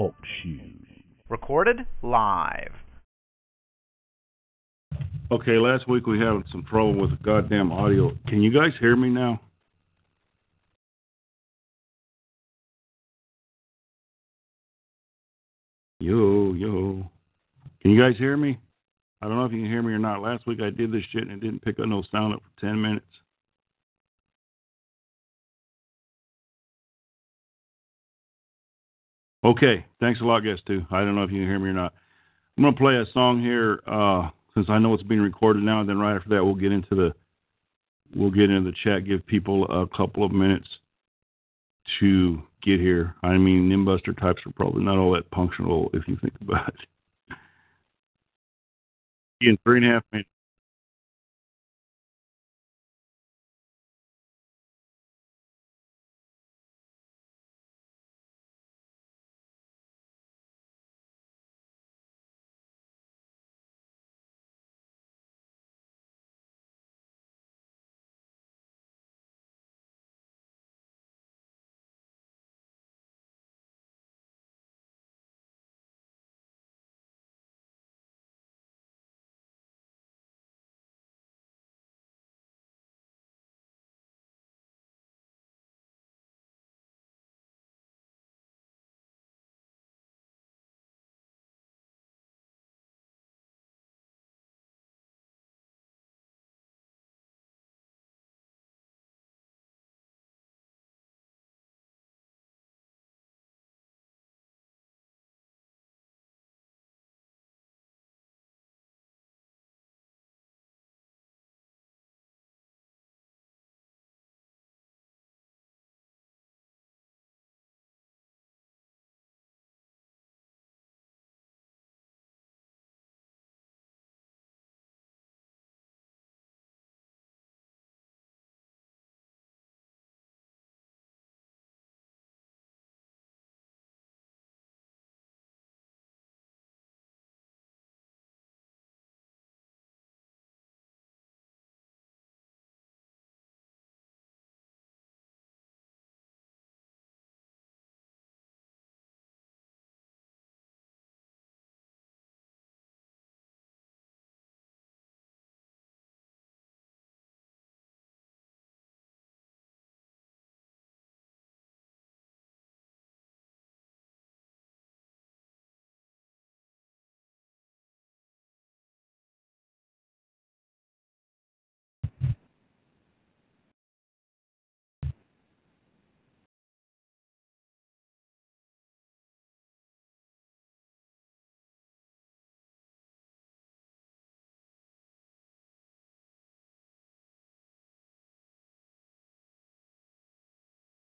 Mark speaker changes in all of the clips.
Speaker 1: Talk shoes.
Speaker 2: Recorded live.
Speaker 3: Okay, last week we had some trouble with the goddamn audio. Can you guys hear me now? Yo, yo. Can you guys hear me? I don't know if you can hear me or not. Last week I did this shit and it didn't pick up no sound up for 10 minutes. Okay, thanks a lot, guys, too. I don't know if you can hear me or not. I'm to play a song here uh, since I know it's being recorded now, and then right after that we'll get into the we'll get into the chat, give people a couple of minutes to get here. I mean, Nimbuster types are probably not all that functional if you think about it. In three and a half minutes.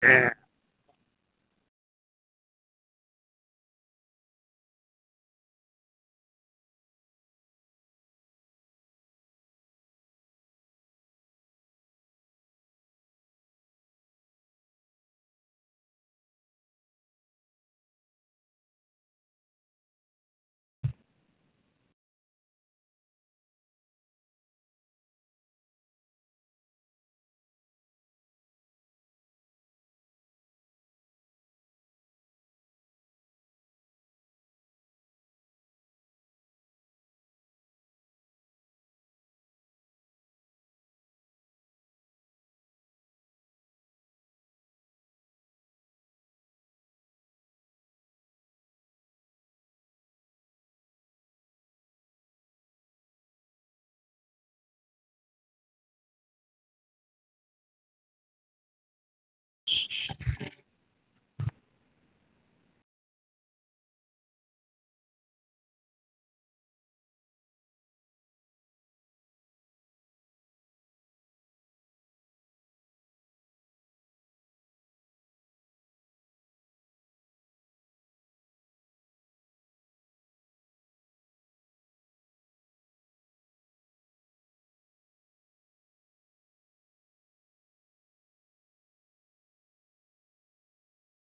Speaker 3: Yeah.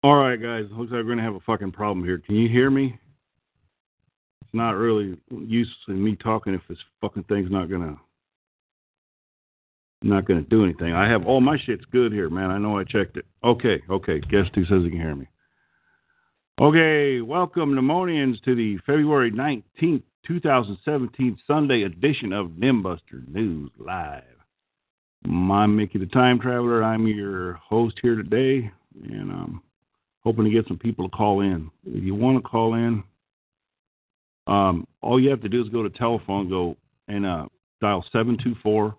Speaker 3: All right, guys. Looks like we're gonna have a fucking problem here. Can you hear me? It's not really use in me talking if this fucking thing's not gonna not gonna do anything. I have all my shit's good here, man. I know I checked it. Okay, okay. Guest who says he can hear me. Okay, welcome Pneumonians to the February nineteenth, two thousand seventeen Sunday edition of Nimbuster News Live. I'm Mickey the Time Traveler. I'm your host here today, and um hoping to get some people to call in. If you want to call in, um, all you have to do is go to telephone, go and uh, dial 724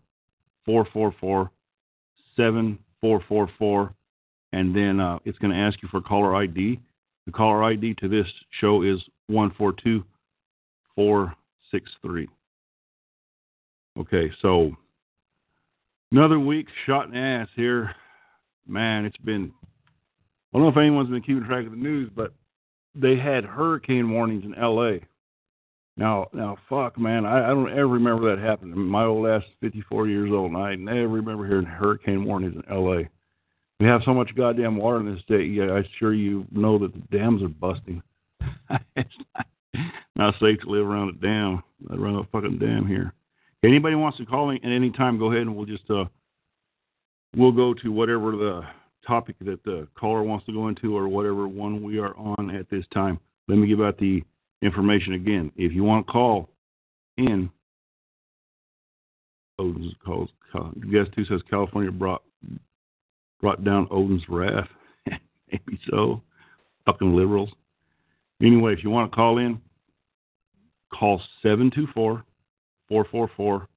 Speaker 3: 444 7444, and then uh, it's going to ask you for caller ID. The caller ID to this show is 142463. Okay, so another week shot in ass here. Man, it's been I don't know if anyone's been keeping track of the news, but they had hurricane warnings in L.A. Now, now, fuck, man, I, I don't ever remember that happening. My old ass is 54 years old, and I never remember hearing hurricane warnings in L.A. We have so much goddamn water in this state. Yeah, I'm sure you know that the dams are busting. it's not, not safe to live around a dam. Around a fucking dam here. Anybody wants to call in at any time, go ahead and we'll just uh, we'll go to whatever the topic that the caller wants to go into or whatever one we are on at this time. Let me give out the information again. If you want to call in, Odin's calls. Guest who says California brought brought down Odin's wrath. Maybe so. Fucking liberals. Anyway, if you want to call in, call 724 444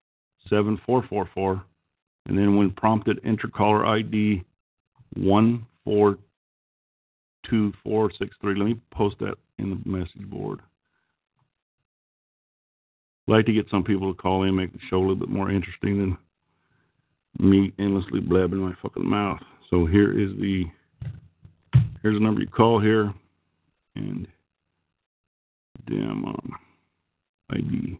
Speaker 3: 7444. And then when prompted, enter caller ID one four two four six three. Let me post that in the message board. Like to get some people to call in, make the show a little bit more interesting than me endlessly blabbing my fucking mouth. So here is the here's the number you call here, and damn um, ID.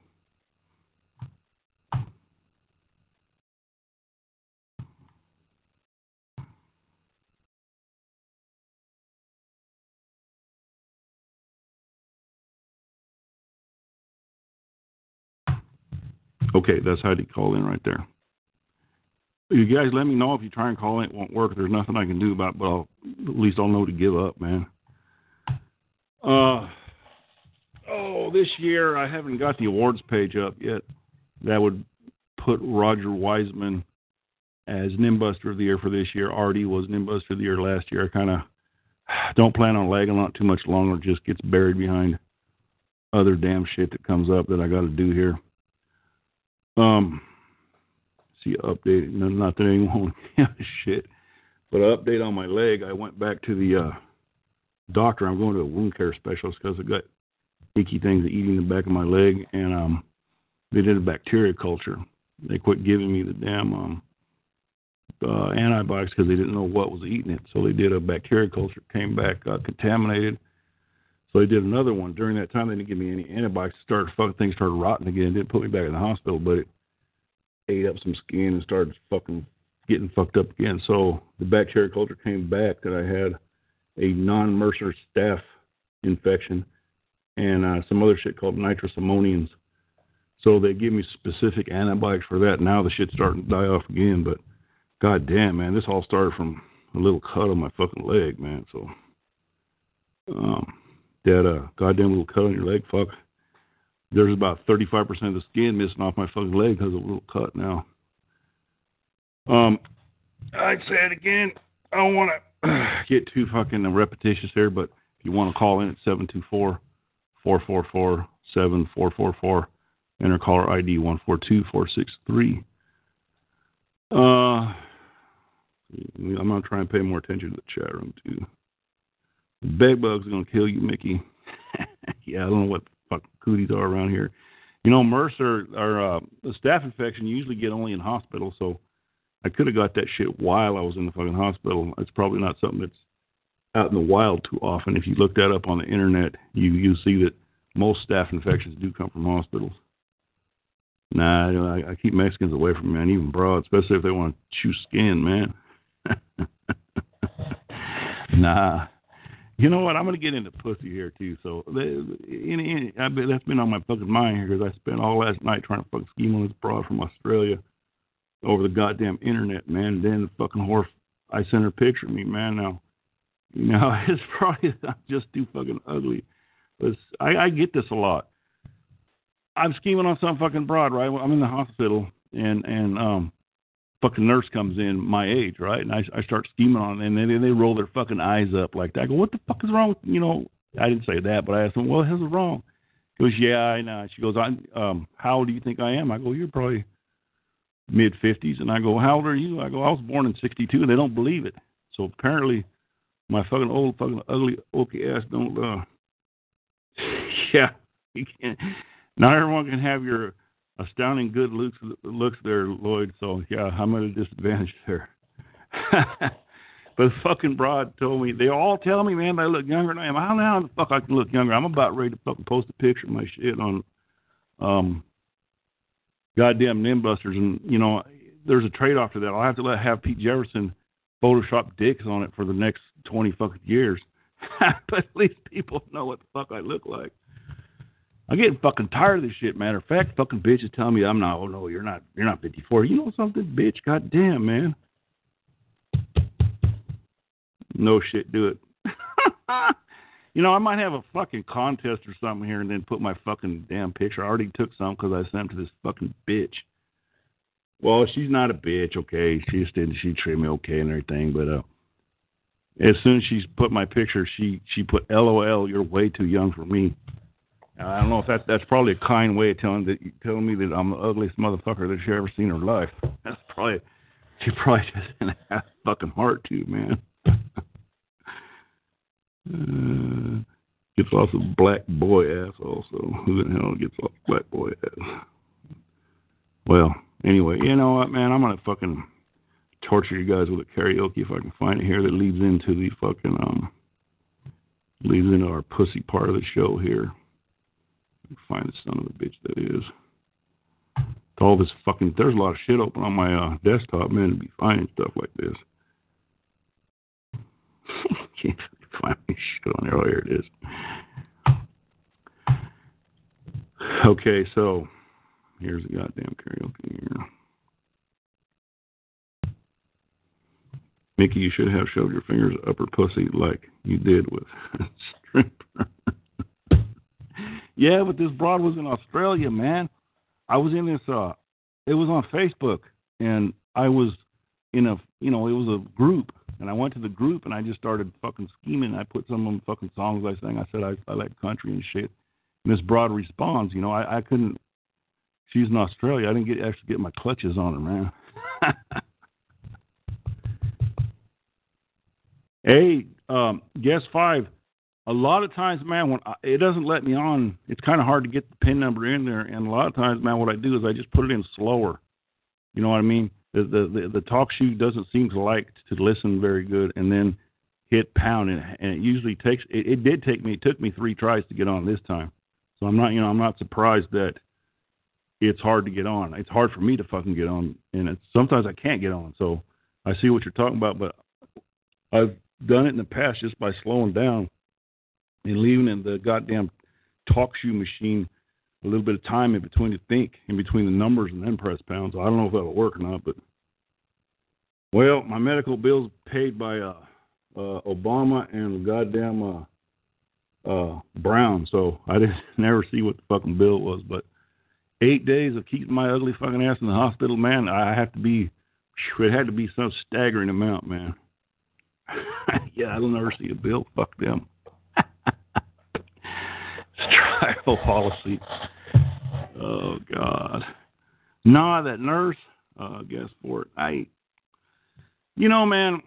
Speaker 3: Okay, that's how you call in right there. You guys let me know if you try and call in, it won't work. There's nothing I can do about it, but I'll, at least I'll know to give up, man. Uh, oh, this year I haven't got the awards page up yet. That would put Roger Wiseman as Nimbuster of the Year for this year. Artie was Nimbuster of the Year last year. I kind of don't plan on lagging on too much longer. Just gets buried behind other damn shit that comes up that I got to do here. Um, see, update. No, not that anyone shit, but update on my leg. I went back to the uh, doctor. I'm going to a wound care specialist because I've got icky things eating the back of my leg, and um, they did a bacteria culture. They quit giving me the damn um, uh, antibiotics because they didn't know what was eating it. So they did a bacteria culture, came back got contaminated. So they did another one. During that time, they didn't give me any antibiotics. Started fucking things started rotting again. Didn't put me back in the hospital, but it ate up some skin and started fucking getting fucked up again. So the bacteria culture came back that I had a non-MRSA staph infection and uh, some other shit called nitrous ammonians. So they give me specific antibiotics for that. Now the shit's starting to die off again. But god damn, man, this all started from a little cut on my fucking leg, man. So um, that uh, goddamn little cut on your leg, fuck. There's about 35% of the skin missing off my fucking leg because of a little cut now. Um, I'd say it again. I don't want to get too fucking repetitious here, but if you want to call in at 724 444 7444, enter caller ID 142463. Uh, I'm going to try and pay more attention to the chat room, too. Bed bugs are gonna kill you, Mickey. yeah, I don't know what fuck cooties are around here. You know, MRSA or uh, the staph infection you usually get only in hospital, so I could have got that shit while I was in the fucking hospital. It's probably not something that's out in the wild too often. If you look that up on the internet, you you see that most staph infections do come from hospitals. Nah, I, I keep Mexicans away from me, man, even broad, especially if they want to chew skin, man. nah. You know what? I'm gonna get into pussy here too. So I that's been on my fucking mind here because I spent all last night trying to fucking scheme on this broad from Australia over the goddamn internet, man. And then the fucking whore, I sent her a picture of me, man. Now, you know, it's probably just too fucking ugly. But I, I get this a lot. I'm scheming on some fucking broad, right? I'm in the hospital, and and um, fucking nurse comes in my age, right? And I, I start scheming on, and then they roll their fucking eyes up like that. I go, what the fuck is wrong with you know? I didn't say that, but I asked them, what the hell's wrong? He goes, yeah, I know. She goes, I um, how old do you think I am? I go, you're probably mid fifties, and I go, how old are you? I go, I was born in '62, and they don't believe it. So apparently, my fucking old fucking ugly okay ass don't. uh Yeah. Not everyone can have your astounding good looks looks there, Lloyd. So yeah, I'm at a disadvantage there. but fucking broad told me they all tell me, man, I look younger than I am. I don't know how the fuck I can look younger. I'm about ready to fucking post a picture of my shit on um goddamn Nimbusters and you know, there's a trade off to that. I'll have to let have Pete Jefferson Photoshop dicks on it for the next twenty fucking years. but at least people know what the fuck I look like. I'm getting fucking tired of this shit. Matter of fact, fucking bitches telling me I'm not. Oh no, you're not. You're not 54. You know something, bitch? God damn, man. No shit, do it. you know, I might have a fucking contest or something here, and then put my fucking damn picture. I already took some because I sent them to this fucking bitch. Well, she's not a bitch, okay. She just didn't. She treated me okay and everything, but uh, as soon as she put my picture, she she put LOL. You're way too young for me. I don't know if that that's probably a kind way of telling that telling me that I'm the ugliest motherfucker that she ever seen in her life. That's probably she probably just in a fucking heart too, man. uh, gets lots of black boy ass also. Who the hell gets lots of black boy ass? Well, anyway, you know what, man? I'm gonna fucking torture you guys with a karaoke if I can find it here that leads into the fucking um leads into our pussy part of the show here find the son of a bitch that is. all this fucking, there's a lot of shit open on my uh, desktop, man, to be finding stuff like this. Can't find me shit on there. Oh, here it is. Okay, so here's the goddamn karaoke here. Mickey, you should have showed your fingers upper pussy like you did with stripper. Yeah, but this broad was in Australia, man. I was in this. uh It was on Facebook, and I was in a, you know, it was a group, and I went to the group, and I just started fucking scheming. I put some of them fucking songs I sang. I said I, I like country and shit. And this broad responds, you know, I, I couldn't. She's in Australia. I didn't get actually get my clutches on her, man. hey, um, guess five a lot of times, man, when I, it doesn't let me on, it's kind of hard to get the pin number in there. And a lot of times, man, what I do is I just put it in slower. You know what I mean? The the the, the TalkShoe doesn't seem to like to listen very good, and then hit pound, and, and it usually takes. It, it did take me. It took me three tries to get on this time. So I'm not, you know, I'm not surprised that it's hard to get on. It's hard for me to fucking get on, and it's sometimes I can't get on. So I see what you're talking about, but I've done it in the past just by slowing down leaving in the goddamn talk shoe machine a little bit of time in between to think, in between the numbers and then press pounds. I don't know if that'll work or not, but well, my medical bills paid by uh, uh, Obama and goddamn uh, uh, Brown, so I didn't never see what the fucking bill was. But eight days of keeping my ugly fucking ass in the hospital, man, I have to be. It had to be some staggering amount, man. yeah, I'll never see a bill. Fuck them. tribal policy. Oh God. Nah, that nurse, uh, guess for it. I, you know, man,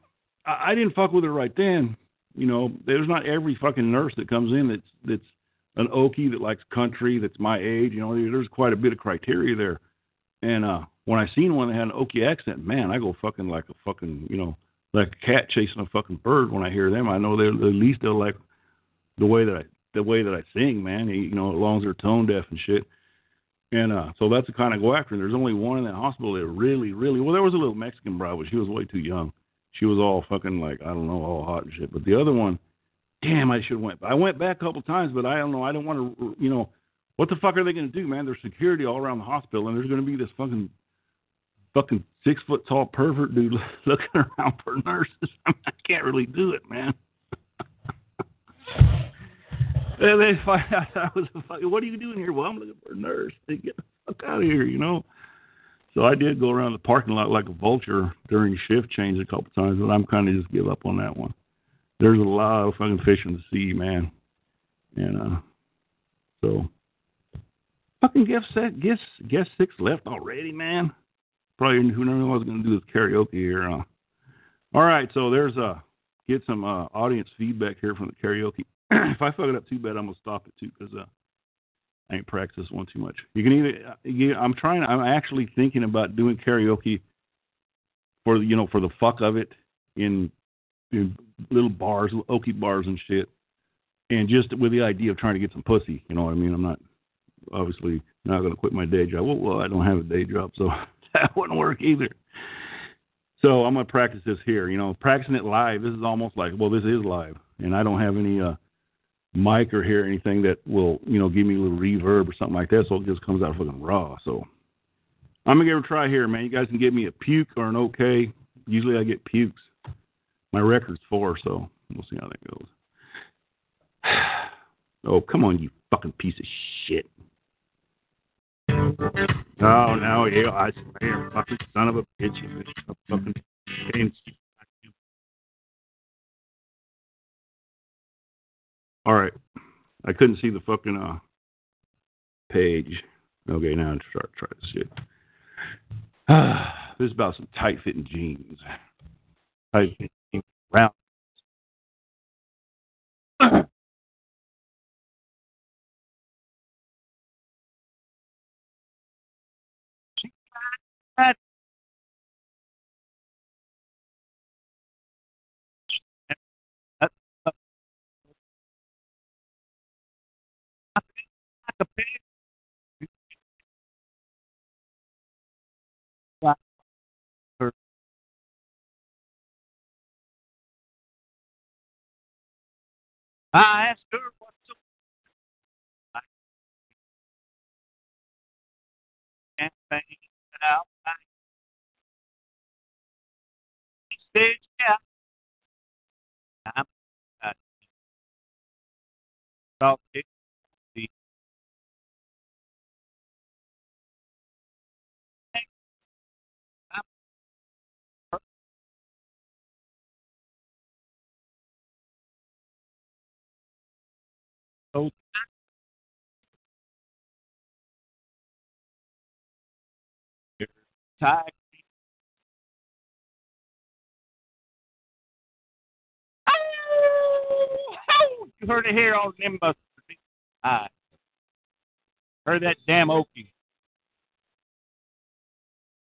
Speaker 3: I, I didn't fuck with her right then. You know, there's not every fucking nurse that comes in that's that's an Okie that likes country that's my age. You know, there's quite a bit of criteria there. And uh when I seen one that had an Okie accent, man, I go fucking like a fucking, you know, like a cat chasing a fucking bird when I hear them. I know they're at least they'll like the way that I the way that I sing, man. He, You know, as long as they're tone deaf and shit. And uh, so that's the kind I go after. And there's only one in that hospital that really, really well. There was a little Mexican bride, but she was way too young. She was all fucking like I don't know, all hot and shit. But the other one, damn, I should have went. I went back a couple times, but I don't know. I don't want to, you know, what the fuck are they going to do, man? There's security all around the hospital, and there's going to be this fucking, fucking six foot tall pervert dude looking around for nurses. I, I can't really do it, man. and they find out I was a fucking, what are you doing here? Well, I'm looking for a nurse. They get the fuck out of here, you know. So I did go around the parking lot like a vulture during shift change a couple times, but I'm kind of just give up on that one. There's a lot of fucking fish in the sea, man. And uh, so fucking guess set guess guess six left already, man. Probably who knows what I was gonna do with karaoke here. Uh, all right, so there's uh get some uh, audience feedback here from the karaoke. if I fuck it up too bad, I'm gonna stop it too because uh, I ain't practiced one too much. You can either you, I'm trying. I'm actually thinking about doing karaoke for you know for the fuck of it in, in little bars, little oaky bars and shit, and just with the idea of trying to get some pussy. You know what I mean? I'm not obviously not to quit my day job. Well, well, I don't have a day job, so that wouldn't work either. So I'm to practice this here. You know, practicing it live. This is almost like well, this is live, and I don't have any. uh mic or hear anything that will, you know, give me a little reverb or something like that, so it just comes out fucking raw. So I'm gonna give it a try here, man. You guys can give me a puke or an okay. Usually I get pukes. My record's four, so we'll see how that goes. Oh, come on, you fucking piece of shit. Oh no, yeah, I swear, fucking son of a bitch, you fucking All right. I couldn't see the fucking uh page. Okay, now I'll start try this shit. this is about some tight fitting jeans. Tight fitting round. I asked her what's it out. She said, yeah. I'm uh, talk to Tag. Oh, you heard it here on them. I heard that damn Okie.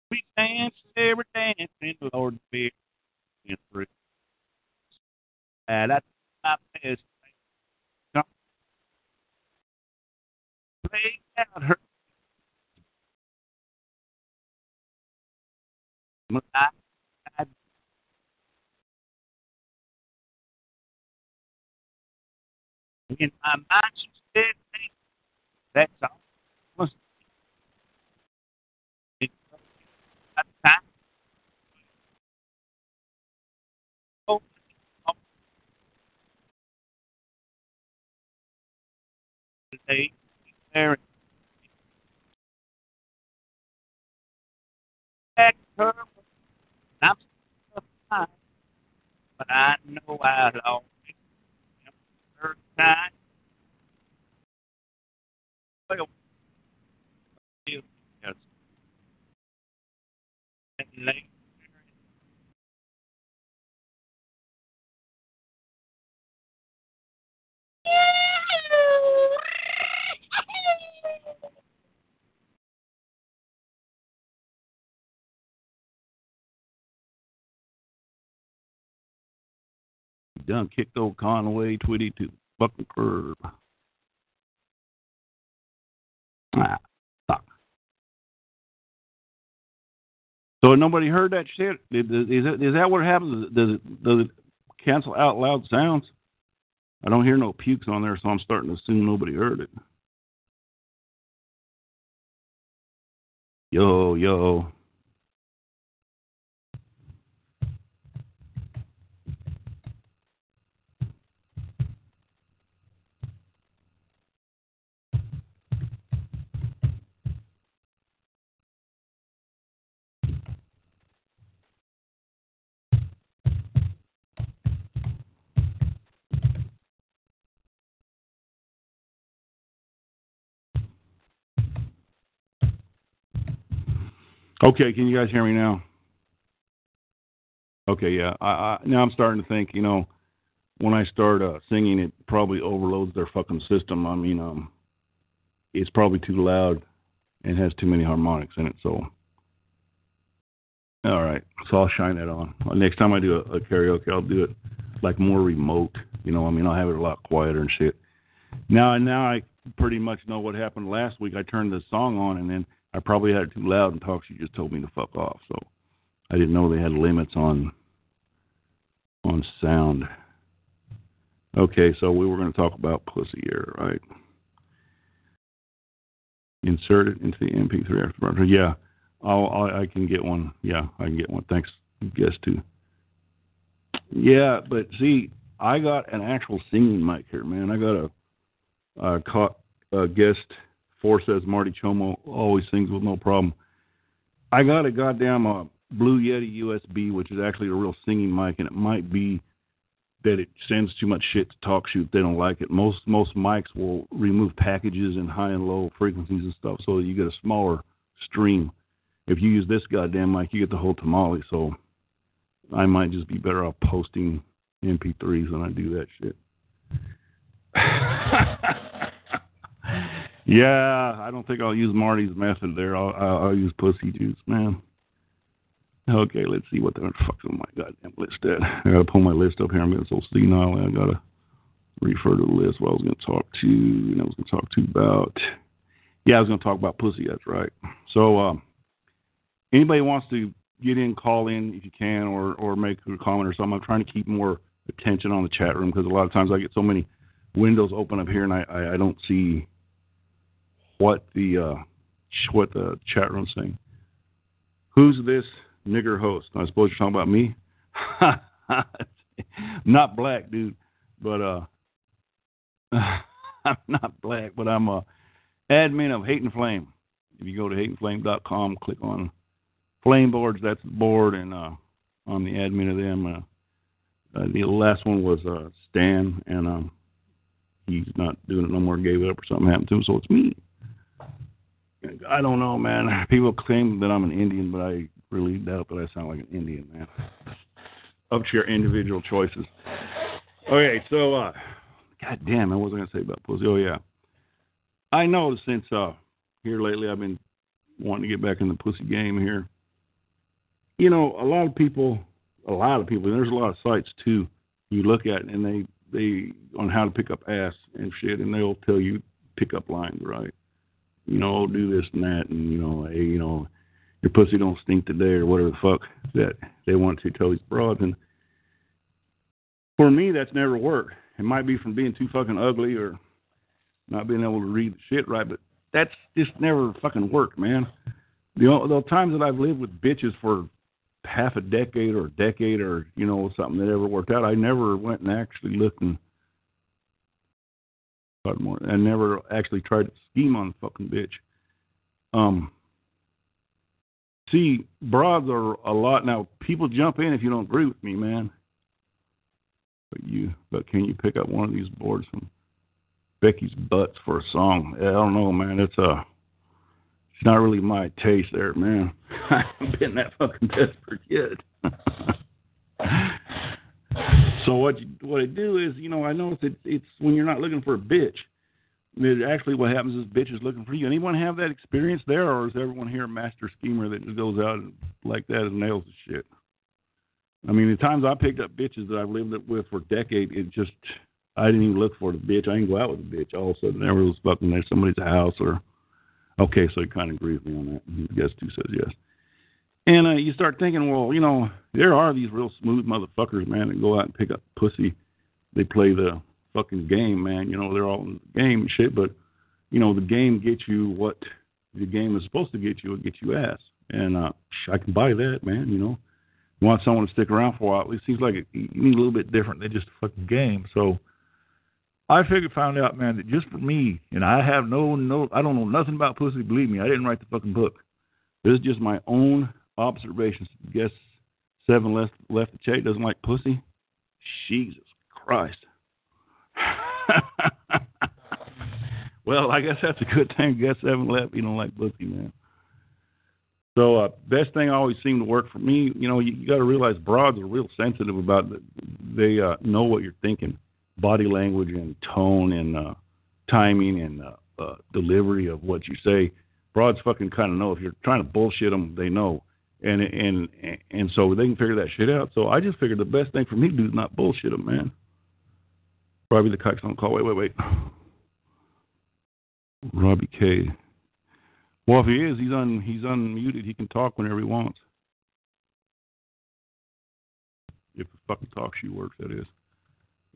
Speaker 3: We dance every dance in the Lord's fear. And that's my best. laid out her In my mind that's all time oh, there. Back her, I'm fine, but I know I lost it. Her time. Well, yes. And late. Done kicked old Conway Twitty to fucking curb. Ah, fuck. So nobody heard that shit. Is, is, is that what happens? Does it, does it cancel out loud sounds? I don't hear no pukes on there, so I'm starting to assume nobody heard it. Yo, yo. Okay, can you guys hear me now? Okay, yeah. I, I now I'm starting to think, you know, when I start uh, singing, it probably overloads their fucking system. I mean, um, it's probably too loud and has too many harmonics in it. So, all right, so I'll shine that on. Next time I do a, a karaoke, I'll do it like more remote. You know, I mean, I'll have it a lot quieter and shit. Now, now I pretty much know what happened last week. I turned the song on and then I probably had it too loud and. She just told me to fuck off. So I didn't know they had limits on on sound. Okay, so we were going to talk about pussy air, right? Insert it into the MP3 after. Yeah, I'll, i I can get one. Yeah, I can get one. Thanks, guest too. Yeah, but see, I got an actual singing mic here, man. I got a, a, a guest Four says Marty Chomo always sings with no problem. I got a goddamn uh, Blue Yeti USB, which is actually a real singing mic, and it might be that it sends too much shit to TalkShoe. They don't like it. Most most mics will remove packages and high and low frequencies and stuff, so you get a smaller stream. If you use this goddamn mic, you get the whole tamale. So I might just be better off posting MP3s than I do that shit. Yeah, I don't think I'll use Marty's method there. I'll, I'll, use pussy juice, man. Okay, let's see what the fuck's on my goddamn list at. I gotta pull my list up here. I'm getting so senile. I gotta refer to the list. What I was gonna talk to, and I was gonna talk to about. Yeah, I was gonna talk about pussy. That's right. So, um, anybody wants to get in, call in if you can, or or make a comment or something. I'm trying to keep more attention on the chat room because a lot of times I get so many windows open up here and I I, I don't see what the uh, what the chat room's saying. Who's this nigger host? I suppose you're talking about me. not black, dude, but uh, I'm not black, but I'm a admin of Hate and Flame. If you go to hateandflame.com, click on Flame Boards. That's the board, and uh, I'm the admin of them. Uh, uh, the last one was uh, Stan, and um, he's not doing it no more. Gave it up or something happened to him, so it's me. I don't know, man. People claim that I'm an Indian, but I really doubt that I sound like an Indian, man. Up to your individual choices. Okay, so uh God damn, I was gonna say about pussy. Oh yeah. I know since uh here lately I've been wanting to get back in the pussy game here. You know, a lot of people a lot of people there's a lot of sites too you look at and they they on how to pick up ass and shit and they'll tell you pick up lines, right? You know, oh, do this and that, and you know, hey, you know, your pussy don't stink today or whatever the fuck that they want to tell these broads. And for me, that's never worked. It might be from being too fucking ugly or not being able to read the shit right, but that's just never fucking worked, man. The, the times that I've lived with bitches for half a decade or a decade or you know something that ever worked out, I never went and actually looked and more. I never actually tried to scheme on the fucking bitch. Um, see, broads are a lot now. People jump in if you don't agree with me, man. But you, but can you pick up one of these boards from Becky's butts for a song? I don't know, man. It's a, uh, it's not really my taste there, man. I haven't been that fucking desperate yet. So what you, what I do is, you know, I notice it, it's when you're not looking for a bitch. It actually, what happens is bitch is looking for you. Anyone have that experience there, or is everyone here a master schemer that just goes out and like that and nails the shit? I mean, the times I picked up bitches that I've lived with for decades, it just I didn't even look for the bitch. I didn't go out with a bitch. All of a sudden, there was fucking there somebody's house or okay, so he kind of agrees with me on that. Guess two says yes. And uh, you start thinking, well, you know, there are these real smooth motherfuckers, man, that go out and pick up pussy. They play the fucking game, man. You know, they're all in the game and shit, but you know, the game gets you what the game is supposed to get you. It gets you ass, and uh, I can buy that, man. You know, you want someone to stick around for a while. It seems like it, you need a little bit different than just a fucking game. So I figured, found out, man, that just for me, and I have no, no, I don't know nothing about pussy. Believe me, I didn't write the fucking book. This is just my own observations. Guess seven left left the check doesn't like pussy. Jesus Christ. well, I guess that's a good thing. Guess seven left. You don't like pussy, man. So uh, best thing always seemed to work for me. You know, you, you got to realize broads are real sensitive about it. They uh, know what you're thinking, body language and tone and uh, timing and uh, uh, delivery of what you say. Broads fucking kind of know if you're trying to bullshit them, they know, and and and so they can figure that shit out. So I just figured the best thing for me to do is not bullshit them, man. Robbie the cock's on call. Wait, wait, wait. Robbie K. Well, if he is, he's un he's unmuted. He can talk whenever he wants. If the fucking TalkShoe works, that is.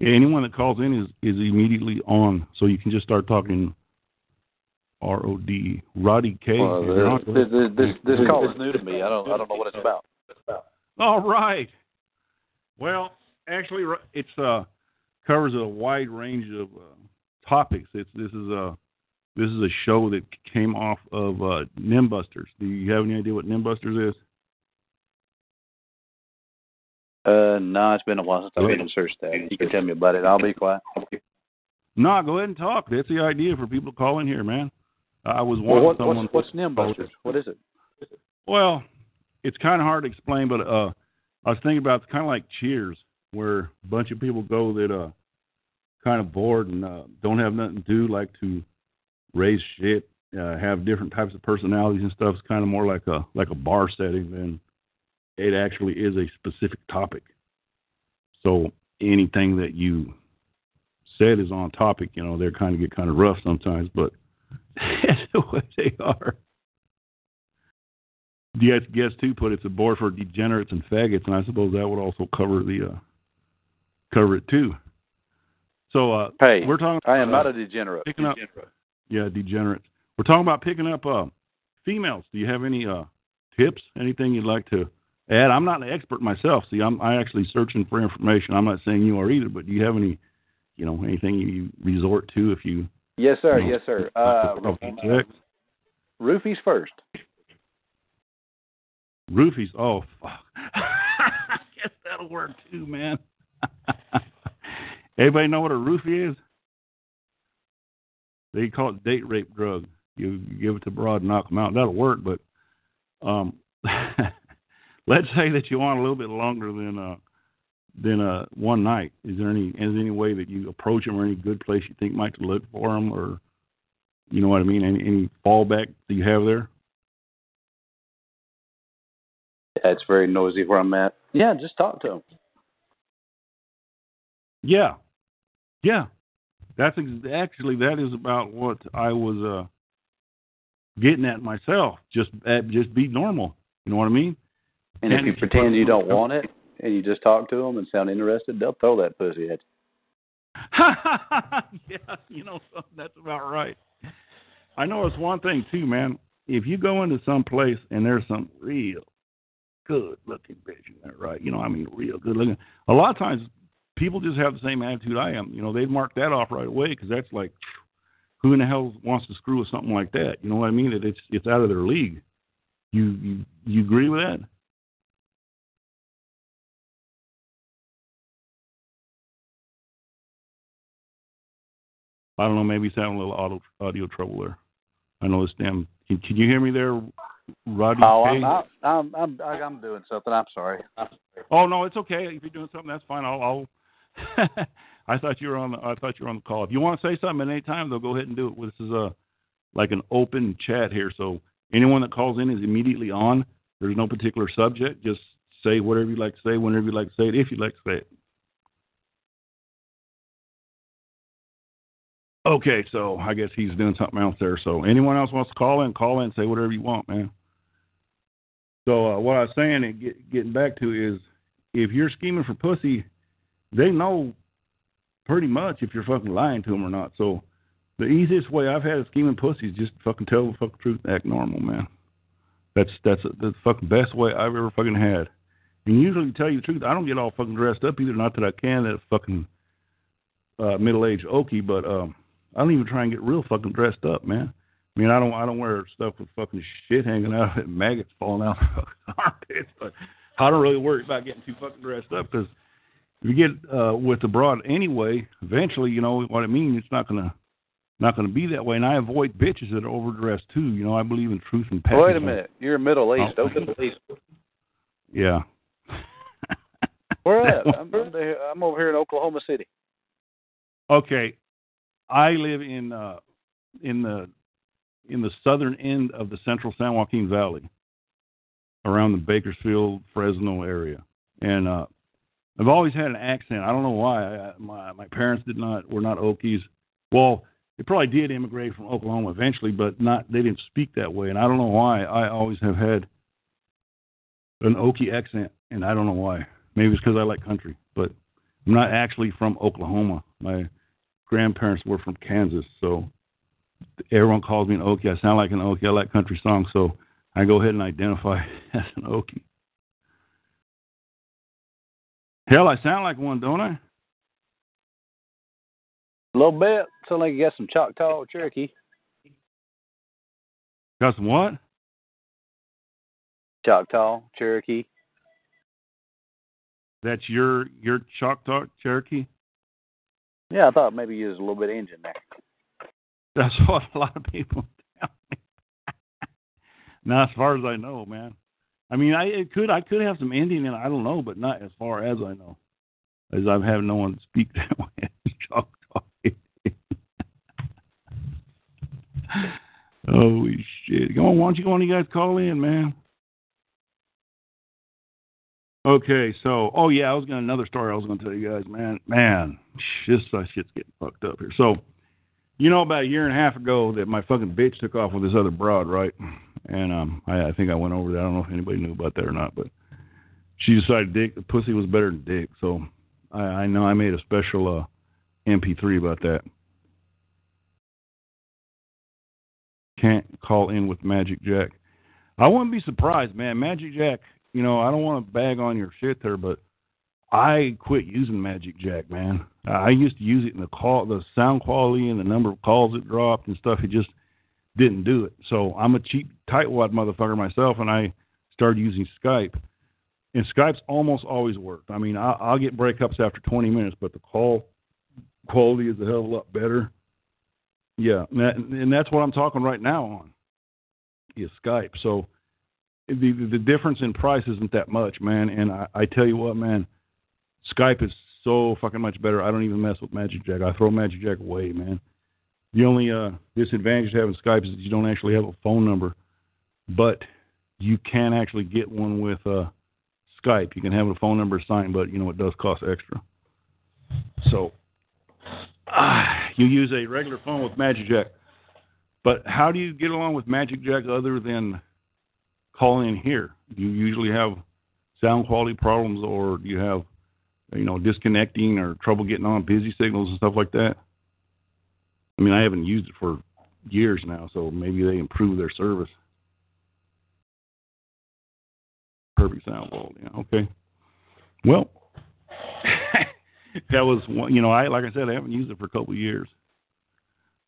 Speaker 3: Anyone that calls in is is immediately on, so you can just start talking. R O D Roddy K.
Speaker 4: Well, this, this, this, this call is new to me. I don't I don't know what it's about.
Speaker 3: All right. Well, actually, it's uh covers a wide range of uh, topics. It's this is a this is a show that came off of uh, Nimbusters. Do you have any idea what Nimbusters is?
Speaker 4: Uh, no, it's been a while since I've been researched that. You can tell me about it. I'll be quiet.
Speaker 3: No, go ahead and talk. That's the idea for people to call in here, man. I was wanting
Speaker 4: well, what,
Speaker 3: someone.
Speaker 4: What's, what's Nimbusters? What is it?
Speaker 3: Well, it's kind of hard to explain, but uh, I was thinking about it's kind of like Cheers, where a bunch of people go that uh, kind of bored and uh, don't have nothing to do, like to raise shit, uh, have different types of personalities and stuff. It's kind of more like a like a bar setting than it actually is a specific topic. So anything that you said is on topic. You know, they kind of get kind of rough sometimes, but the way they are. Yes, guess too put it's a board for degenerates and faggots, and I suppose that would also cover the uh, cover it too. So uh,
Speaker 4: hey,
Speaker 3: we're talking.
Speaker 4: I am
Speaker 3: uh,
Speaker 4: not a degenerate.
Speaker 3: Picking up, yeah, degenerates. We're talking about picking up uh, females. Do you have any uh, tips? Anything you'd like to add? I'm not an expert myself. See, I'm I actually searching for information. I'm not saying you are either, but do you have any, you know, anything you resort to if you?
Speaker 4: Yes, sir. yes, sir. Uh, roofies first.
Speaker 3: Roofies. Oh, fuck. I guess that'll work too, man. Everybody know what a roofie is? They call it date rape drug. You, you give it to broad knock them out. That'll work, but um, let's say that you want a little bit longer than uh than uh one night. Is there any is there any way that you approach them or any good place you think might look for them or you know what I mean? Any any fallback that you have there?
Speaker 4: Yeah, it's very noisy where I'm at. Yeah, just talk to them.
Speaker 3: Yeah, yeah. That's ex- actually that is about what I was uh getting at myself. Just uh, just be normal. You know what I mean?
Speaker 4: And if
Speaker 3: And
Speaker 4: you
Speaker 3: if you
Speaker 4: pretend you don't want it and you just talk to them and sound interested, they'll throw that pussy at you.
Speaker 3: yeah, you know that's about right. I know it's one thing too, man. If you go into some place and there's some real good looking bitch in there, right? You know, I mean, real good looking. A lot of times, people just have the same attitude I am. You know, they'd mark that off right away because that's like, who in the hell wants to screw with something like that? You know what I mean? That it's it's out of their league. You you you agree with that? I don't know. Maybe he's having a little audio audio trouble there. I know this damn. Can, can you hear me there, Rodney?
Speaker 4: Oh? I'm I'm I'm I'm doing something. I'm sorry.
Speaker 3: Oh no, it's okay. If you're doing something, that's fine. I'll. I'll I thought you were on. The, I thought you were on the call. If you want to say something at any time, though, go ahead and do it. This is a like an open chat here, so anyone that calls in is immediately on. There's no particular subject. Just say whatever you like to say, whenever you like to say it, if you like to say it. Okay, so I guess he's doing something else there. So anyone else wants to call in, call in, say whatever you want, man. So uh, what I was saying, and get, getting back to is, if you're scheming for pussy, they know pretty much if you're fucking lying to them or not. So the easiest way I've had of scheming pussy is just fucking tell the fucking truth, act normal, man. That's that's the fucking best way I've ever fucking had. And usually, to tell you the truth, I don't get all fucking dressed up either. Not that I can, that fucking uh, middle-aged okie, but um, I don't even try and get real fucking dressed up, man. I mean, I don't I don't wear stuff with fucking shit hanging out and maggots falling out of my armpits, but I don't really worry about getting too fucking dressed up because if you get uh, with the broad anyway, eventually, you know what I mean. It's not gonna not gonna be that way. And I avoid bitches that are overdressed too. You know, I believe in truth and passion.
Speaker 4: Wait a minute, you're middle aged. Oh. Middle aged.
Speaker 3: Yeah.
Speaker 4: Where at? I'm, I'm over here in Oklahoma City.
Speaker 3: Okay, I live in uh, in the in the southern end of the central San Joaquin Valley, around the Bakersfield, Fresno area, and uh, I've always had an accent. I don't know why. I, my my parents did not were not Okies. Well, they probably did immigrate from Oklahoma eventually, but not they didn't speak that way. And I don't know why. I always have had an Okie accent, and I don't know why. Maybe it's because I like country, but I'm not actually from Oklahoma. My grandparents were from Kansas, so everyone calls me an Okie. I sound like an Okie. I like country songs, so I go ahead and identify as an Okie. Hell, I sound like one, don't I?
Speaker 4: A little bit. Sound like you got some Choctaw or Cherokee.
Speaker 3: Got some what?
Speaker 4: Choctaw, Cherokee.
Speaker 3: That's your your Choctaw Cherokee?
Speaker 4: Yeah, I thought maybe you a little bit Indian there.
Speaker 3: That's what a lot of people tell me. not as far as I know, man. I mean, I it could I could have some Indian in I don't know, but not as far as I know, as I've had no one speak that way. Choctaw. Holy shit! Come on, why don't you go on? You guys call in, man. Okay, so oh yeah, I was gonna another story I was gonna tell you guys, man. Man, this shit's getting fucked up here. So, you know, about a year and a half ago, that my fucking bitch took off with this other broad, right? And um, I, I think I went over that. I don't know if anybody knew about that or not, but she decided dick the pussy was better than dick. So I, I know I made a special uh, MP3 about that. Can't call in with Magic Jack. I wouldn't be surprised, man. Magic Jack you know, I don't want to bag on your shit there, but I quit using Magic Jack, man. I used to use it in the call, the sound quality and the number of calls it dropped and stuff. It just didn't do it. So I'm a cheap tightwad motherfucker myself, and I started using Skype. And Skype's almost always worked. I mean, I, will get breakups after 20 minutes, but the call quality is a hell of a lot better. Yeah, and, that, and that's what I'm talking right now on is Skype. So the the difference in price isn't that much, man. And I, I tell you what, man, Skype is so fucking much better. I don't even mess with Magic Jack. I throw Magic Jack away, man. The only uh, disadvantage to having Skype is that you don't actually have a phone number, but you can actually get one with uh, Skype. You can have a phone number assigned, but you know it does cost extra. So uh, you use a regular phone with Magic Jack. But how do you get along with Magic Jack other than call in here. Do you usually have sound quality problems, or do you have you know disconnecting or trouble getting on busy signals and stuff like that? I mean, I haven't used it for years now, so maybe they improve their service. Perfect sound quality. Okay. Well, that was one. You know, I like I said, I haven't used it for a couple of years.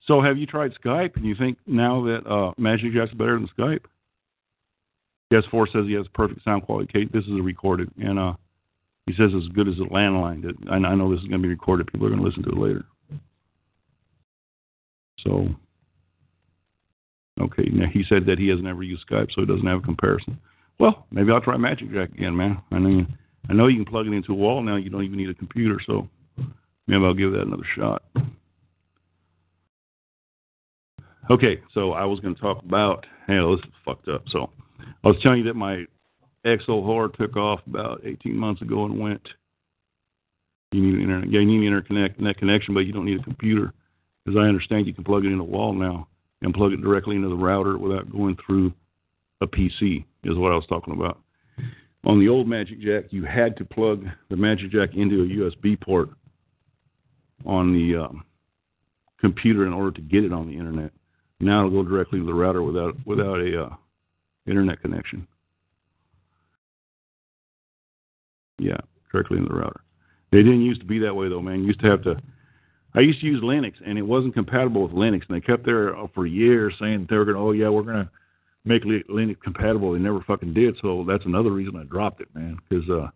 Speaker 3: So, have you tried Skype? And you think now that uh, Magic Jack's better than Skype? Yes, Four says he has perfect sound quality. Kate, this is a recorded, and uh, he says as good as a landline. I, I know this is going to be recorded. People are going to listen to it later. So, okay, now he said that he has never used Skype, so he doesn't have a comparison. Well, maybe I'll try Magic Jack again, man. I know, I know you can plug it into a wall now. You don't even need a computer, so maybe I'll give that another shot. Okay, so I was going to talk about. Hey, this is fucked up. So I was telling you that my whore took off about 18 months ago and went. You need an internet. You need an interconnect net connection, but you don't need a computer. As I understand, you can plug it in a wall now and plug it directly into the router without going through a PC. Is what I was talking about. On the old Magic Jack, you had to plug the Magic Jack into a USB port on the um, computer in order to get it on the internet. Now it'll go directly to the router without without a uh, internet connection. Yeah, directly in the router. They didn't used to be that way though, man. You used to have to. I used to use Linux, and it wasn't compatible with Linux, and they kept there for years saying they were going, to, oh yeah, we're going to make Linux compatible. They never fucking did. So that's another reason I dropped it, man. Because uh,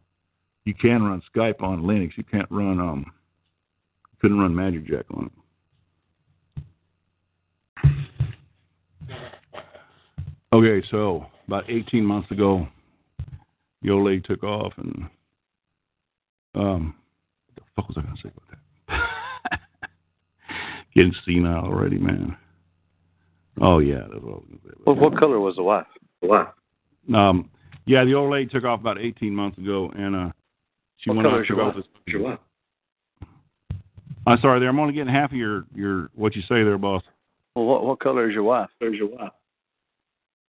Speaker 3: you can run Skype on Linux. You can't run um, couldn't run Magic Jack on it. Okay, so about 18 months ago, the old lady took off, and um, what the fuck was I gonna say about that? Getting senile already, man. Oh yeah, that's what I was gonna say.
Speaker 4: Well, what color was the wife? The wife.
Speaker 3: Um, yeah, the old lady took off about 18 months ago, and uh, she
Speaker 4: what
Speaker 3: went
Speaker 4: color
Speaker 3: out
Speaker 4: is
Speaker 3: to
Speaker 4: your wife?
Speaker 3: this.
Speaker 4: Your wife.
Speaker 3: I'm sorry, there. I'm only getting half of your your what you say there, boss.
Speaker 4: Well, what what color is your wife? There's your wife.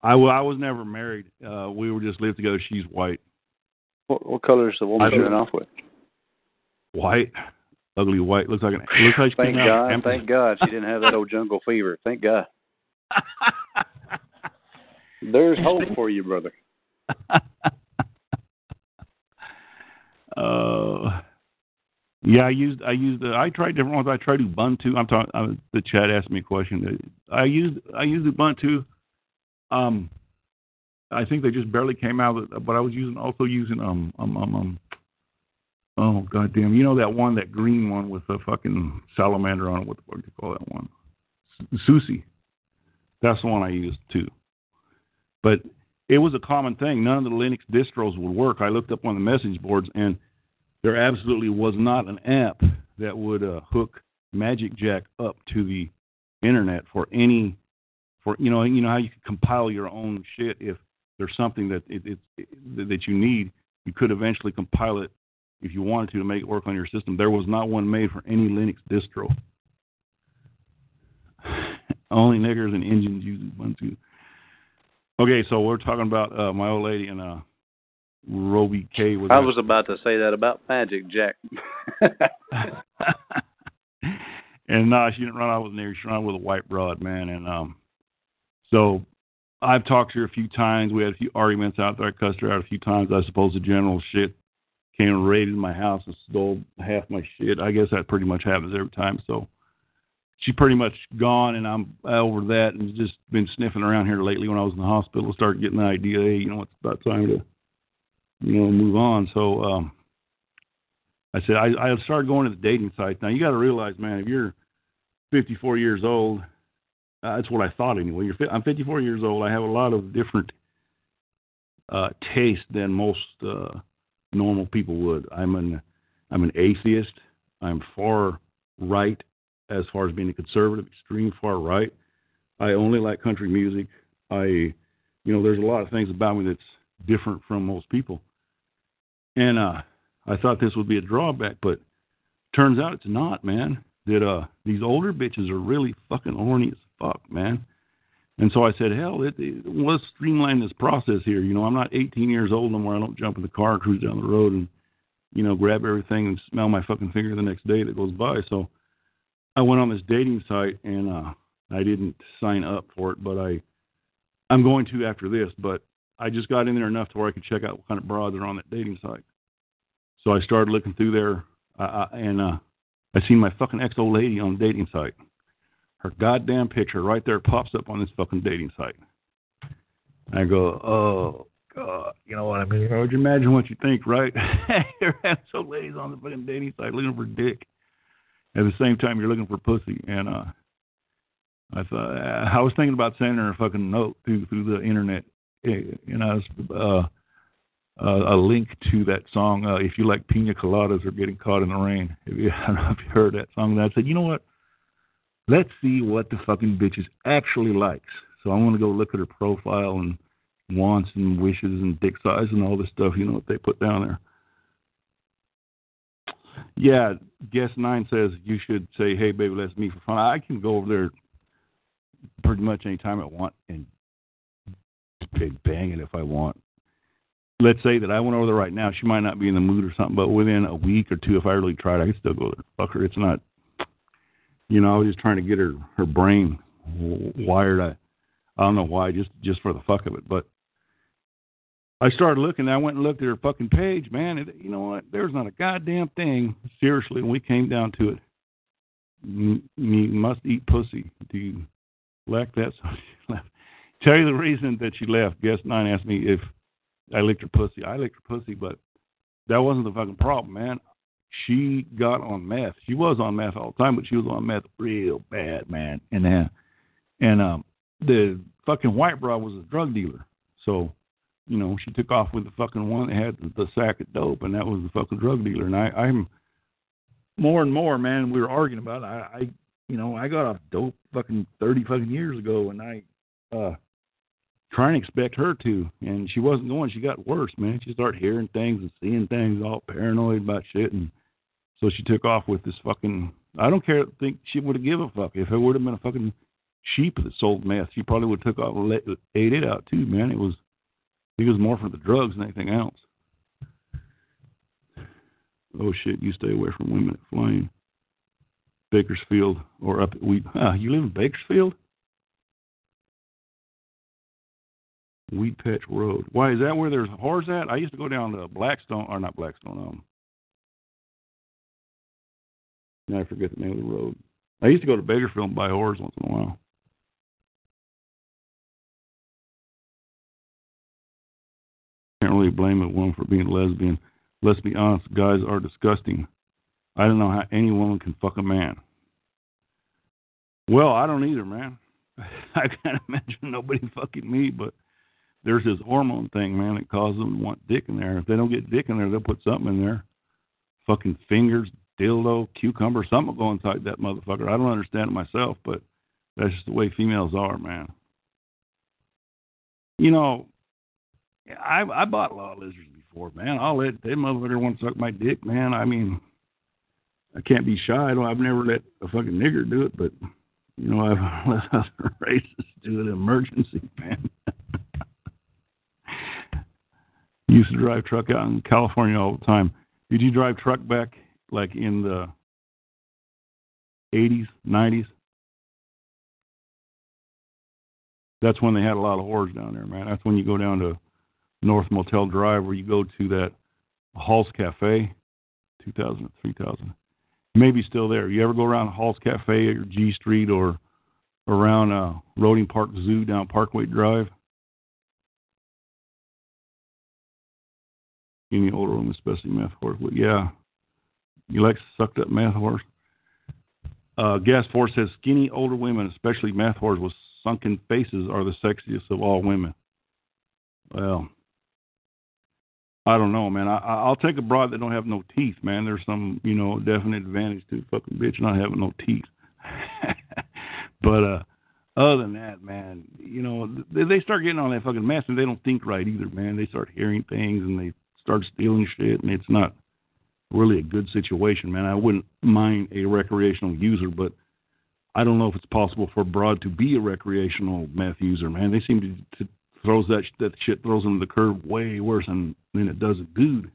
Speaker 3: I, was never married. Uh, we were just lived together. She's white.
Speaker 4: What what color is the woman
Speaker 3: I
Speaker 4: you're off with?
Speaker 3: White, ugly white. Looks like an. Looks like she
Speaker 4: Thank
Speaker 3: came out
Speaker 4: God.
Speaker 3: Amazon.
Speaker 4: Thank God she didn't have that old jungle fever. Thank God. There's hope for you, brother.
Speaker 3: uh, yeah, I used I used uh, I tried different ones. I tried Ubuntu. I'm talking. Uh, the chat asked me a question. I used I used Ubuntu. Um, I think they just barely came out, but I was using also using um um um. um Oh goddamn! You know that one, that green one with the fucking salamander on it. What the fuck do you call that one? SUSE. That's the one I used too. But it was a common thing. None of the Linux distros would work. I looked up on the message boards, and there absolutely was not an app that would uh, hook Magic Jack up to the internet for any, for you know, you know how you could compile your own shit if there's something that it, it, it that you need. You could eventually compile it if you wanted to to make it work on your system. There was not one made for any Linux distro. Only niggers and engines use Ubuntu. Okay, so we're talking about uh, my old lady and uh, Roby K. Was
Speaker 4: I was about to say that about Magic Jack.
Speaker 3: and no, she didn't run out with an ear. She ran out with a white broad, man. And um, so I've talked to her a few times. We had a few arguments out there. I cussed her out a few times. I suppose the general shit came and raided my house and stole half my shit. I guess that pretty much happens every time. So she's pretty much gone, and I'm over that, and just been sniffing around here lately. When I was in the hospital, started getting the idea, hey, you know, it's about time to, you know, move on. So um, I said I, I started going to the dating sites. Now you got to realize, man, if you're 54 years old, uh, that's what I thought anyway. You're, I'm 54 years old. I have a lot of different uh, taste than most uh, normal people would. I'm an I'm an atheist. I'm far right as far as being a conservative, extreme far right. I only like country music. I, you know, there's a lot of things about me that's different from most people. And uh, I thought this would be a drawback, but turns out it's not, man. That uh, these older bitches are really fucking horny as fuck, man. And so I said, hell, it, it, let's streamline this process here. You know, I'm not 18 years old anymore. I don't jump in the car, cruise down the road, and you know, grab everything and smell my fucking finger the next day that goes by. So I went on this dating site and uh, I didn't sign up for it, but I I'm going to after this. But I just got in there enough to where I could check out what kind of broads are on that dating site. So I started looking through there, uh, and uh, I seen my fucking ex old lady on the dating site. Her goddamn picture right there pops up on this fucking dating site. And I go, oh god, you know what I mean? Would you imagine what you think, right? You're some ladies on the fucking dating site looking for dick. At the same time, you're looking for pussy, and uh, I thought uh, I was thinking about sending her a fucking note through through the internet, eh, you know, uh, uh, a link to that song. Uh, if you like pina coladas or getting caught in the rain, if you, I don't know if you heard that song. And I said, you know what? Let's see what the fucking bitches actually likes. So I'm gonna go look at her profile and wants and wishes and dick size and all this stuff. You know what they put down there. Yeah, guest nine says you should say, "Hey, baby, let's meet for fun." I can go over there pretty much any time I want and bang it if I want. Let's say that I went over there right now. She might not be in the mood or something, but within a week or two, if I really tried, I could still go there. Fuck her. It's not. You know, I was just trying to get her her brain wired. I I don't know why, just just for the fuck of it, but I started looking. I went and looked at her fucking page, man. And you know what? There's not a goddamn thing. Seriously, when we came down to it, you must eat pussy. Do you lack that? So she left. Tell you the reason that she left. Guest nine asked me if I licked her pussy. I licked her pussy, but that wasn't the fucking problem, man. She got on meth. She was on meth all the time, but she was on meth real bad, man. And uh, and um, the fucking white bra was a drug dealer, so you know, she took off with the fucking one that had the, sack of dope, and that was the fucking drug dealer. And I, I'm more and more, man. We were arguing about. It. I, I, you know, I got off dope fucking thirty fucking years ago, and I, uh, trying to expect her to, and she wasn't going. She got worse, man. She started hearing things and seeing things, all paranoid about shit, and so she took off with this fucking. I don't care. Think she would have given a fuck if it would have been a fucking sheep that sold meth. She probably would have took off and ate it out too, man. It was he was more for the drugs than anything else. Oh shit, you stay away from women at Flame. Bakersfield or up at Wheat. Ah, you live in Bakersfield? Weedpatch Road. Why is that where there's whores at? I used to go down to Blackstone or not Blackstone. Um, now I forget the name of the road. I used to go to Bakersfield and buy whores once in a while. can't really blame a woman for being lesbian. Let's be honest, guys are disgusting. I don't know how any woman can fuck a man. Well, I don't either, man. I can't imagine nobody fucking me, but there's this hormone thing, man, that causes them to want dick in there. If they don't get dick in there, they'll put something in there. Fucking fingers, dildo, cucumber, something go inside that motherfucker. I don't understand it myself, but that's just the way females are, man. You know, I I bought a lot of lizards before, man. I'll let that motherfucker want to suck my dick, man. I mean, I can't be shy. I don't, I've never let a fucking nigger do it, but you know, I've let other races do it emergency, man. Used to drive truck out in California all the time. Did you drive truck back like in the 80s, 90s? That's when they had a lot of whores down there, man. That's when you go down to North Motel Drive, where you go to that Hall's Cafe, 2000, 3000. Maybe still there. You ever go around Hall's Cafe or G Street or around uh, Roeding Park Zoo down Parkway Drive? Any older women, especially meth horse. Yeah, you like sucked up meth horse. Uh, Gas Force says skinny older women, especially meth whores with sunken faces, are the sexiest of all women. Well, I don't know, man. I, I'll take a broad that don't have no teeth, man. There's some, you know, definite advantage to fucking bitch not having no teeth. but uh other than that, man, you know, they, they start getting on that fucking mess and they don't think right either, man. They start hearing things and they start stealing shit, and it's not really a good situation, man. I wouldn't mind a recreational user, but I don't know if it's possible for Broad to be a recreational meth user, man. They seem to, to throws that that shit throws them to the curb way worse than than it does a dude.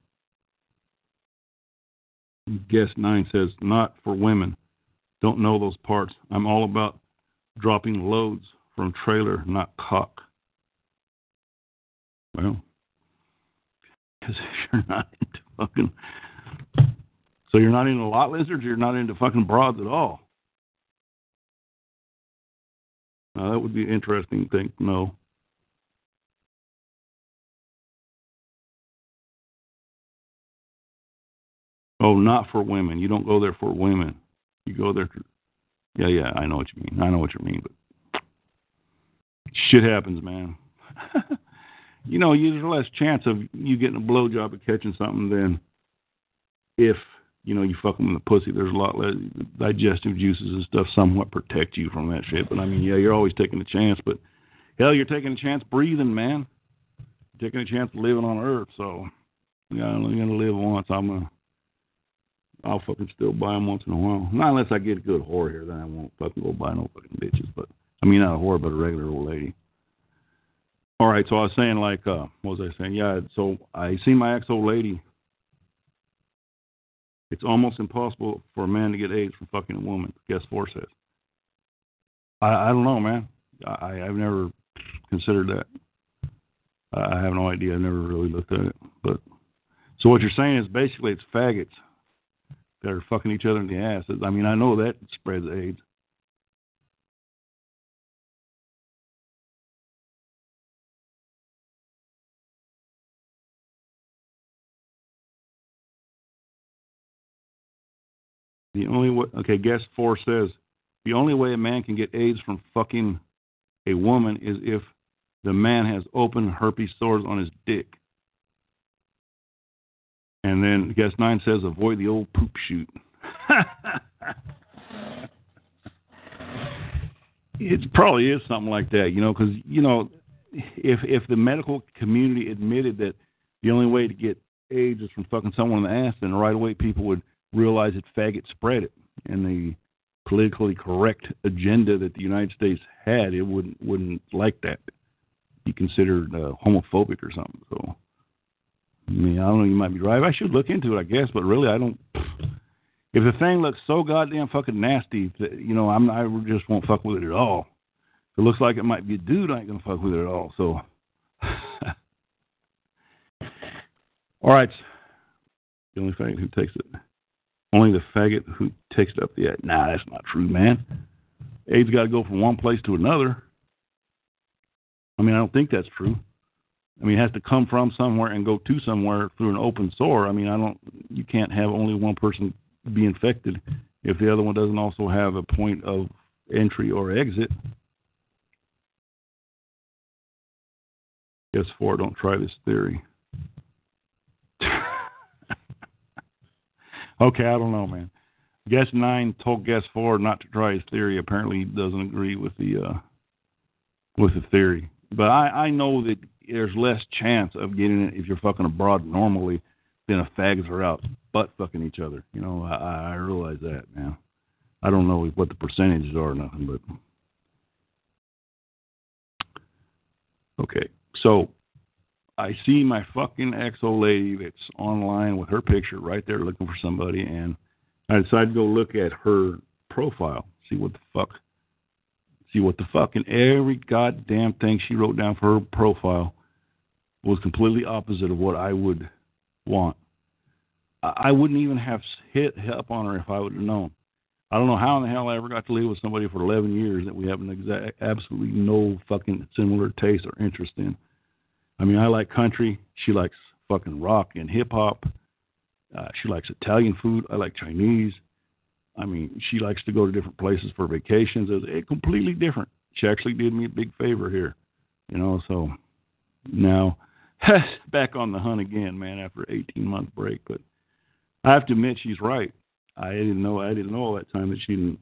Speaker 3: Guest nine says not for women. Don't know those parts. I'm all about dropping loads from trailer, not cock. Well, because you're not into fucking. So you're not into lot lizards. You're not into fucking broads at all. Now that would be an interesting thing to know. Oh, not for women. You don't go there for women. You go there. For, yeah, yeah. I know what you mean. I know what you mean, but shit happens, man. you know, there's less chance of you getting a blowjob or catching something than if you know you fuck them in the pussy. There's a lot less digestive juices and stuff somewhat protect you from that shit. But I mean, yeah, you're always taking a chance. But hell, you're taking a chance breathing, man. You're taking a chance of living on Earth. So yeah, I'm only gonna live once. I'm gonna I'll fucking still buy them once in a while. Not unless I get a good whore here, then I won't fucking go buy no fucking bitches. But I mean, not a whore, but a regular old lady. All right, so I was saying like, uh, what was I saying? Yeah, so I seen my ex old lady It's almost impossible for a man to get AIDS from fucking a woman. Guess four says. I, I don't know, man. I, I've never considered that. I have no idea. I never really looked at it. But so what you're saying is basically it's faggots that are fucking each other in the ass. I mean, I know that spreads AIDS. The only way, okay, guess four says the only way a man can get AIDS from fucking a woman is if the man has open herpes sores on his dick. And then guess nine says avoid the old poop shoot. it probably is something like that, you know, because you know, if if the medical community admitted that the only way to get AIDS is from fucking someone in the ass, then right away people would realize that faggot spread it, and the politically correct agenda that the United States had, it wouldn't wouldn't like that. Be considered uh, homophobic or something. So, I mean, I don't know. You might be right. I should look into it, I guess, but really, I don't. If the thing looks so goddamn fucking nasty, that, you know, I'm I just won't fuck with it at all. If it looks like it might be a dude, I ain't gonna fuck with it at all. So, all right. The only thing who takes it. Only the faggot who takes it up the ass. Nah, that's not true, man. AIDS got to go from one place to another. I mean, I don't think that's true. I mean, it has to come from somewhere and go to somewhere through an open sore. I mean, I don't. You can't have only one person be infected if the other one doesn't also have a point of entry or exit. Guess four. Don't try this theory. Okay, I don't know, man. Guess nine told guess four not to try his theory. Apparently, he doesn't agree with the uh, with the theory. But I I know that there's less chance of getting it if you're fucking abroad normally than if fags are out butt fucking each other. You know, I I realize that, now. I don't know what the percentages are or nothing, but okay. So I see my fucking ex old lady that's online with her picture right there looking for somebody, and I decided to go look at her profile, see what the fuck, see what the fuck, and every goddamn thing she wrote down for her profile was completely opposite of what I would want. I wouldn't even have hit up on her if I would have known. I don't know how in the hell I ever got to live with somebody for 11 years that we have an exact, absolutely no fucking similar taste or interest in. I mean, I like country. She likes fucking rock and hip hop. Uh, she likes Italian food. I like Chinese. I mean, she likes to go to different places for vacations. It's completely different. She actually did me a big favor here, you know. So now back on the hunt again, man. After 18 month break, but I have to admit she's right. I didn't know. I didn't know all that time that she didn't,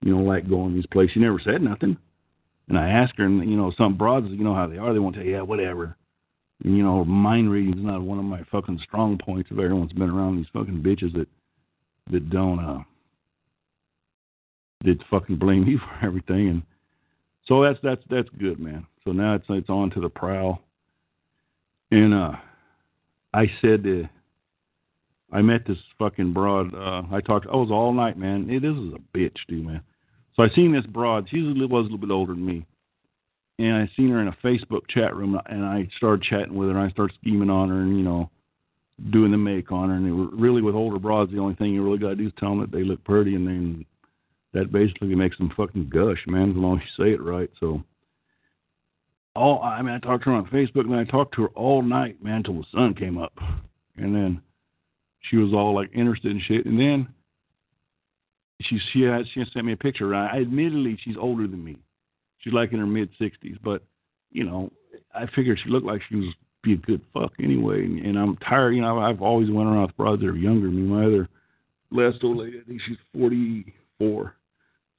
Speaker 3: you know, like going to these places. She never said nothing. And I asked her, and you know, some broads, you know how they are. They won't tell you, yeah, whatever you know, mind reading is not one of my fucking strong points. If everyone's been around these fucking bitches that that don't uh that fucking blame me for everything, and so that's that's that's good, man. So now it's it's on to the prowl, and uh, I said uh, I met this fucking broad. Uh, I talked. I was all night, man. It, this is a bitch, dude, man. So I seen this broad. She was a little bit older than me and I seen her in a Facebook chat room, and I started chatting with her, and I started scheming on her, and you know, doing the make on her, and it were really with older broads, the only thing you really got to do is tell them that they look pretty, and then that basically makes them fucking gush, man, as long as you say it right. So, all I mean, I talked to her on Facebook, and I talked to her all night, man, till the sun came up, and then she was all like interested in shit, and then she she had she sent me a picture. I admittedly she's older than me she's like in her mid sixties, but you know, I figured she looked like she was be a good fuck anyway. And, and I'm tired. You know, I've always went around with brothers that are younger than me. My other last old lady, I think she's 44,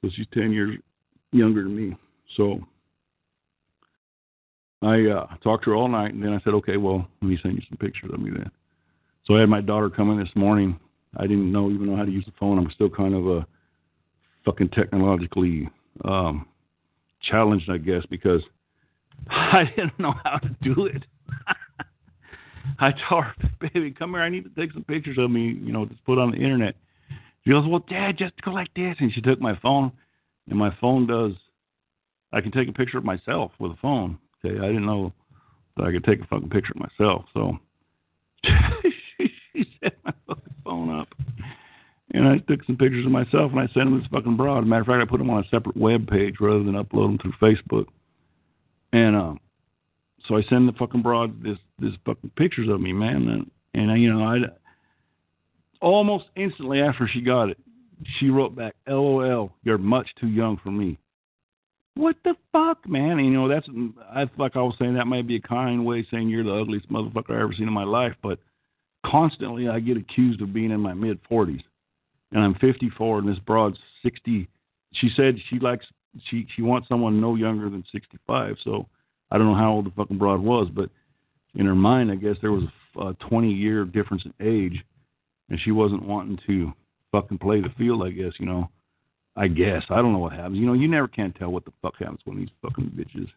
Speaker 3: so she's 10 years younger than me. So I uh, talked to her all night, and then I said, okay, well, let me send you some pictures of me then. So I had my daughter come in this morning. I didn't know even know how to use the phone. I'm still kind of a fucking technologically um, challenged, I guess, because I didn't know how to do it. I told her, baby, come here. I need to take some pictures of me, you know, to put on the internet. She goes, well, Dad, just go like this. And she took my phone, and my phone does. I can take a picture of myself with a phone. Okay, I didn't know that I could take a fucking picture of myself. So she, she set my fucking phone up, and I took some pictures of myself, and I sent them to this fucking broad. matter of fact, I put them on a separate web page rather than upload them through Facebook. And um, so I send the fucking broad this this fucking pictures of me, man, and and you know I almost instantly after she got it, she wrote back, "LOL, you're much too young for me." What the fuck, man? And, you know that's I like I was saying that might be a kind way saying you're the ugliest motherfucker I've ever seen in my life, but constantly I get accused of being in my mid 40s, and I'm 54, and this broad's 60. She said she likes she she wants someone no younger than 65, so I don't know how old the fucking broad was, but in her mind, I guess there was a 20 year difference in age, and she wasn't wanting to fucking play the field. I guess you know. I guess I don't know what happens. You know, you never can tell what the fuck happens when these fucking bitches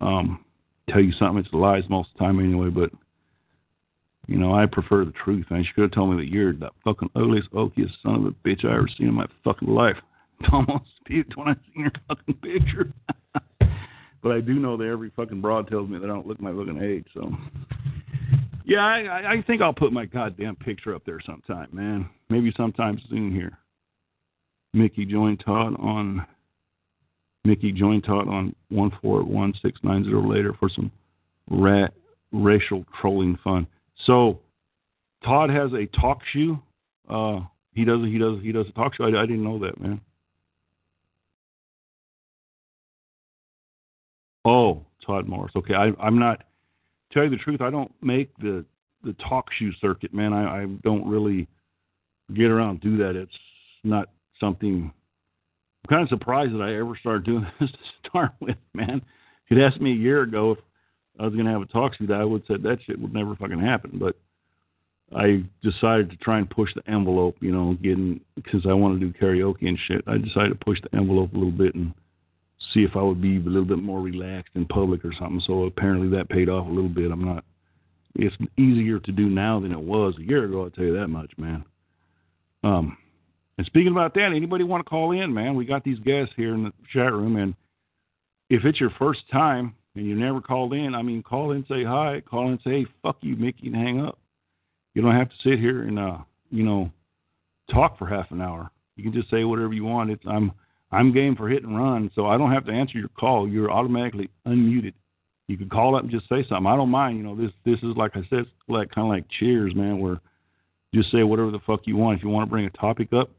Speaker 3: um tell you something. It's lies most of the time anyway. But you know, I prefer the truth. Man, she could have told me that you're the fucking ugliest, okiest son of a bitch I ever seen in my fucking life. Almost puked when I seen your fucking picture. But I do know that every fucking broad tells me that I don't look my fucking age. So, yeah, I, I think I'll put my goddamn picture up there sometime, man. Maybe sometime soon here. Mickey joined Todd on Mickey joined Todd on one four one six nine zero later for some rat racial trolling fun. So Todd has a talk show. Uh, he does he does he does a talk show. I, I didn't know that, man. Oh, Todd Morris. Okay, I, I'm not. Tell you the truth, I don't make the the talk show circuit, man. I, I don't really get around do that. It's not something. I'm kind of surprised that I ever started doing this to start with, man. If you'd asked me a year ago if I was going to have a talk show, that I would said that shit would never fucking happen. But I decided to try and push the envelope, you know, getting because I want to do karaoke and shit. I decided to push the envelope a little bit and see if I would be a little bit more relaxed in public or something. So apparently that paid off a little bit. I'm not. It's easier to do now than it was a year ago. I'll tell you that much, man. Um, and speaking about that, anybody want to call in, man? We got these guests here in the chat room, and if it's your first time and you never called in, I mean, call in, say hi, call in, say hey, fuck you, Mickey, and hang up. You don't have to sit here and uh, you know, talk for half an hour. You can just say whatever you want. It's I'm I'm game for hit and run, so I don't have to answer your call. You're automatically unmuted. You can call up and just say something. I don't mind. You know, this this is like I said, like kind of like Cheers, man, where just say whatever the fuck you want. If you want to bring a topic up,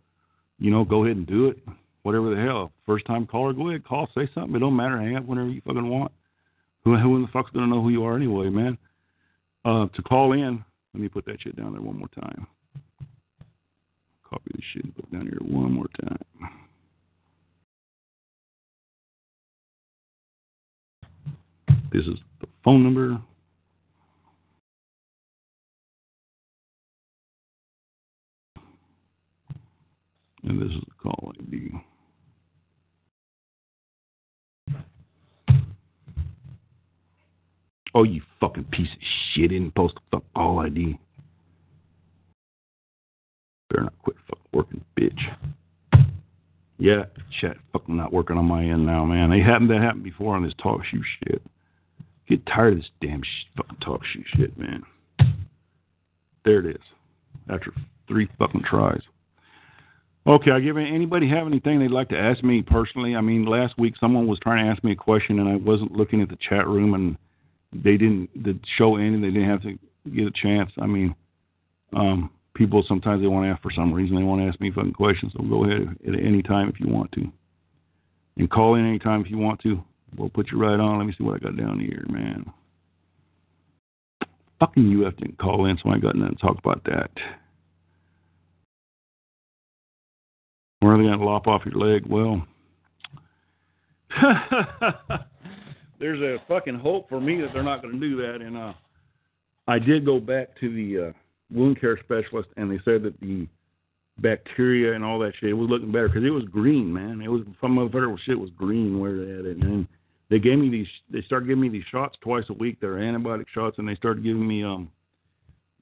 Speaker 3: you know, go ahead and do it. Whatever the hell. First time caller, go ahead, call, say something. It don't matter. Hang up whenever you fucking want. Who who in the fuck's gonna know who you are anyway, man? Uh, to call in, let me put that shit down there one more time. Copy this shit and put it down here one more time. This is the phone number. And this is the call ID. Oh, you fucking piece of shit. Didn't post the fuck all ID. Better not quit fucking working, bitch. Yeah, chat fucking not working on my end now, man. They happened that happened before on this TalkShoe shit. Get tired of this damn sh- fucking TalkShoe shit, man. There it is. After three fucking tries. Okay, I give anybody have anything they'd like to ask me personally? I mean, last week someone was trying to ask me a question and I wasn't looking at the chat room and they didn't the show ended. They didn't have to get a chance. I mean, um, people sometimes they want to ask for some reason. They want to ask me fucking questions. So go ahead at any time if you want to, and call in anytime if you want to. We'll put you right on. Let me see what I got down here, man. Fucking UF didn't call in, so I got nothing to talk about that. Where are they going to lop off your leg? Well, there's a fucking hope for me that they're not going to do that. And uh, I did go back to the uh, wound care specialist, and they said that the bacteria and all that shit was looking better because it was green, man. It was some of the shit was green where they had it, and then they gave me these. They started giving me these shots twice a week. They're antibiotic shots, and they started giving me um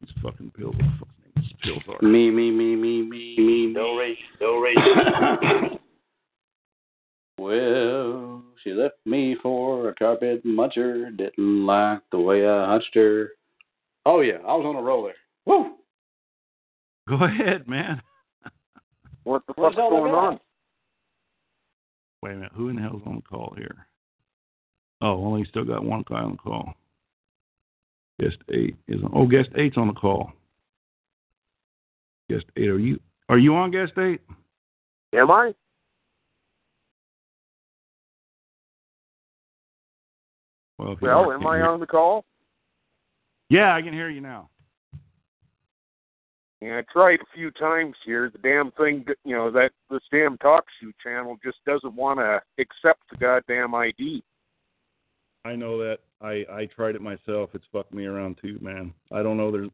Speaker 3: these fucking pills. What the fuck's name these pills are?
Speaker 4: Me, me, me, me, me, me. No race, no race. well, she left me for a carpet muncher. Didn't like the way I hunched her. Oh yeah, I was on a roller. Woo!
Speaker 3: Go ahead, man.
Speaker 5: What the fuck's going
Speaker 4: about?
Speaker 5: on?
Speaker 3: Wait a minute. Who in the hell's on the call here? Oh, only still got one guy on the call. Guest eight is on. Oh, guest eight's on the call. Guest eight, are you are you on guest eight?
Speaker 5: Am I?
Speaker 3: Well,
Speaker 5: Well, am I on the call?
Speaker 3: Yeah, I can hear you now.
Speaker 5: Yeah, I tried a few times here. The damn thing, you know, that this damn talk show channel just doesn't want to accept the goddamn ID.
Speaker 3: I know that. I I tried it myself. It's fucked me around too, man. I don't know. There's.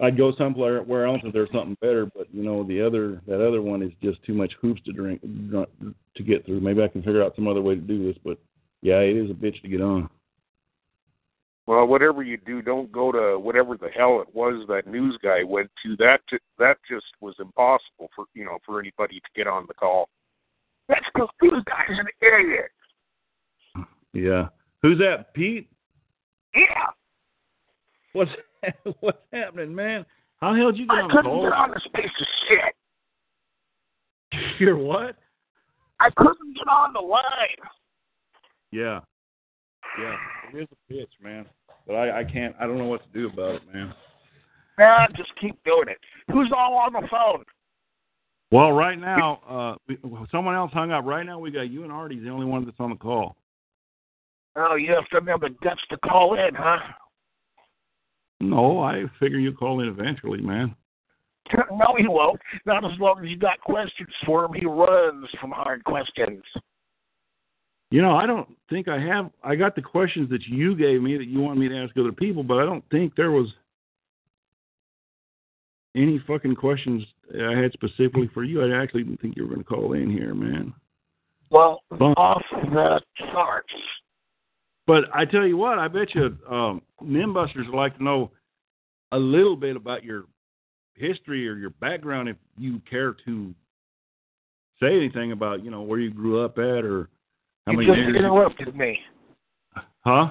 Speaker 3: I'd go somewhere where else if there's something better, but you know the other that other one is just too much hoops to drink to get through. Maybe I can figure out some other way to do this, but yeah, it is a bitch to get on.
Speaker 5: Well, whatever you do, don't go to whatever the hell it was that news guy went to. That ju- that just was impossible for you know for anybody to get on the call. That's because news guy's an idiot.
Speaker 3: Yeah. Who's that, Pete?
Speaker 5: Yeah,
Speaker 3: What's what's happening, man? How the hell did you get
Speaker 5: I
Speaker 3: on the call?
Speaker 5: I couldn't get on this piece of shit.
Speaker 3: You're what?
Speaker 5: I couldn't get on the line.
Speaker 3: Yeah. Yeah. It is a bitch, man. But I, I can't I don't know what to do about it, man.
Speaker 5: Nah, just keep doing it. Who's all on the phone?
Speaker 3: Well, right now, uh we, someone else hung up. Right now we got you and Artie's the only one that's on the call.
Speaker 5: Oh, you have to remember guts to call in, huh?
Speaker 3: No, I figure you call in eventually, man.
Speaker 5: no, he won't. Not as long as you got questions for him. He runs from hard questions.
Speaker 3: You know, I don't think I have. I got the questions that you gave me that you wanted me to ask other people, but I don't think there was any fucking questions I had specifically for you. I actually didn't think you were going to call in here, man.
Speaker 5: Well,
Speaker 3: Well-
Speaker 5: off the charts.
Speaker 3: But I tell you what, I bet you um, Nimbusters would like to know a little bit about your history or your background if you care to say anything about, you know, where you grew up at or how
Speaker 5: you just
Speaker 3: years.
Speaker 5: interrupted me.
Speaker 3: Huh?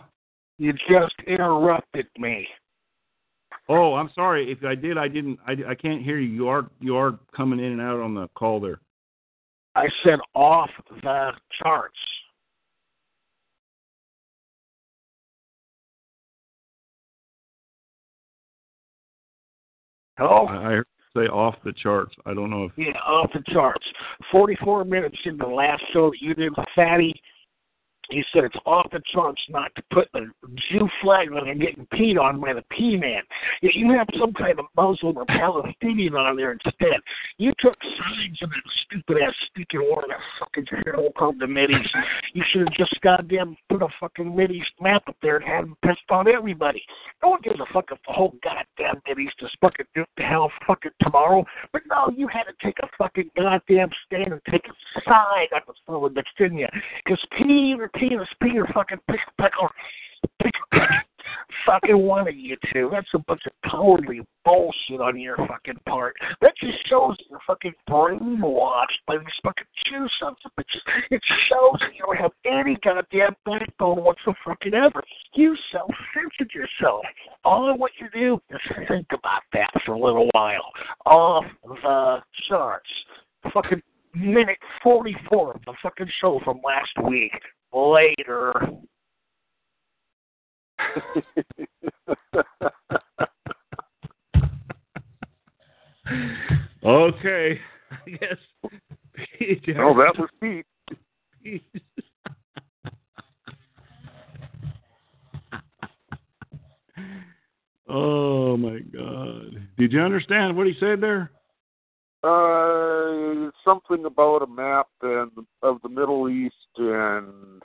Speaker 5: You just interrupted me.
Speaker 3: Oh, I'm sorry. If I did, I didn't. I, I can't hear you. You are you are coming in and out on the call there.
Speaker 5: I said off the charts. Hello?
Speaker 3: I, I heard you say off the charts. I don't know if
Speaker 5: Yeah, off the charts. 44 minutes in the last show you did Fatty, he said it's off the charts not to put the Jew flag on and getting peed on by the P man. Yet you have some kind of Muslim or Palestinian on there instead. You took sides in that stupid ass speaking war that fucking hell called the Mideast. You should have just goddamn put a fucking Mideast map up there and had them pissed on everybody. No one gives a fuck if the whole goddamn Mideast is fucking duped to hell fucking tomorrow. But no, you had to take a fucking goddamn stand and take a side on the fellow that's in you. Because Peter, Peter, Peter, fucking pick, pickle, pick, fucking one of you two. That's a bunch of totally bullshit on your fucking part. That just shows you're fucking brainwashed by these fucking Jew sons of bitches. It shows that you don't have any goddamn backbone whatsoever. You self-censored yourself. All I want you to do is think about that for a little while. Off the charts. Fucking minute 44 of the fucking show from last week. Later.
Speaker 3: Okay. I guess Pete,
Speaker 5: Oh, that was Pete.
Speaker 3: oh my god. Did you understand what he said there?
Speaker 5: Uh, something about a map and of the Middle East, and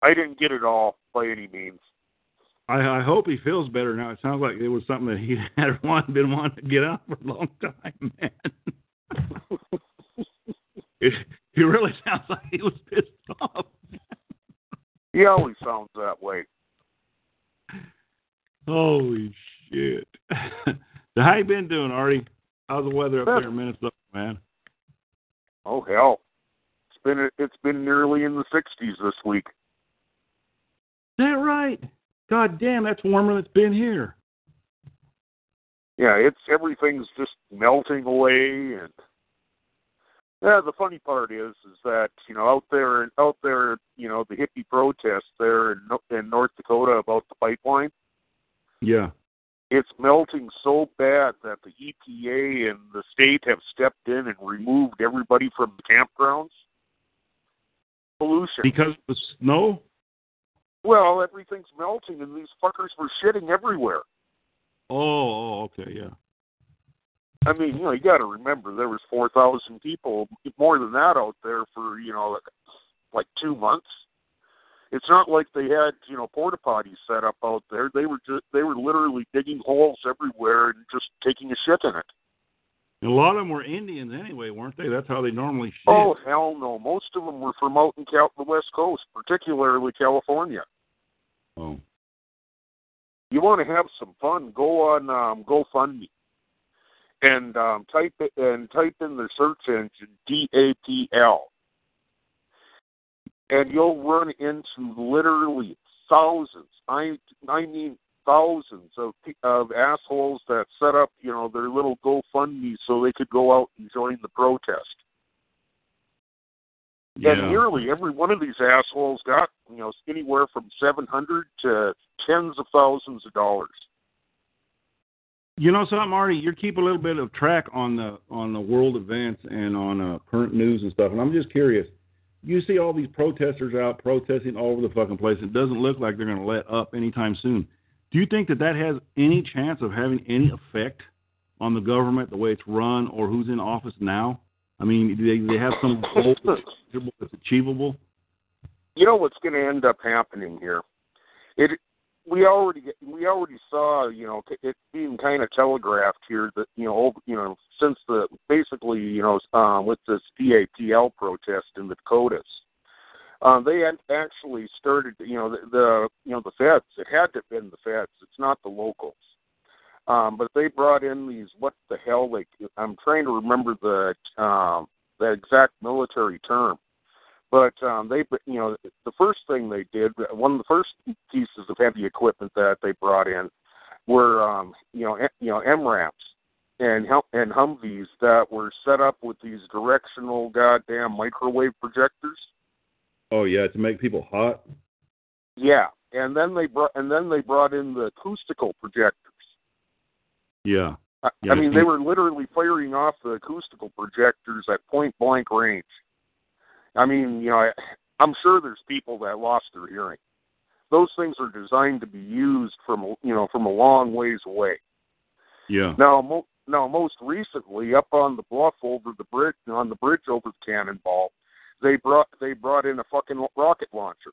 Speaker 5: I didn't get it all by any means.
Speaker 3: I, I hope he feels better now. It sounds like it was something that he had want, been wanting to get out for a long time, man. it, he really sounds like he was pissed off.
Speaker 5: He always sounds that way.
Speaker 3: Holy shit! so how you been doing, Artie? How's the weather up there in Minnesota, man?
Speaker 6: Oh hell, it's been it's been nearly in the 60s this week.
Speaker 3: Is that right? God damn, that's warmer than it's been here.
Speaker 6: Yeah, it's everything's just melting away, and yeah. The funny part is, is that you know out there out there, you know the hippie protests there in, in North Dakota about the pipeline.
Speaker 3: Yeah.
Speaker 6: It's melting so bad that the EPA and the state have stepped in and removed everybody from the campgrounds. Pollution.
Speaker 3: Because of the snow?
Speaker 6: Well, everything's melting and these fuckers were shitting everywhere.
Speaker 3: Oh, oh okay, yeah.
Speaker 6: I mean, you know, you got to remember there was 4,000 people, more than that out there for, you know, like, like 2 months it's not like they had you know porta potties set up out there. They were just they were literally digging holes everywhere and just taking a shit in it.
Speaker 3: And a lot of them were Indians anyway, weren't they? That's how they normally shit.
Speaker 6: Oh hell no! Most of them were from out in Cal- the West Coast, particularly California.
Speaker 3: Oh.
Speaker 6: You want to have some fun? Go on um, GoFundMe and um, type it and type in the search engine DAPL and you'll run into literally thousands. I I mean thousands of of assholes that set up you know their little GoFundMe so they could go out and join the protest.
Speaker 3: Yeah.
Speaker 6: And nearly every one of these assholes got you know anywhere from seven hundred to tens of thousands of dollars.
Speaker 3: You know something, Marty? You're keep a little bit of track on the on the world events and on uh, current news and stuff, and I'm just curious you see all these protesters out protesting all over the fucking place. It doesn't look like they're going to let up anytime soon. Do you think that that has any chance of having any effect on the government, the way it's run, or who's in office now? I mean, do they, they have some goal that's achievable?
Speaker 6: You know what's going to end up happening here? It we already we already saw you know it being kind of telegraphed here that you know over, you know since the basically you know uh, with this DAPL protest in the Dakotas, uh, they had actually started you know the, the you know the feds. It had to have been the feds. It's not the locals. Um, but they brought in these what the hell like I'm trying to remember the um, the exact military term but um, they, you know, the first thing they did, one of the first pieces of heavy equipment that they brought in were, um, you know, you know, MRAPs and and Humvees that were set up with these directional goddamn microwave projectors.
Speaker 3: Oh yeah, to make people hot.
Speaker 6: Yeah, and then they brought and then they brought in the acoustical projectors.
Speaker 3: Yeah. Yeah
Speaker 6: I mean, they were literally firing off the acoustical projectors at point blank range. I mean, you know, I, I'm sure there's people that lost their hearing. Those things are designed to be used from you know from a long ways away.
Speaker 3: Yeah.
Speaker 6: Now, mo- now, most recently, up on the bluff over the bridge on the bridge over the Cannonball, they brought they brought in a fucking rocket launcher.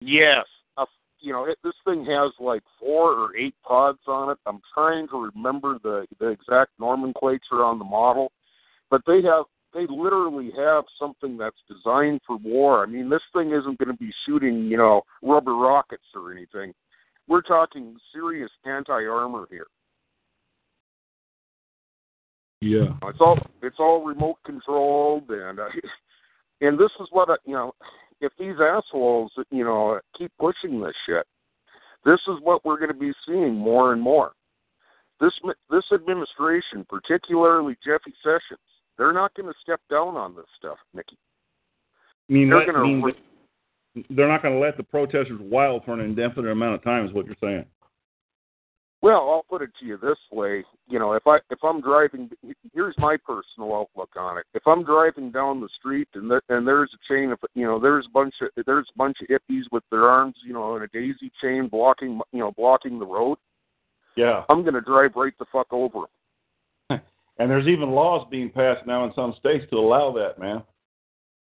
Speaker 6: Yes, a, you know it, this thing has like four or eight pods on it. I'm trying to remember the the exact nomenclature on the model, but they have they literally have something that's designed for war. I mean, this thing isn't going to be shooting, you know, rubber rockets or anything. We're talking serious anti-armor here.
Speaker 3: Yeah.
Speaker 6: It's all it's all remote controlled, and uh, and this is what I, you know. If these assholes, you know, keep pushing this shit, this is what we're going to be seeing more and more. This this administration, particularly Jeffy Sessions, they're not going to step down on this stuff, Nikki.
Speaker 3: I mean,
Speaker 6: they're going
Speaker 3: means that they're not going to let the protesters wild for an indefinite amount of time, is what you're saying.
Speaker 6: Well, I'll put it to you this way. You know, if I if I'm driving, here's my personal outlook on it. If I'm driving down the street and there, and there's a chain of you know there's a bunch of there's a bunch of hippies with their arms you know in a daisy chain blocking you know blocking the road.
Speaker 3: Yeah.
Speaker 6: I'm going to drive right the fuck over them.
Speaker 3: And there's even laws being passed now in some states to allow that, man.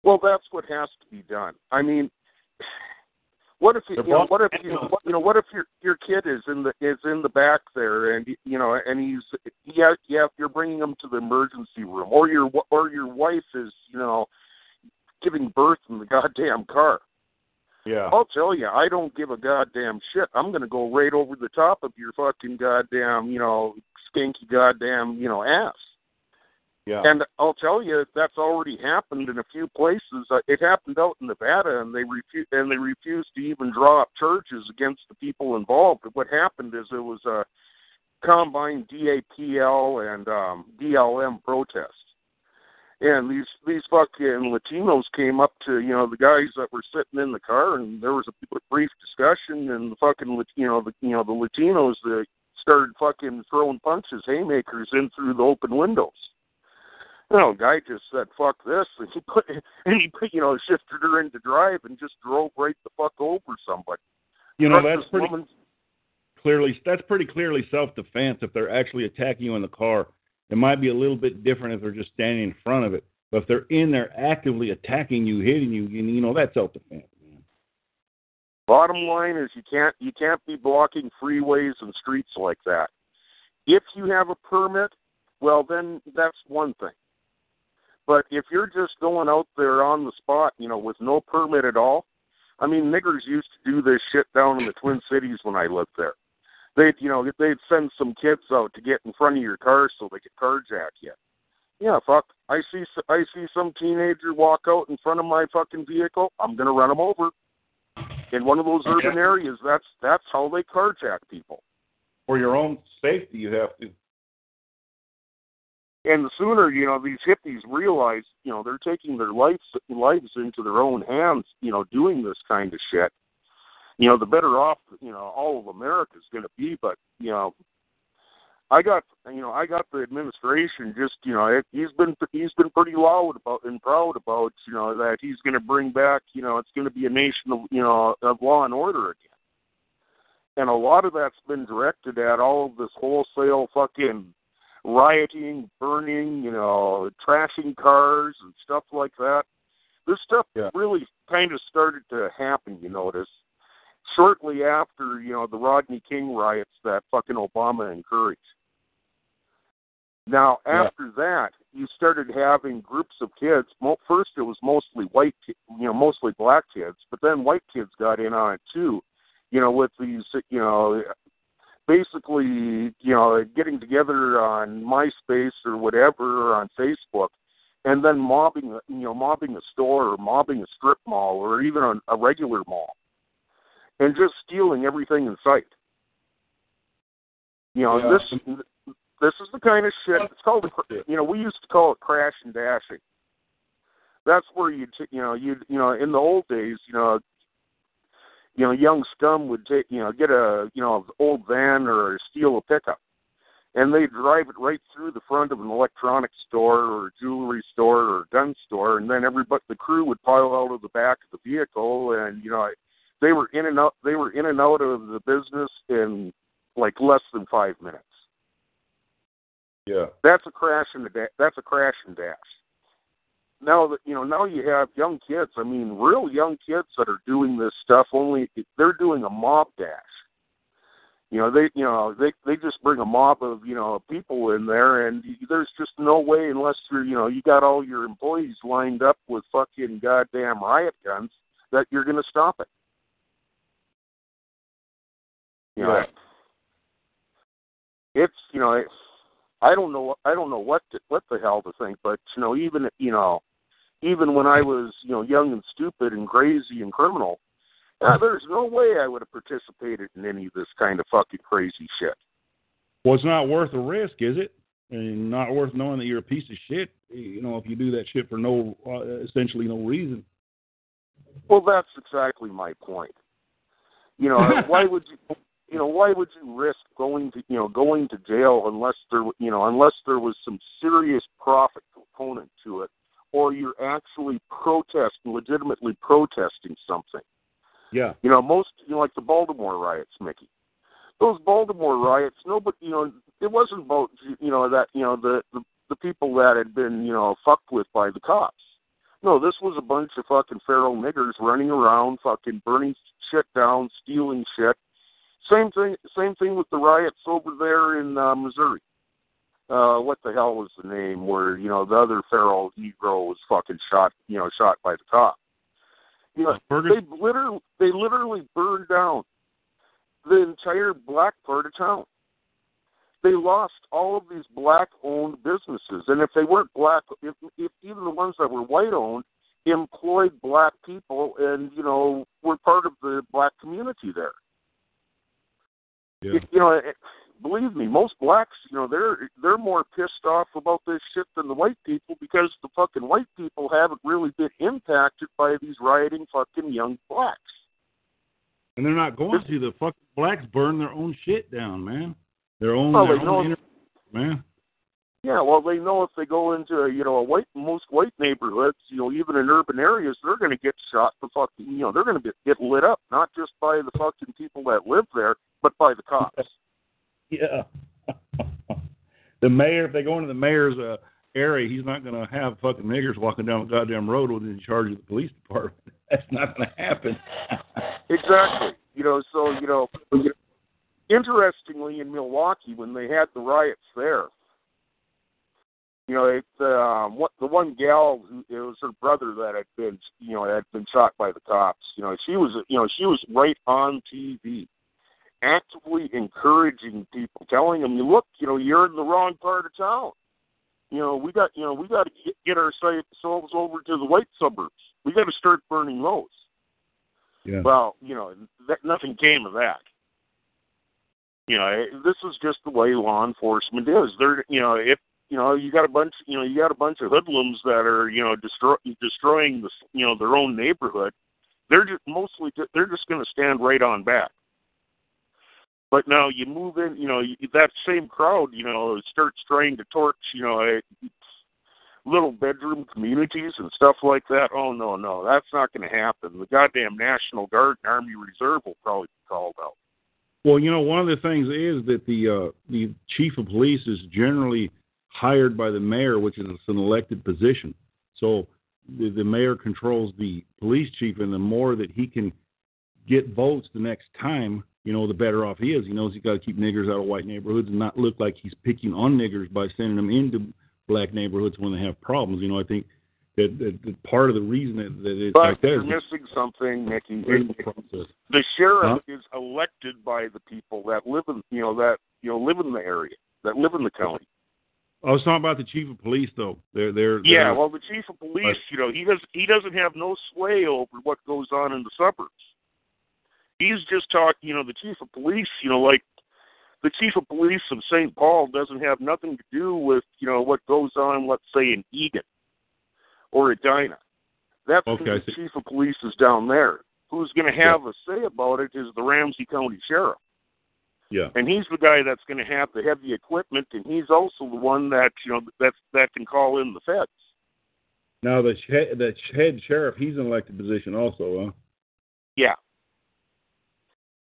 Speaker 6: Well, that's what has to be done. I mean, what if you, you know, what if you what, you know what if your your kid is in the is in the back there and you know and he's yeah yeah you're bringing him to the emergency room or your or your wife is you know giving birth in the goddamn car.
Speaker 3: Yeah.
Speaker 6: I'll tell you, I don't give a goddamn shit. I'm going to go right over the top of your fucking goddamn, you know, skanky goddamn, you know, ass.
Speaker 3: Yeah.
Speaker 6: And I'll tell you, that's already happened in a few places. Uh, It happened out in Nevada, and they refused and they refused to even draw up charges against the people involved. But what happened is it was a combined DAPL and um, BLM protest, and these these fucking Latinos came up to you know the guys that were sitting in the car, and there was a brief discussion, and the fucking you know the you know the Latinos that started fucking throwing punches, haymakers in through the open windows. You know, guy just said "fuck this," and he put and he put you know shifted her into drive and just drove right the fuck over somebody.
Speaker 3: You know, that's pretty
Speaker 6: woman's-
Speaker 3: clearly that's pretty clearly self defense if they're actually attacking you in the car. It might be a little bit different if they're just standing in front of it. But if they're in there actively attacking you, hitting you, you you know, that's self defense.
Speaker 6: Bottom line is you can't you can't be blocking freeways and streets like that. If you have a permit, well then that's one thing. But if you're just going out there on the spot, you know, with no permit at all, I mean niggers used to do this shit down in the Twin Cities when I lived there. They'd you know, they'd send some kids out to get in front of your car so they could carjack you. Yeah, fuck. I see I see some teenager walk out in front of my fucking vehicle. I'm gonna run him over. In one of those urban areas, that's that's how they carjack people.
Speaker 3: For your own safety, you have to.
Speaker 6: And the sooner you know these hippies realize, you know, they're taking their lives lives into their own hands, you know, doing this kind of shit. You know, the better off you know all of America's going to be. But you know, I got you know I got the administration just you know it, he's been he's been pretty loud about and proud about you know that he's going to bring back you know it's going to be a nation of you know of law and order again. And a lot of that's been directed at all of this wholesale fucking rioting, burning, you know, trashing cars and stuff like that. This stuff
Speaker 3: Yeah.
Speaker 6: really kind of started to happen, you notice, shortly after, you know, the Rodney King riots that fucking Obama encouraged. Now,
Speaker 3: Yeah.
Speaker 6: after that, you started having groups of kids. First, it was mostly white, ki- you know, mostly black kids, but then white kids got in on it too. You know, with these, you know, basically, you know, getting together on MySpace or whatever or on Facebook, and then mobbing, you know, mobbing a store or mobbing a strip mall or even a, a regular mall, and just stealing everything in sight. You know,
Speaker 3: Yeah.
Speaker 6: this this is the kind of shit. It's called, you know, we used to call it crash and dashing. That's where you, t- you know, you, you know, in the old days, you know, you know, young scum would take, you know, get a, you know, old van or steal a pickup, and they drive it right through the front of an electronics store or a jewelry store or a gun store, and then everybody, the crew would pile out of the back of the vehicle, and you know, they were in and out, they were in and out of the business in like less than five minutes.
Speaker 3: Yeah.
Speaker 6: That's a crash and a da- that's a crash and dash. Now that you know, now you have young kids. I mean, real young kids that are doing this stuff. Only they're doing a mob dash. You know, they you know they they just bring a mob of you know people in there, and there's just no way unless you're you know you got all your employees lined up with fucking goddamn riot guns that you're going to stop it. You know,
Speaker 3: Yeah.
Speaker 6: it's you know it's I don't know I don't know what to, what the hell to think, but you know even you know even when I was you know young and stupid and crazy and criminal, uh, there's no way I would have participated in any of this kind of fucking crazy shit.
Speaker 3: Well, it's not worth the risk, is it? And not worth knowing that you're a piece of shit. You know, if you do that shit for no, uh, essentially no reason.
Speaker 6: Well, that's exactly my point. You know, why would you? You know, why would you risk going to you know going to jail unless there you know unless there was some serious profit component to it, or you're actually protesting, legitimately protesting something.
Speaker 3: Yeah.
Speaker 6: You know, most you know, like the Baltimore riots, Mickey. Those Baltimore riots, nobody, you know, it wasn't about you know that you know the the, the people that had been you know fucked with by the cops. No, this was a bunch of fucking feral niggers running around, fucking burning shit down, stealing shit. Same thing. Same thing with the riots over there in uh, Missouri. Uh, what the hell was the name where you know the other feral Negro was fucking shot, you know, shot by the cop. You know,
Speaker 3: Ferguson.
Speaker 6: they literally they literally burned down the entire black part of town. They lost all of these black owned businesses, and if they weren't black, if, if even the ones that were white owned employed black people, and you know were part of the black community there.
Speaker 3: Yeah.
Speaker 6: You know, it- believe me, most blacks, you know, they're they're more pissed off about this shit than the white people because the fucking white people haven't really been impacted by these rioting fucking young blacks.
Speaker 3: And they're not going to. The fucking blacks burn their own shit down, man. Their own,
Speaker 6: Well,
Speaker 3: their own inner- man.
Speaker 6: Yeah, well, they know if they go into you know a white most white neighborhoods, you know, even in urban areas, they're going to get shot. The fucking you know they're going to get get lit up, not just by the fucking people that live there, but by the cops.
Speaker 3: Yeah. the mayor, if they go into the mayor's uh, area, he's not going to have fucking niggers walking down the goddamn road with in charge of the police department. That's not going to happen.
Speaker 6: Exactly. You know, so you know, interestingly, in Milwaukee, when they had the riots there, you know, it um, what the one gal who it was her brother that had been, you know, had been shot by the cops. You know, she was, you know, she was right on TV, actively encouraging people, telling them, "You look, you know, you're in the wrong part of town. You know, we got, you know, we got to get, get ourselves over to the white suburbs. We got to start burning those."
Speaker 3: Yeah.
Speaker 6: Well, you know, that, nothing came of that. You know, eh, this is just the way law enforcement is. They're, you know, if you know, you got a bunch, you know, you got a bunch of hoodlums that are, you know, destroy, destroying the, you know, their own neighborhood. They're just mostly, they're just going to stand right on back. But now you move in, you know, that same crowd, you know, starts trying to torch, you know, a, little bedroom communities and stuff like that. Oh no, no, that's not going to happen. The goddamn National Guard and Army Reserve will probably be called out.
Speaker 3: Well, you know, one of the things is that the uh, the chief of police is generally hired by the mayor, which is an elected position. So the, the mayor controls the police chief, and the more that he can get votes the next time, you know, the better off he is. He knows he's got to keep niggers out of white neighborhoods and not look like he's picking on niggers by sending them into black neighborhoods when they have problems. You know, I think that, that, that part of the reason that, that it's
Speaker 6: But
Speaker 3: like that
Speaker 6: you're
Speaker 3: is
Speaker 6: missing something, Mickey.
Speaker 3: the process.
Speaker 6: The sheriff is elected by the people that live in, you know, that you know live in the area, that live in the county.
Speaker 3: I was talking about the chief of police, though. They're they're
Speaker 6: Yeah,
Speaker 3: they're-
Speaker 6: well, the chief of police, you know, he does he doesn't have no sway over what goes on in the suburbs. He's just talking, you know, the chief of police, you know, like the chief of police of St. Paul doesn't have nothing to do with, you know, what goes on, let's say, in Eagan or Edina. That's
Speaker 3: Okay,
Speaker 6: who the chief of police is down there. Who's going to have a say about it is the Ramsey County Sheriff.
Speaker 3: yeah.
Speaker 6: and he's the guy that's going to have the heavy equipment, and he's also the one that you know that that can call in the feds.
Speaker 3: Now the sh- the head sheriff, he's an elected position also. Huh?
Speaker 6: Yeah,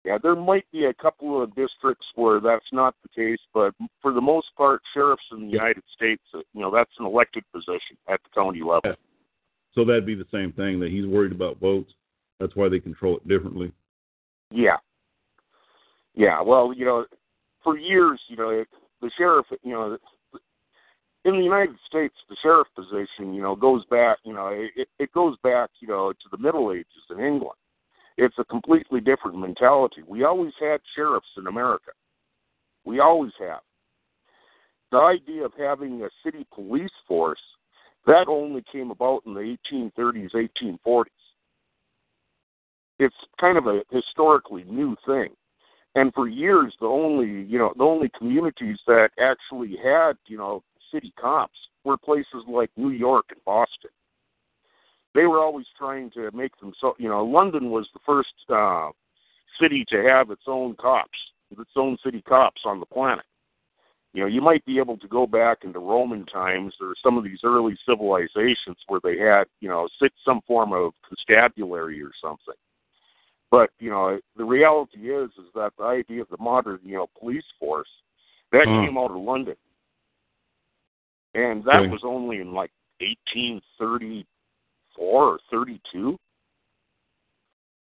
Speaker 6: yeah. There might be a couple of districts where that's not the case, but for the most part, sheriffs in the United States, uh, you know, that's an elected position at the county level.
Speaker 3: Yeah. So that'd be the same thing that he's worried about votes. That's why they control it differently.
Speaker 6: Yeah. Yeah. Well, you know, for years, you know, the sheriff, you know, in the United States, the sheriff position, you know, goes back, you know, it, it goes back, you know, to the Middle Ages in England. It's a completely different mentality. We always had sheriffs in America. We always have. The idea of having a city police force, that only came about in the 1830s, 1840s it's kind of a historically new thing. And for years, the only you know the only communities that actually had you know city cops were places like New York and Boston. They were always trying to make them so you know London was the first uh, city to have its own cops, its own city cops on the planet. You know, you might be able to go back into Roman times or some of these early civilizations where they had, you know, sit- some form of constabulary or something. But you know, the reality is is that the idea of the modern you know police force that
Speaker 3: Hmm.
Speaker 6: came out of London, and that
Speaker 3: Okay.
Speaker 6: was only in like 1834 or 32.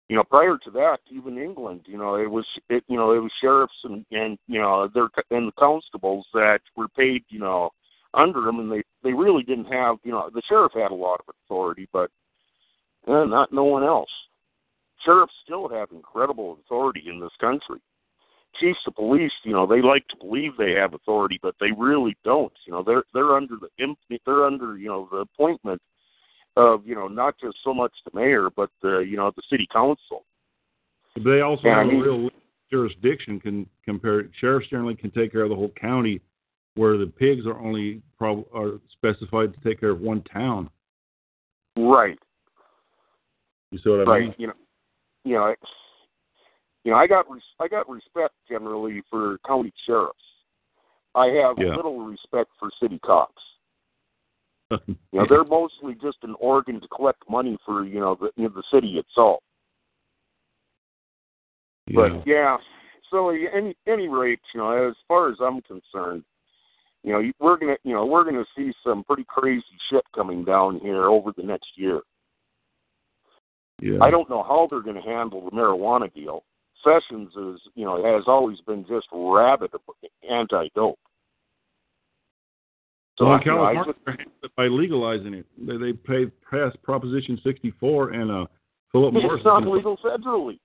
Speaker 6: You know, prior to that, even England, you know, it was it, you know it was sheriffs and and you know their and the constables that were paid you know under them, and they they really didn't have you know the sheriff had a lot of authority, but Uh, not no one else. Sheriffs still have incredible authority in this country. Chiefs of police, you know, they like to believe they have authority, but they really don't. You know, they're they're under the they're under you know the appointment of you know not just so much the mayor, but the you know the city council.
Speaker 3: They also
Speaker 6: I
Speaker 3: have
Speaker 6: mean-
Speaker 3: a real jurisdiction. Can compare sheriffs generally can take care of the whole county, where the pigs are only prob- are specified to take care of one town.
Speaker 6: Right.
Speaker 3: You see what I
Speaker 6: right.
Speaker 3: mean?
Speaker 6: You know, you know, it's, you know, I got res- I got respect generally for county sheriffs. I have
Speaker 3: Yeah.
Speaker 6: little respect for city cops. You know, they're mostly just an organ to collect money for you know the you know, the city itself.
Speaker 3: yeah.
Speaker 6: But yeah, so at any any rate, you know, as far as I'm concerned, you know, we're gonna you know we're gonna see some pretty crazy shit coming down here over the next year.
Speaker 3: yeah.
Speaker 6: I don't know how they're going to handle the marijuana deal. Sessions is, you know, has always been just rabid anti-dope. So
Speaker 3: well, in
Speaker 6: you know,
Speaker 3: California,
Speaker 6: just,
Speaker 3: they're by legalizing it, they they pay passed Proposition 64 and uh, Philip Morris.
Speaker 6: it's not legal federally.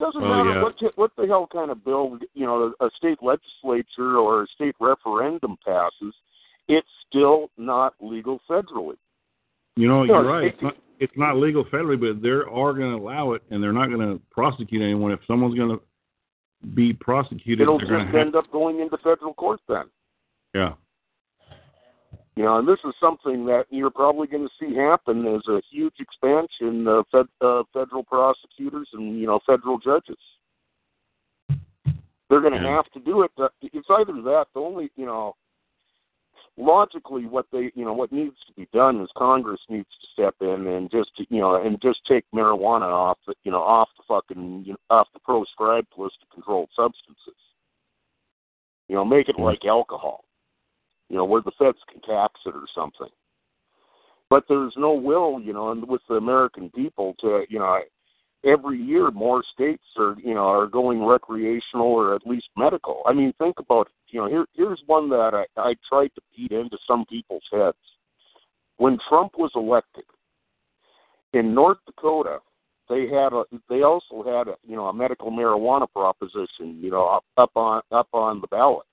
Speaker 6: Doesn't
Speaker 3: Oh,
Speaker 6: matter
Speaker 3: yeah.
Speaker 6: what what the hell kind of bill you know a state legislature or a state referendum passes. It's still not legal federally.
Speaker 3: You know, you're right. It's not, it's not legal federally, but they are going to allow it, and they're not going to prosecute anyone. If someone's going to be prosecuted,
Speaker 6: It'll just end up going into federal court then.
Speaker 3: Yeah.
Speaker 6: You know, and this is something that you're probably going to see happen as a huge expansion of fed, uh, federal prosecutors and you know federal judges. They're going to
Speaker 3: Yeah.
Speaker 6: have to do it. It's either that. The only you know, logically, what they you know what needs to be done is Congress needs to step in and just you know and just take marijuana off the you know off the fucking you know, off the proscribed list of controlled substances. You know, make it like alcohol you know, where the feds can tax it or something. But there's no will, you know, and with the American people to, you know, every year more states are, you know, are going recreational or at least medical. I mean, think about, you know, here here's one that I, I tried to beat into some people's heads. When Trump was elected in North Dakota, they had a they also had a you know a medical marijuana proposition, you know, up, up on up on the ballot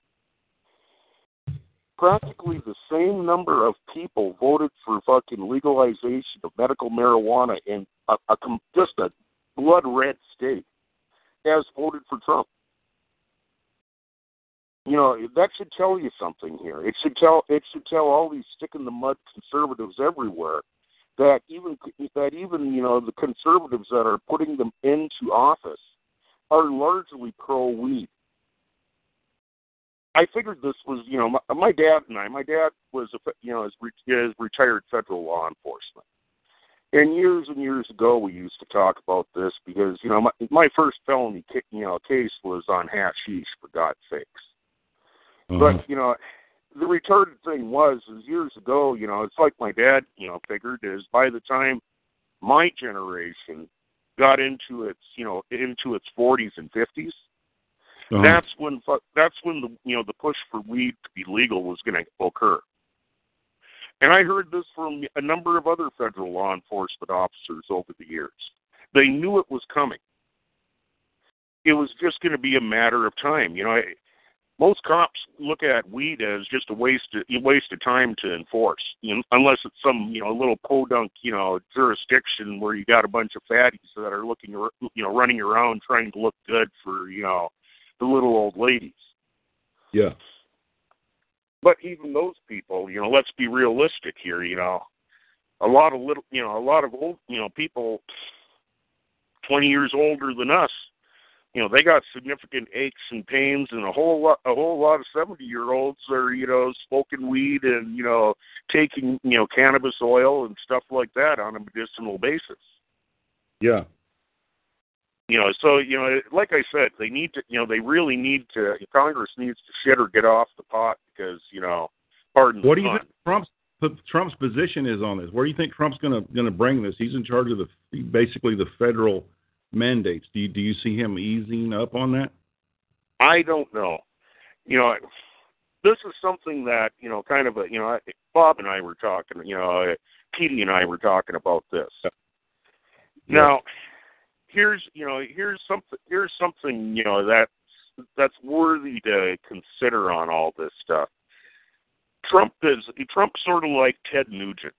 Speaker 6: practically the same number of people voted for fucking legalization of medical marijuana in a, a just a blood red state as voted for Trump. You know that should tell you something here. It should tell it should tell all these stick in the mud conservatives everywhere that even that even you know the conservatives that are putting them into office are largely pro weed. I figured this was, you know, my, my dad and I. My dad was, a, you know, is, re, is retired federal law enforcement, and years and years ago we used to talk about this because, you know, my my first felony, you know, case was on hashish for God's sakes.
Speaker 3: Uh-huh.
Speaker 6: But you know, the retarded thing was, is years ago, you know, it's like my dad, you know, figured is by the time my generation got into its, you know, into its 40s and 50s,
Speaker 3: Uh-huh.
Speaker 6: that's when that's when the you know the push for weed to be legal was going to occur. And I heard this from a number of other federal law enforcement officers over the years. They knew it was coming. It was just going to be a matter of time. You know, I, most cops look at weed as just a waste of, a waste of time to enforce, you know, unless it's some you know little podunk you know jurisdiction where you got a bunch of fatties that are looking you know running around trying to look good for you know the little old ladies.
Speaker 3: yeah.
Speaker 6: But even those people, you know, let's be realistic here, you know. A lot of little, you know, a lot of old, you know, people 20 years older than us, you know, they got significant aches and pains and a whole lot a whole lot of 70-year-olds are, you know, smoking weed and, you know, taking, you know, cannabis oil and stuff like that on a medicinal basis.
Speaker 3: Yeah.
Speaker 6: You know, so you know, like I said, they need to, you know, they really need to. Congress needs to shit or get off the pot because, you know, pardon
Speaker 3: What do you
Speaker 6: pun.
Speaker 3: think Trump's Trump's position is on this? Where do you think Trump's going to going to bring this? He's in charge of the basically the federal mandates. Do you do you see him easing up on that?
Speaker 6: I don't know. You know, this is something that you know, kind of a you know, Bob and I were talking. You know, uh, Petey and I were talking about this. Now, here's you know, here's something here's something you know that that's worthy to consider on all this stuff. Trump is Trump's sort of like Ted Nugent.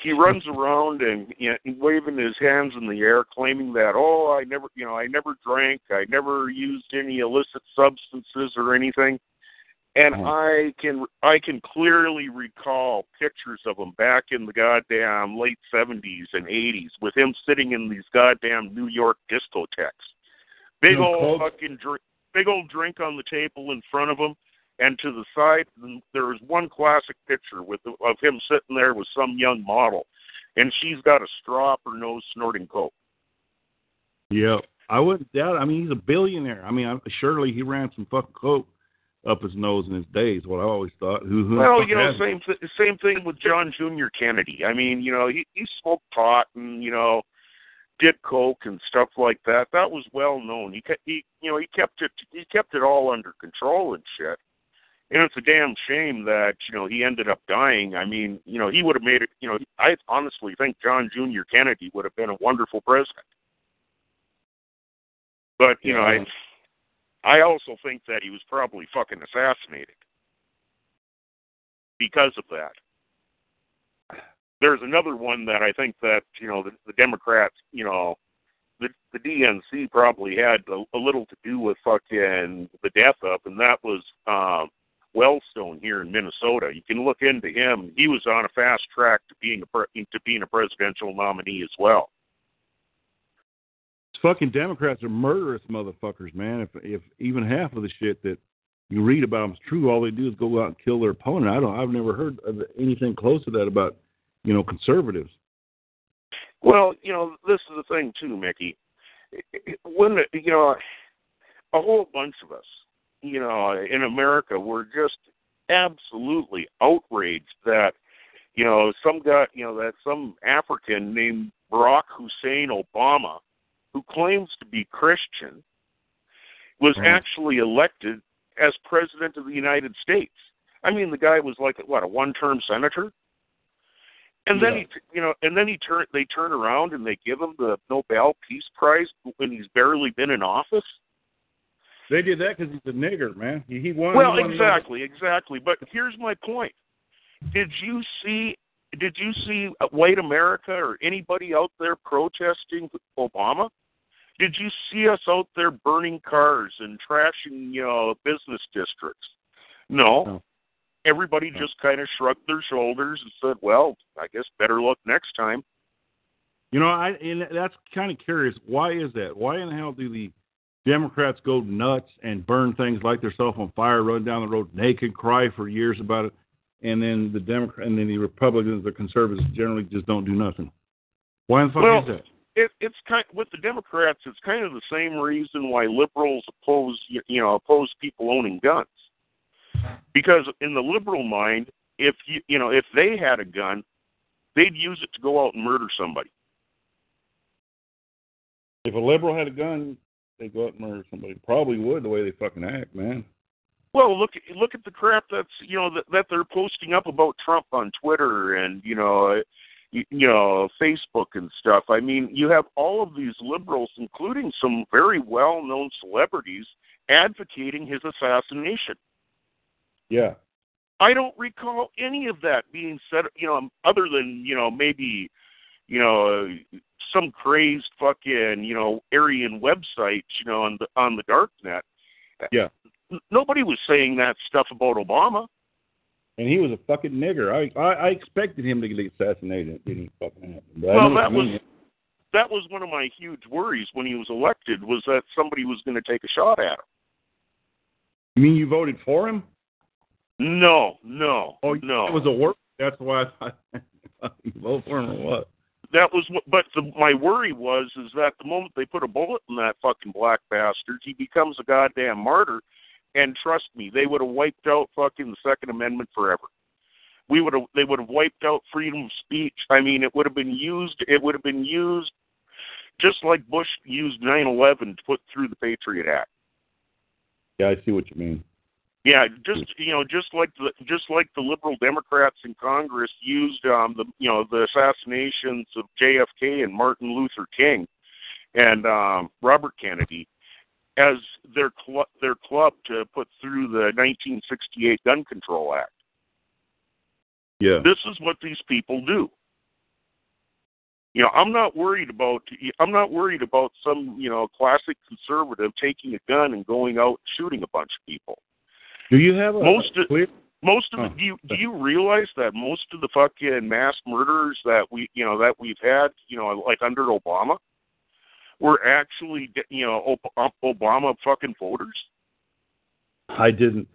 Speaker 6: He runs around and you know, waving his hands in the air, claiming that oh, I never, you know, I never drank, I never used any illicit substances or anything. And
Speaker 3: Mhm.
Speaker 6: I can I can clearly recall pictures of him back in the goddamn late seventies and eighties with him sitting in these goddamn New York discotheques. Big
Speaker 3: No
Speaker 6: old
Speaker 3: coke?
Speaker 6: fucking drink, big old drink on the table in front of him, and to the side there is one classic picture with of him sitting there with some young model, and she's got a straw up her nose snorting coke.
Speaker 3: Yeah, I wouldn't doubt. It. I mean, he's a billionaire. I mean, I, surely he ran some fucking coke up his nose in his days. What I always thought. Who? who
Speaker 6: Well, you know, same th- same thing with John Junior Kennedy. I mean, you know, he he smoked pot and you know did coke and stuff like that. That was well known. He kept he you know he kept it he kept it all under control and shit. And it's a damn shame that you know he ended up dying. I mean, you know, he would have made it. You know, I honestly think John Junior Kennedy would have been a wonderful president. But you know, I I also think that he was probably fucking assassinated because of that. There's another one that I think that you know the, the Democrats, you know, the the DNC probably had a, a little to do with fucking the death of, and that was um, Wellstone here in Minnesota. You can look into him. He was on a fast track to being a pre- to being a presidential nominee as well.
Speaker 3: Fucking Democrats are murderous motherfuckers, man. If if even half of the shit that you read about them is true, all they do is go out and kill their opponent. I don't. I've never heard of anything close to that about you know conservatives.
Speaker 6: Well, you know, this is the thing too, Mickey. When you know, a whole bunch of us, you know, in America, were just absolutely outraged that, you know, some guy, you know, that some African named Barack Hussein Obama, who claims to be Christian, was
Speaker 3: Right.
Speaker 6: actually elected as president of the United States. I mean, the guy was like what a one-term senator. And then
Speaker 3: Yeah.
Speaker 6: he, you know, and then he turn they turn around and they give him the Nobel Peace Prize when he's barely been in office.
Speaker 3: They did that because he's a nigger, man. He, he won.
Speaker 6: Well,
Speaker 3: he won
Speaker 6: exactly, exactly. But here's my point: Did you see? Did you see uh, white America or anybody out there protesting Obama? Did you see us out there burning cars and trashing, you know, business districts? No.
Speaker 3: No.
Speaker 6: Everybody
Speaker 3: No.
Speaker 6: just kind of shrugged their shoulders and said, "Well, I guess better luck next time."
Speaker 3: You know, I and that's kind of curious. Why is that? Why in the hell do the Democrats go nuts and burn things like themselves on fire, run down the road naked, cry for years about it, and then the Democrat and then the Republicans, the conservatives, generally just don't do nothing? Why the fuck
Speaker 6: Well,
Speaker 3: is that?
Speaker 6: it, it's kind with the Democrats. It's kind of the same reason why liberals oppose you you know oppose people owning guns, because in the liberal mind, if you you know if they had a gun, they'd use it to go out and murder somebody.
Speaker 3: If a liberal had a gun, they'd go out and murder somebody. Probably would the way they fucking act, man.
Speaker 6: Well, look look at the crap that's you know that, that they're posting up about Trump on Twitter and you know you, you know Facebook and stuff. I mean, you have all of these liberals, including some very well-known celebrities, advocating his assassination.
Speaker 3: Yeah.
Speaker 6: I don't recall any of that being said, you know, other than, you know, maybe, you know, some crazed fucking, you know, Aryan website, you know, on the on the dark net.
Speaker 3: Yeah.
Speaker 6: Nobody was saying that stuff about Obama.
Speaker 3: And he was a fucking nigger. I I, I expected him to get assassinated. It didn't fucking happen. But
Speaker 6: Well, that
Speaker 3: mean.
Speaker 6: was that was one of my huge worries when he was elected was that somebody was going to take a shot at him.
Speaker 3: You mean you voted for him?
Speaker 6: No, no,
Speaker 3: Oh,
Speaker 6: no.
Speaker 3: It was a work. That's why I thought vote for him or what?
Speaker 6: that was what but the, my worry was is that the moment they put a bullet in that fucking black bastard he becomes a goddamn martyr and trust me they would have wiped out fucking the second amendment forever. We would have they would have wiped out freedom of speech. I mean it would have been used it would have been used just like bush used nine eleven to put through the patriot act.
Speaker 3: Yeah, I see what you mean.
Speaker 6: Yeah, just you know, just like the just like the liberal Democrats in Congress used um, the you know the assassinations of JFK and Martin Luther King and um, Robert Kennedy as their cl- their club to put through the 1968 Gun Control Act.
Speaker 3: Yeah.
Speaker 6: This is what these people do. You know, I'm not worried about I'm not worried about some you know classic conservative taking a gun and going out shooting a bunch of people.
Speaker 3: Do you have a
Speaker 6: Most of-
Speaker 3: clear?
Speaker 6: Most of
Speaker 3: Huh.
Speaker 6: the, oh, do you do you realize that most of the fucking mass murders that we you know that we've had you know like under Obama were actually you know Obama fucking voters.
Speaker 3: I didn't.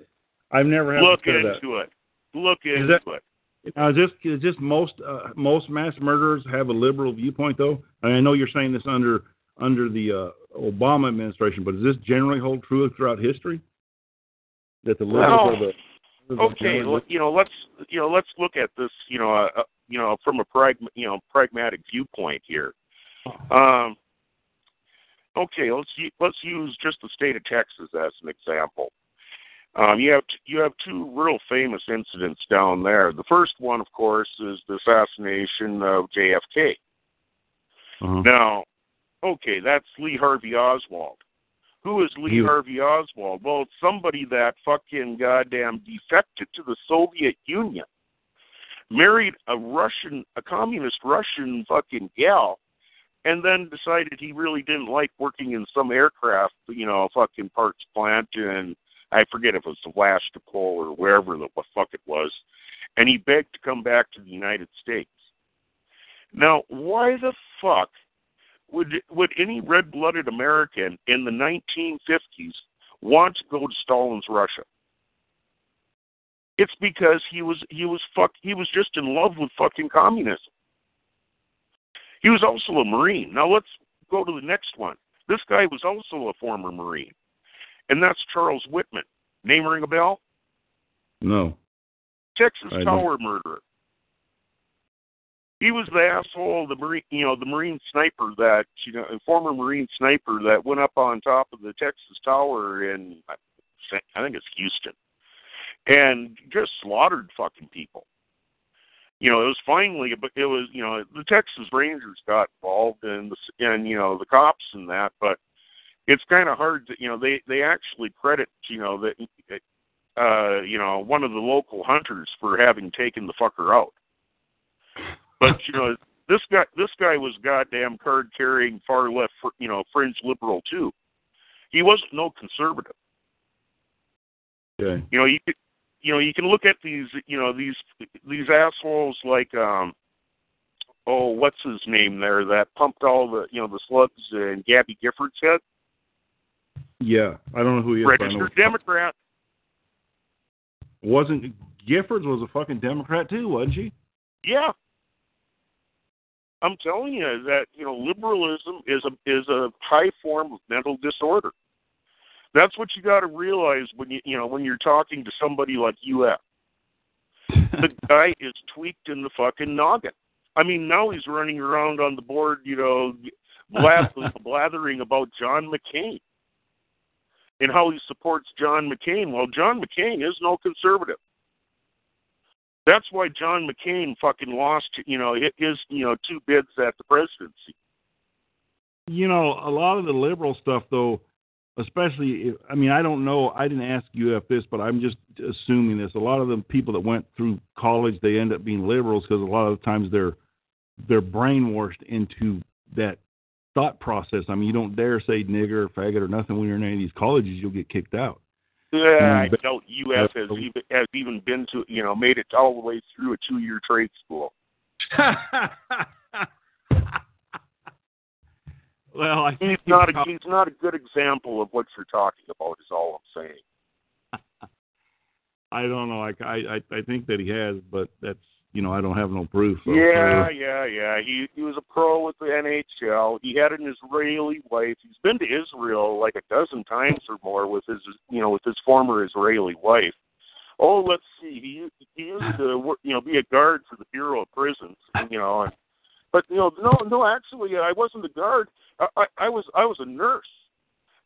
Speaker 3: I've never had
Speaker 6: Look
Speaker 3: to consider that.
Speaker 6: into it. Look into
Speaker 3: that-
Speaker 6: it.
Speaker 3: Now, is just is just most uh, most mass murderers have a liberal viewpoint, though. I, mean, I know you're saying this under under the uh, Obama administration, but does this generally hold true throughout history? That the liberals
Speaker 6: Well,
Speaker 3: the
Speaker 6: Okay, you know, let's you know, let's look at this, you know, uh, uh, you know, from a prag, you know, pragmatic viewpoint here. Um, okay, let's let's use just the state of Texas as an example. Um, you have t- you have two real famous incidents down there. The first one, of course, is the assassination of JFK.
Speaker 3: Uh-huh.
Speaker 6: Now, okay, that's Lee Harvey Oswald. Who is Lee
Speaker 3: He-
Speaker 6: Harvey Oswald? Well, it's somebody that fucking goddamn defected to the Soviet Union, married a Russian, a communist Russian fucking gal, and then decided he really didn't like working in some aircraft, you know, a fucking parts plant, and I forget if it was Sevastopol or wherever the fuck it was, and he begged to come back to the United States. Now, why the fuck would would any red-blooded American in the 1950s want to go to Stalin's Russia? It's because he was he was fuck he was just in love with fucking communism. He was also a Marine. Now let's go to the next one. This guy was also a former Marine, and that's Charles Whitman. Name ring a bell?
Speaker 3: no.
Speaker 6: Texas
Speaker 3: I don't.
Speaker 6: Tower murderer. He was the asshole, the marine, you know, the marine sniper that you know, a former marine sniper that went up on top of the Texas Tower in, I think it's Houston, and just slaughtered fucking people. You know, it was finally, but it was, you know, the Texas Rangers got involved and the and you know the cops and that, but it's kind of hard to, you know, they they actually credit, you know, that uh, you know, one of the local hunters for having taken the fucker out. But you know, this guy, this guy was goddamn card carrying far left, fr- you know, fringe liberal too. He wasn't no conservative.
Speaker 3: Okay.
Speaker 6: You know, you could, you know, you can look at these, you know, these these assholes like, um, oh, what's his name there that pumped all the, you know, the slugs in Gabby Giffords' head,
Speaker 3: Yeah, I don't know who he is. but I know-
Speaker 6: registered Democrat.
Speaker 3: Wasn't Giffords was a fucking Democrat too, wasn't she?
Speaker 6: Yeah. I'm telling you that you know liberalism is a is a high form of mental disorder. That's what you got to realize when you you know when you're talking to somebody like UF. The guy is tweaked in the fucking noggin. I mean, now he's running around on the board, you know, blab- blathering about John McCain and how he supports John McCain. Well, John McCain is no conservative. That's why John McCain fucking lost, you know, his, you know, two bids at the presidency.
Speaker 3: you know, a lot of the liberal stuff, though, especially, if, I mean, I don't know. I didn't ask UF this, but I'm just assuming this. A lot of the people that went through college, they end up being liberals because a lot of the times they're they're brainwashed into that thought process. I mean, you don't dare say nigger or faggot or nothing when you're in any of these colleges. You'll get kicked out.
Speaker 6: Yeah, I
Speaker 3: Mm, but-
Speaker 6: doubt UF has even has even been to, you know, made it all the way through a two year trade school.
Speaker 3: well, I
Speaker 6: He's
Speaker 3: think
Speaker 6: not a he's not a good example of what you're talking about. Is all I'm saying.
Speaker 3: I don't know. I, I I think that he has, but that's you know I don't have no proof. So,
Speaker 6: Yeah, yeah, yeah. He he was a pro with the NHL. He had an Israeli wife. He's been to Israel like a dozen times or more with his you know with his former Israeli wife. Oh, let's see. He he used to work, you know be a guard for the Bureau of Prisons. You know, and, but you know no no actually I wasn't a guard. I, I I was I was a nurse.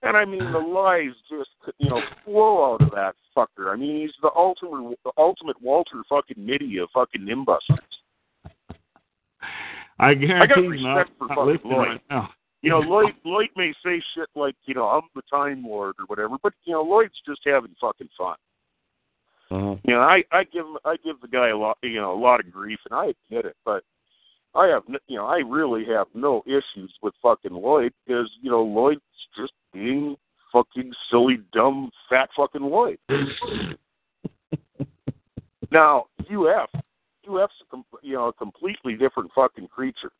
Speaker 6: And I mean, the lies just you know flow out of that fucker. I mean, he's the ultimate, the ultimate Walter fucking Mitty of fucking Nimbusters.
Speaker 3: I
Speaker 6: I
Speaker 3: guarantee
Speaker 6: got
Speaker 3: he's not,
Speaker 6: respect for fucking Lloyd.
Speaker 3: right.
Speaker 6: You know, Lloyd Lloyd may say shit like, you know, I'm the Time Lord or whatever, but you know, Lloyd's just having fucking fun.
Speaker 3: Uh-huh.
Speaker 6: You know, I I give I give the guy a lot, you know, a lot of grief, and I admit it, but I have, n- you know, I really have no issues with fucking Lloyd because you know Lloyd's just being fucking silly, dumb, fat fucking Lloyd. now UF, UF's a com- you know a completely different fucking creature.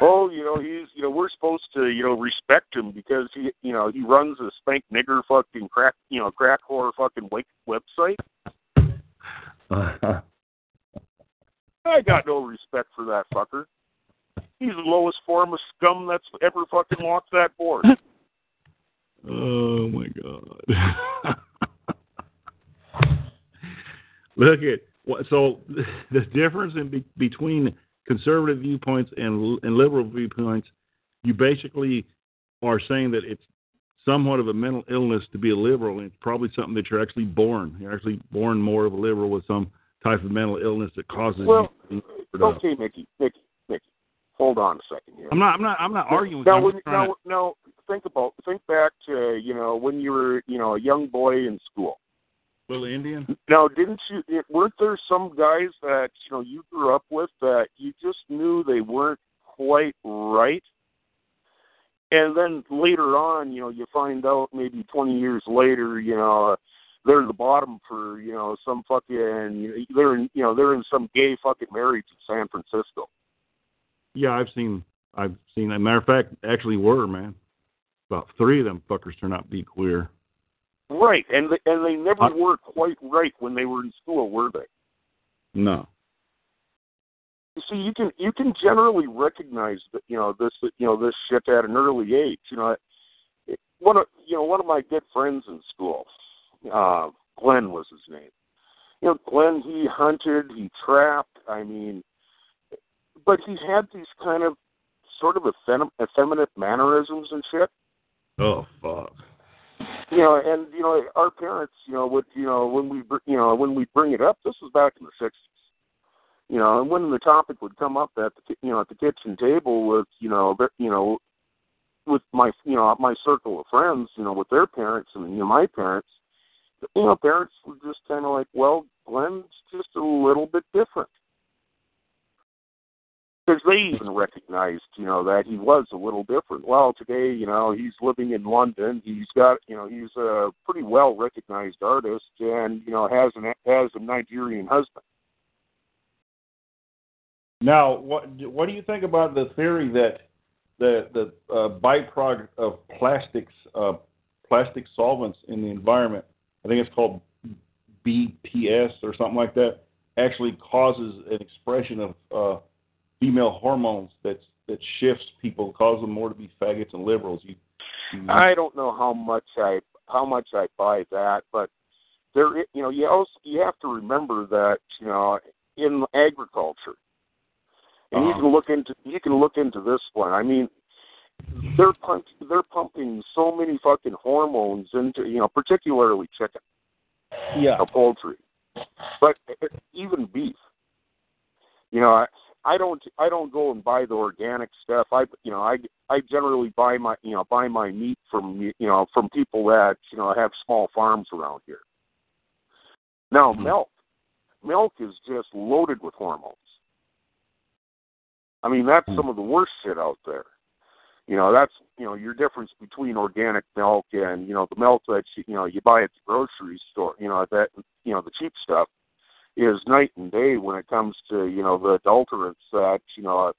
Speaker 6: Oh, you know he's you know we're supposed to you know respect him because he you know he runs a spank nigger fucking crack you know crack whore fucking wake website. I got no respect for that fucker. He's the lowest form of scum that's ever fucking walked that board.
Speaker 3: Oh my god. Look at what so the difference in be, between conservative viewpoints and and liberal viewpoints, you basically are saying that it's somewhat of a mental illness to be a liberal, and it's probably something that you're actually born. You're actually born more of a liberal with some type of mental illness that causes
Speaker 6: Well,
Speaker 3: you. To,
Speaker 6: Okay, Mickey, Mickey, Mickey. Hold on a second here.
Speaker 3: I'm not. I'm not. I'm not arguing. with you.
Speaker 6: now,
Speaker 3: I'm
Speaker 6: when,
Speaker 3: just trying
Speaker 6: now, now, think about, think back to, you know, when you were, you know, a young boy in school.
Speaker 3: to, little Indian.
Speaker 6: Now, didn't you? Weren't there some guys that you know you grew up with that you just knew they weren't quite right, and then later on, you know, you find out maybe twenty years later, you know, they're the bottom for you know some fucking they're in you know they're in some gay fucking marriage in San Francisco.
Speaker 3: Yeah, I've seen. I've seen. A matter of fact, actually were man. About three of them fuckers turned out to be queer.
Speaker 6: Right, and they, and they never
Speaker 3: Uh,
Speaker 6: were quite right when they were in school, were they?
Speaker 3: No.
Speaker 6: You see, you can you can generally recognize that you know this you know this shit at an early age. You know, it, one of you know one of my good friends in school, uh, Glenn was his name. You know, Glenn he hunted, he trapped. I mean, but he had these kind of sort of effemin- effeminate mannerisms and shit.
Speaker 3: Oh fuck.
Speaker 6: you know, and you know, our parents, you know, would you know when we br- you know when we bring it up, this was back in the sixties, you know, and when the topic would come up at the ki- you know at the kitchen table with you know you know with my you know my circle of friends, you know, with their parents and you know my parents, you know, parents were just kind of like, well, Glenn's just a little bit different. Because they even recognized, you know, that he was a little different. Well, today, you know, he's living in London. He's got, you know, he's a pretty well recognized artist, and you know, has an has a Nigerian husband.
Speaker 3: Now, what what do you think about the theory that the the uh, byproduct of plastics uh, plastic solvents in the environment, I think it's called BPS or something like that, actually causes an expression of uh, female hormones that that shifts people, cause them more to be faggots and liberals. You, you
Speaker 6: I don't know how much I how much I buy that, but there, you know, you also you have to remember that you know in agriculture, and you
Speaker 3: Uh-huh.
Speaker 6: can look into you can look into this one. I mean, they're pump, they're pumping so many fucking hormones into you know, particularly chicken,
Speaker 3: yeah.
Speaker 6: or poultry, but even beef. You know, I, I don't I don't go and buy the organic stuff. I you know I I generally buy my you know buy my meat from you know from people that you know have small farms around here. Now
Speaker 3: Hmm.
Speaker 6: milk, milk is just loaded with hormones. I mean that's
Speaker 3: Hmm.
Speaker 6: some of the worst shit out there. You know that's you know your difference between organic milk and you know the milk that you, you know you buy at the grocery store. You know that you know the cheap stuff is night and day when it comes to you know the adulterants that you know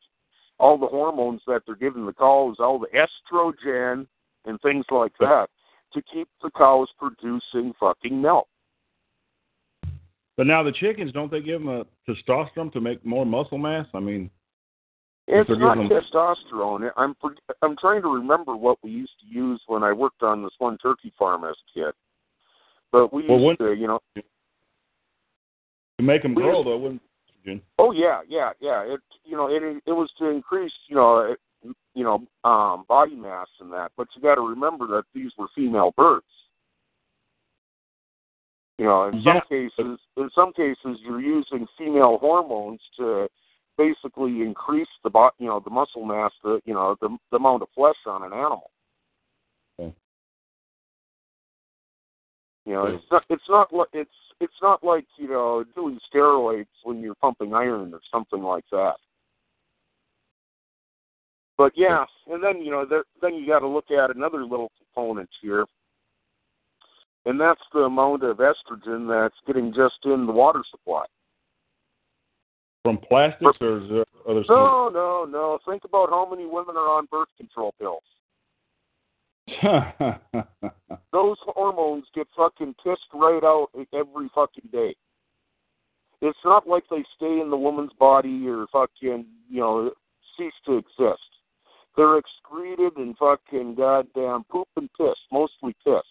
Speaker 6: all the hormones that they're giving the cows, all the estrogen and things like that to keep the cows producing fucking milk.
Speaker 3: But now the chickens, don't they give them a testosterone to make more muscle mass? I mean,
Speaker 6: It's not
Speaker 3: them-
Speaker 6: testosterone. I'm I'm trying to remember what we used to use when I worked on this one turkey farm as a kid. But we used
Speaker 3: Well, when-
Speaker 6: to, you know,
Speaker 3: to make them grow,
Speaker 6: just-
Speaker 3: though, wouldn't?
Speaker 6: Oh yeah, yeah, yeah. It you know it it was to increase you know you know um, body mass and that. But you got to remember that these were female birds. You know, in some cases, in some cases, you're using female hormones to basically increase the bo- you know the muscle mass, the you know the, the amount of flesh on an animal.
Speaker 3: Okay.
Speaker 6: You know,
Speaker 3: Okay.
Speaker 6: it's not it's not like it's it's not like you know doing steroids when you're pumping iron or something like that. But yeah, and then you know there, then you got to look at another little component here, and that's the amount of estrogen that's getting just in the water supply.
Speaker 3: From plastics or is there other stuff?
Speaker 6: No, no, no. Think about how many women are on birth control pills. Those hormones get fucking pissed right out every fucking day. It's not like they stay in the woman's body or fucking, you know, cease to exist. They're excreted in fucking goddamn poop and piss, mostly piss.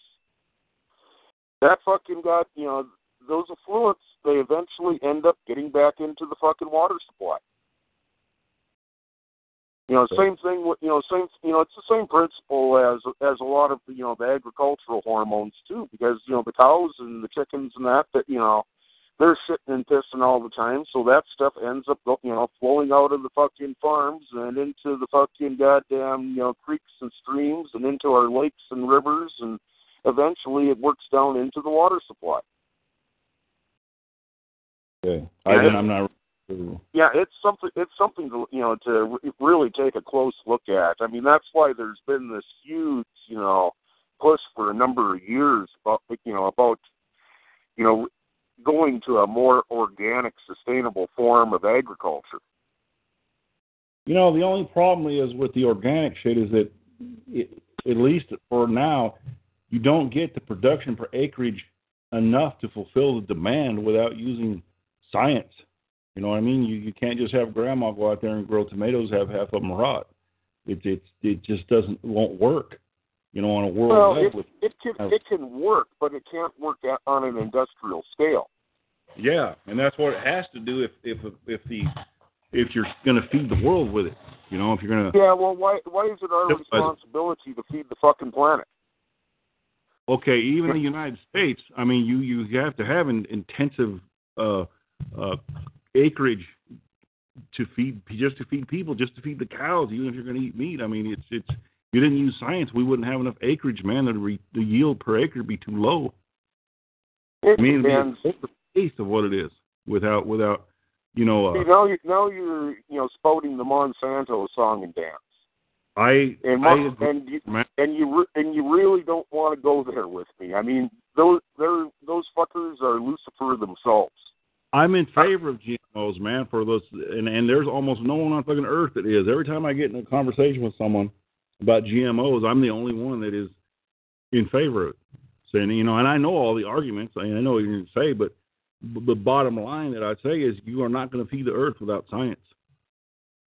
Speaker 6: That fucking god, you know, those effluents, they eventually end up getting back into the fucking water supply. You know, same thing with you know, same you know, it's the same principle as as a lot of you know the agricultural hormones too, because you know the cows and the chickens and that that you know they're shitting and pissing all the time, so that stuff ends up you know flowing out of the fucking farms and into the fucking goddamn you know creeks and streams and into our lakes and rivers and eventually it works down into the water supply.
Speaker 3: Okay. I,
Speaker 6: Yeah.
Speaker 3: I'm not.
Speaker 6: yeah, it's something. It's something to you know to re- really take a close look at. I mean, that's why there's been this huge you know push for a number of years about you know about you know going to a more organic, sustainable form of agriculture.
Speaker 3: You know, the only problem is with the organic shit is that, it, at least for now, you don't get the production per acreage enough to fulfill the demand without using science. You know what I mean? You you can't just have grandma go out there and grow tomatoes, have half of them rot. It it it just doesn't won't work. You know, on a world
Speaker 6: Well,
Speaker 3: level.
Speaker 6: it, it can it can work, but it can't work at, on an industrial scale.
Speaker 3: Yeah, and that's what it has to do if if if the if you're going to feed the world with it. You know, if you're going to
Speaker 6: Yeah, well, why why is it our responsibility to feed the fucking planet?
Speaker 3: okay, even the United States, I mean, you you have to have an intensive uh, uh, acreage to feed just to feed people, just to feed the cows. Even if you're going to eat meat, I mean, it's it's you didn't use science, we wouldn't have enough acreage, man. The re, the yield per acre would be too low.
Speaker 6: It
Speaker 3: I mean,
Speaker 6: depends.
Speaker 3: it's the taste of what it is without without you know.
Speaker 6: See,
Speaker 3: Uh,
Speaker 6: now you now you're you know spouting the Monsanto song and dance,
Speaker 3: I
Speaker 6: and
Speaker 3: I
Speaker 6: and you
Speaker 3: man.
Speaker 6: and you re- and you really don't want to go there with me. I mean, those they're those fuckers are Lucifer themselves.
Speaker 3: I'm in favor of GMOs, man. For those, and and there's almost no one on fucking earth that is. Every time I get in a conversation with someone about GMOs, I'm the only one that is in favor of it. Saying, you know, and I know all the arguments. I, I know what you're going to say, but b- the bottom line that I'd say is you are not going to feed the earth without science.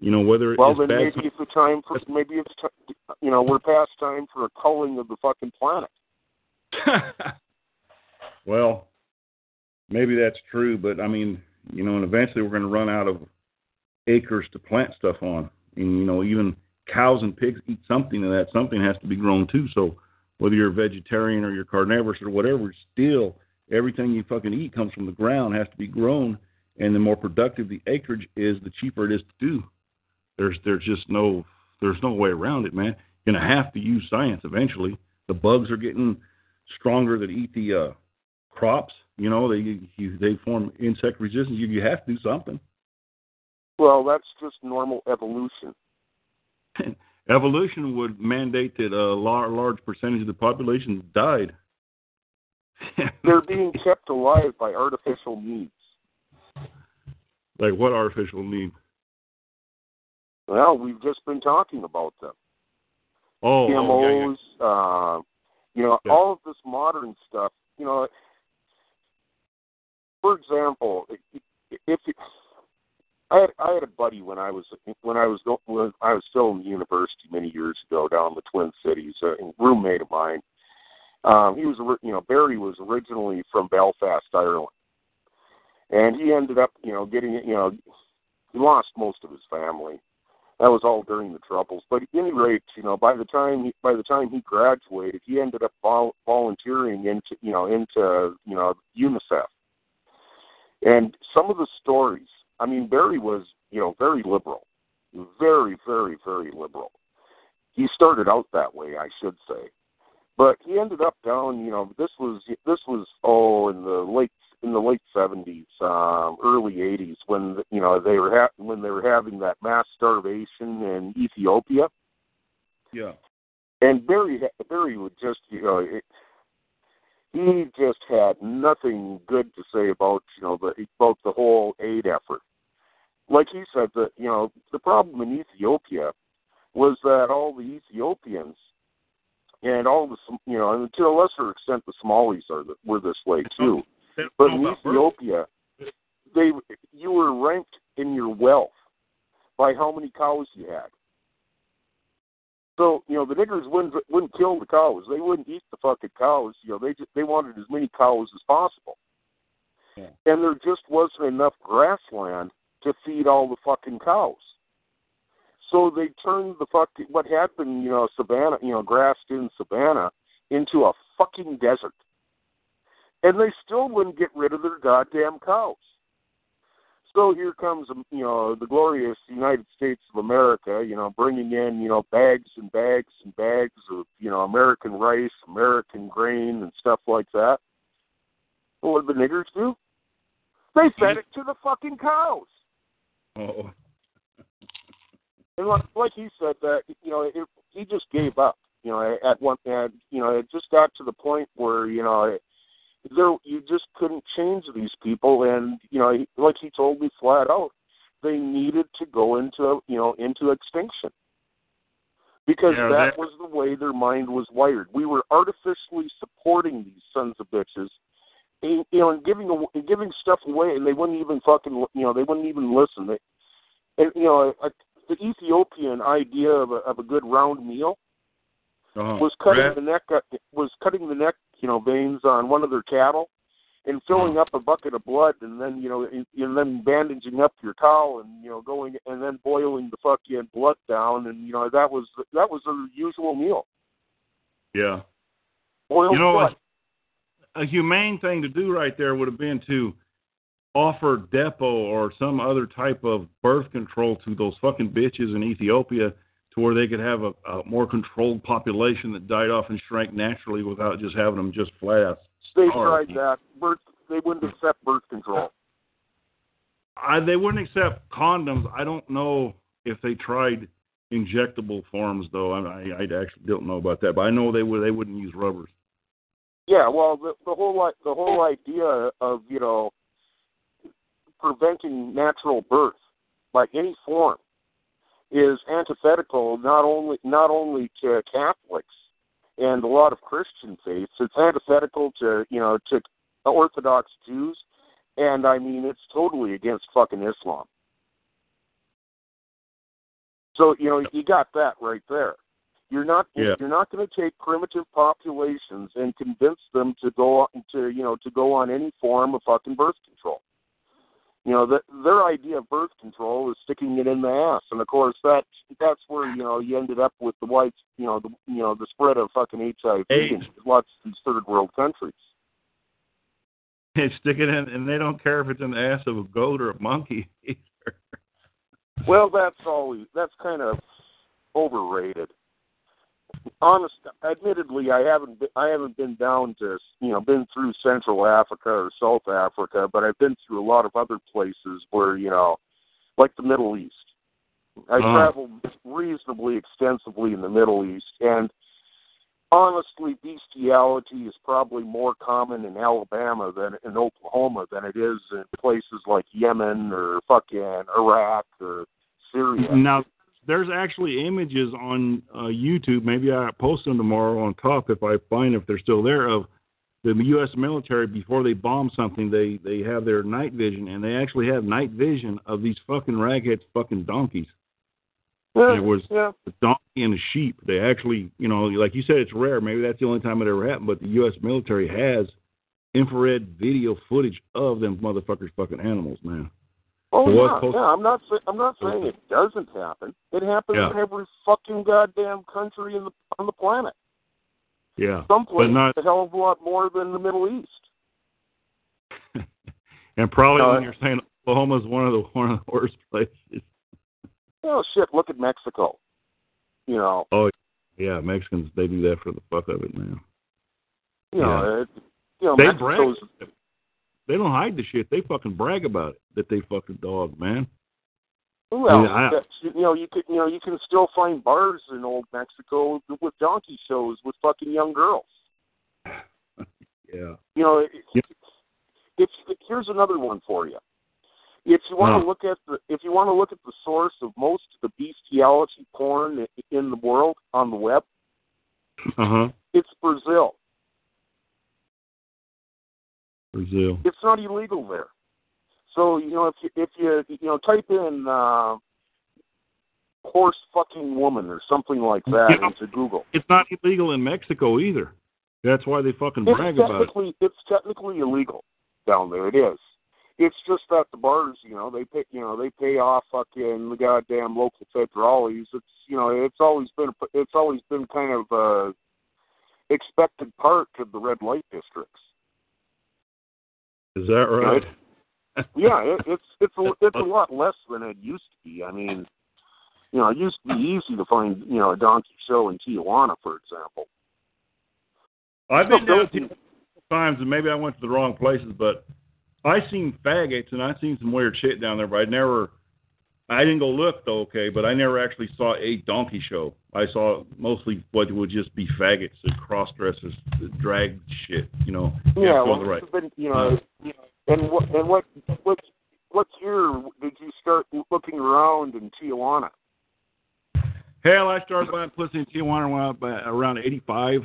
Speaker 3: You know, whether
Speaker 6: Well,
Speaker 3: it's
Speaker 6: then maybe it's the time for maybe it's ti you know we're past time for a culling of the fucking planet.
Speaker 3: well, maybe that's true, but I mean, you know, and eventually we're going to run out of acres to plant stuff on. And, you know, even cows and pigs eat something, and that something has to be grown too. So whether you're a vegetarian or you're carnivorous or whatever, still everything you fucking eat comes from the ground, has to be grown. And the more productive the acreage is, the cheaper it is to do. There's there's just no there's no way around it, man. You're gonna have to use science eventually. The bugs are getting stronger that eat the uh, crops. You know, they you, they form insect resistance. You, you have to do something.
Speaker 6: Well, that's just normal evolution.
Speaker 3: Evolution would mandate that a lar- large percentage of the population died.
Speaker 6: They're being kept alive by artificial means.
Speaker 3: like what artificial need?
Speaker 6: Well, we've just been talking about them.
Speaker 3: Oh, oh, yeah,
Speaker 6: GMOs, uh, you know,
Speaker 3: Yeah.
Speaker 6: all of this modern stuff. You know, for example, if you, I had I had a buddy when I was when I was when I was still in university many years ago down in the Twin Cities, a roommate of mine. Um, he was you know Barry was originally from Belfast, Ireland, and he ended up you know getting you know he lost most of his family That was all during the troubles. But at any rate, you know, by the time he, by the time he graduated, he ended up vol- volunteering into you know into you know UNICEF. And some of the stories, I mean, Barry was you know very liberal, very very very liberal. He started out that way, I should say, but he ended up down. You know, this was this was oh in the late in the late seventies, um, early eighties, when you know they were ha- when they were having that mass starvation in Ethiopia.
Speaker 3: Yeah.
Speaker 6: And Barry Barry would just you know it, he just had nothing good to say about you know the about the whole aid effort. Like he said that you know the problem in Ethiopia was that all the Ethiopians and all the you know and to a lesser extent the Somalis are the, were this way too. But in Ethiopia, they you were ranked in your wealth by how many cows you had. So you know the niggers wouldn't wouldn't kill the cows. They wouldn't eat the fucking cows. You know they just they wanted as many cows as possible.
Speaker 3: Yeah.
Speaker 6: And there just wasn't enough grassland to feed all the fucking cows. So they turned the fucking what happened, you know, savannah, you know, grassed in savannah into a fucking desert and they still wouldn't get rid of their goddamn cows. So here comes, um, you know, the glorious United States of America, you know, bringing in, you know, bags and bags and bags of, you know, American rice, American grain, and stuff like that. What did the niggers do? They fed it to the fucking cows.
Speaker 3: Oh.
Speaker 6: And like, like he said, that you know, it, he just gave up. You know, at one, at, you know, it just got to the point where you know. It, there you just couldn't change these people. And you know like he told me flat out they needed to go into you know into extinction. Because
Speaker 3: Yeah,
Speaker 6: that
Speaker 3: that-
Speaker 6: was the way their mind was wired. We were artificially supporting these sons of bitches and, you know and giving and giving stuff away and they wouldn't even fucking you know they wouldn't even listen. They, and you know a, the Ethiopian idea of a, of a good round meal
Speaker 3: Uh-huh.
Speaker 6: was cutting the neck was cutting the neck you know veins on one of their cattle and filling hmm. up a bucket of blood and then you know and, and then bandaging up your cow and you know going and then boiling the fucking blood down and you know that was that was their usual meal.
Speaker 3: Yeah.
Speaker 6: boiled
Speaker 3: You know,
Speaker 6: blood.
Speaker 3: a humane thing to do right there would have been to offer Depo or some other type of birth control to those fucking bitches in Ethiopia to where they could have a, a more controlled population that died off and shrank naturally without just having them just flat out.
Speaker 6: they tried that birth they wouldn't accept birth control
Speaker 3: I, they wouldn't accept condoms. I don't know if they tried injectable forms though. I, I, I actually don't know about that, but I know they would. They wouldn't use rubbers.
Speaker 6: Yeah, well, the, the whole the whole idea of you know preventing natural birth by any form is antithetical not only not only to Catholics and a lot of Christian faiths. It's antithetical to you know to Orthodox Jews, and I mean it's totally against fucking Islam. So you know you got that right there. You're not
Speaker 3: Yeah.
Speaker 6: you're not going to take primitive populations and convince them to go on, to you know to go on any form of fucking birth control. You know, the, their idea of birth control is sticking it in the ass, and of course that that's where you know you ended up with the whites, you know, the you know the spread of fucking HIV in
Speaker 3: AIDS.
Speaker 6: lots of these third world countries.
Speaker 3: They stick it in, and they don't care if it's in the ass of a goat or a monkey.
Speaker 6: Well, that's always that's kind of overrated. Honest, admittedly, I haven't been, I haven't been down to you know been through Central Africa or South Africa, but I've been through a lot of other places where you know, like the Middle East. I
Speaker 3: Uh-huh.
Speaker 6: traveled reasonably extensively in the Middle East, and honestly, bestiality is probably more common in Alabama than in Oklahoma than it is in places like Yemen or fucking Iraq or Syria.
Speaker 3: Now, there's actually images on uh, YouTube. Maybe I post them tomorrow on top if I find if they're still there of the U.S. military before they bomb something. They they have their night vision, and they actually have night vision of these fucking ragheads, fucking donkeys.
Speaker 6: Yeah,
Speaker 3: It was-
Speaker 6: yeah.
Speaker 3: A donkey and a sheep. They actually, you know, like you said, it's rare. Maybe that's the only time it ever happened. But the U.S. military has infrared video footage of them motherfuckers fucking animals, man.
Speaker 6: Oh yeah,
Speaker 3: supposed-
Speaker 6: yeah. I'm not sa- I'm not saying it doesn't happen. It happens
Speaker 3: Yeah.
Speaker 6: in every fucking goddamn country in the on the planet.
Speaker 3: Yeah,
Speaker 6: Some
Speaker 3: but
Speaker 6: places
Speaker 3: not
Speaker 6: a hell of a lot more than the Middle East.
Speaker 3: and probably
Speaker 6: Uh,
Speaker 3: when you're saying Oklahoma's one of the one of the worst places.
Speaker 6: Oh shit! Look at Mexico. You know,
Speaker 3: Oh yeah, Mexicans they do that for the fuck of it, man.
Speaker 6: you know, it, you know,
Speaker 3: They brag. They don't hide the shit. They fucking brag about it that they fucking dog, man.
Speaker 6: well.
Speaker 3: Yeah, I-
Speaker 6: you know, you could, you know, you can still find bars in old Mexico with donkey shows with fucking young girls.
Speaker 3: Yeah.
Speaker 6: You know, it,
Speaker 3: Yep.
Speaker 6: it's here's another one for you. If you want to look at the if you want to look at the source of most of the bestiality porn in the world on the web,
Speaker 3: Uh huh.
Speaker 6: it's Brazil.
Speaker 3: Brazil.
Speaker 6: It's not illegal there. So you know if you if you you know type in uh, horse fucking woman or something like that
Speaker 3: Yeah.
Speaker 6: into Google.
Speaker 3: It's not illegal in Mexico either. That's why they fucking
Speaker 6: It's
Speaker 3: brag about it.
Speaker 6: it's technically illegal down there. It is. It's just that the bars, you know, they pay, you know, they pay off fucking the goddamn local federales. It's, you know, it's always been, it's always been kind of uh expected part of the red light districts.
Speaker 3: Is that right?
Speaker 6: Yeah, it, it's it's a it's a lot less than it used to be. I mean, you know, it used to be easy to find, you know, a donkey show in Tijuana, for example.
Speaker 3: I've been down to times, and maybe I went to the wrong places, but I seen faggots and I seen some weird shit down there. But I never, I didn't go look though. Okay, but I never actually saw a donkey show. I saw mostly what would just be faggots and cross dressers, drag shit. You know.
Speaker 6: Yeah, well,
Speaker 3: the right.
Speaker 6: been, you know, uh, and what and what what what year did you start looking around in Tijuana?
Speaker 3: Hell, I started buying pussy in Tijuana around, around '85,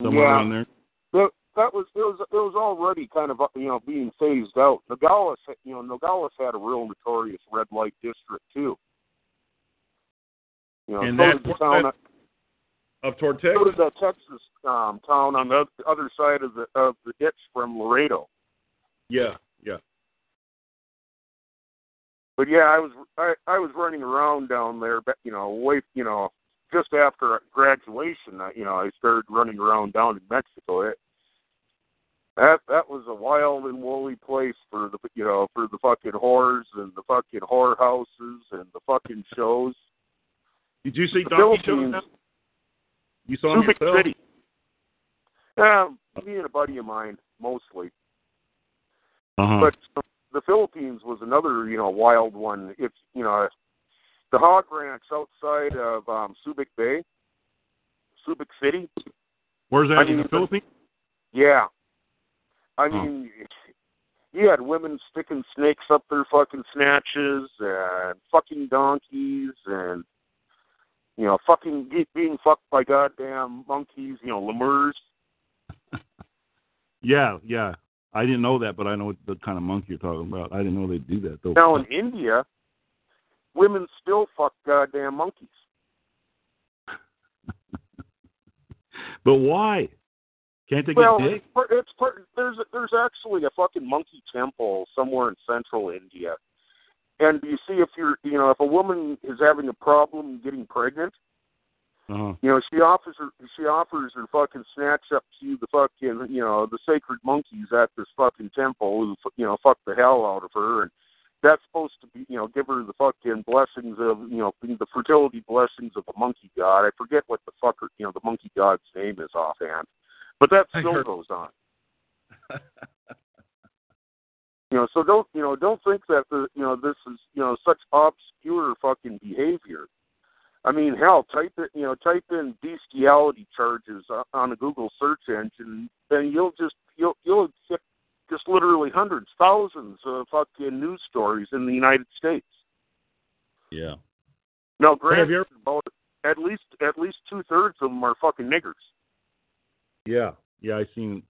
Speaker 3: somewhere
Speaker 6: Yeah.
Speaker 3: around there.
Speaker 6: That, was it was it was already kind of you know being phased out. Nogales, you know, Nogales had a real notorious red light district too. You know,
Speaker 3: And
Speaker 6: so
Speaker 3: that-
Speaker 6: the town.
Speaker 3: Up toward
Speaker 6: So
Speaker 3: Texas.
Speaker 6: did that Texas um, town on the other side of the of the ditch from Laredo.
Speaker 3: Yeah, yeah.
Speaker 6: But yeah, I was I, I was running around down there, but you know, way you know, just after graduation, I, you know, I started running around down in Mexico. It, that that was a wild and woolly place for the you know for the fucking whores and the fucking whore houses and the fucking shows.
Speaker 3: Did you see
Speaker 6: The
Speaker 3: donkey shows? You saw them
Speaker 6: Subic
Speaker 3: yourself?
Speaker 6: City. Yeah, me and a buddy of mine mostly.
Speaker 3: Uh-huh.
Speaker 6: But the Philippines was another, you know, wild one. It's you know, the hog ranch outside of um, Subic Bay, Subic City.
Speaker 3: Where's that
Speaker 6: I
Speaker 3: in the Philippines?
Speaker 6: Yeah, I
Speaker 3: hmm.
Speaker 6: mean, you had women sticking snakes up their fucking snatches and fucking donkeys and you know, fucking being fucked by goddamn monkeys. You know, lemurs.
Speaker 3: Yeah, yeah. I didn't know that, but I know what the kind of monkey you're talking about. I didn't know they'd do that though.
Speaker 6: Now in India, women still fuck goddamn monkeys.
Speaker 3: But why? Can't they get
Speaker 6: well,
Speaker 3: dick?
Speaker 6: it's it's part, there's there's actually a fucking monkey temple somewhere in central India, and you see if you're you know if a woman is having a problem getting pregnant,
Speaker 3: Uh-huh.
Speaker 6: you know she offers her she offers her fucking snatch up to the fucking you know the sacred monkeys at this fucking temple who you know fuck the hell out of her and that's supposed to be you know give her the fucking blessings of you know the fertility blessings of the monkey god. I forget what the fucker you know the monkey god's name is offhand, but that still
Speaker 3: heard-
Speaker 6: goes on. You know, so don't you know? Don't think that the you know this is you know such obscure fucking behavior. I mean, hell, type it you know type in bestiality charges on a Google search engine, and you'll just you'll you'll get just literally hundreds, thousands of fucking news stories in the United States.
Speaker 3: Yeah.
Speaker 6: Now,
Speaker 3: have
Speaker 6: granted, about at least at least two thirds of them are fucking niggers.
Speaker 3: Yeah. Yeah, I seen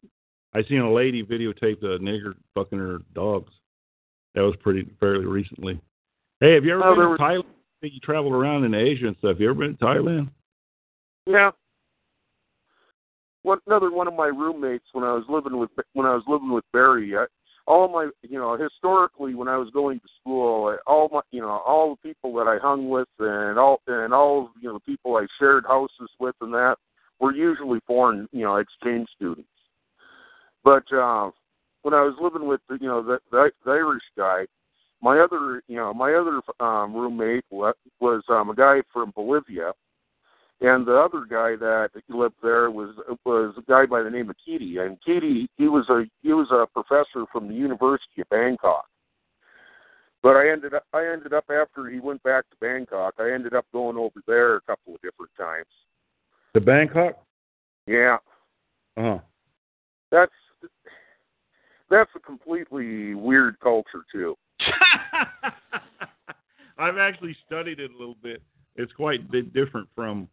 Speaker 3: I seen a lady videotape a nigger fucking her dogs. That was pretty fairly recently. Hey, have you ever
Speaker 6: Oh,
Speaker 3: been to
Speaker 6: was-
Speaker 3: Thailand? I think you traveled around in Asia and stuff. You ever been to Thailand?
Speaker 6: Yeah. One another one of my roommates when I was living with when I was living with Barry. I, all my you know historically when I was going to school, all my you know all the people that I hung with and all and all you know the people I shared houses with and that were usually foreign you know exchange students. But uh, when I was living with the, you know the, the, the Irish guy, my other you know my other um, roommate was um, a guy from Bolivia and the other guy that lived there was was a guy by the name of Keaty. And Keaty, he was a he was a professor from the University of Bangkok. But I ended up I ended up after he went back to Bangkok, I ended up going over there a couple of different times.
Speaker 3: To Bangkok?
Speaker 6: Yeah.
Speaker 3: Uh huh.
Speaker 6: That's that's a completely weird culture too.
Speaker 3: I've actually studied it a little bit. It's quite bit different from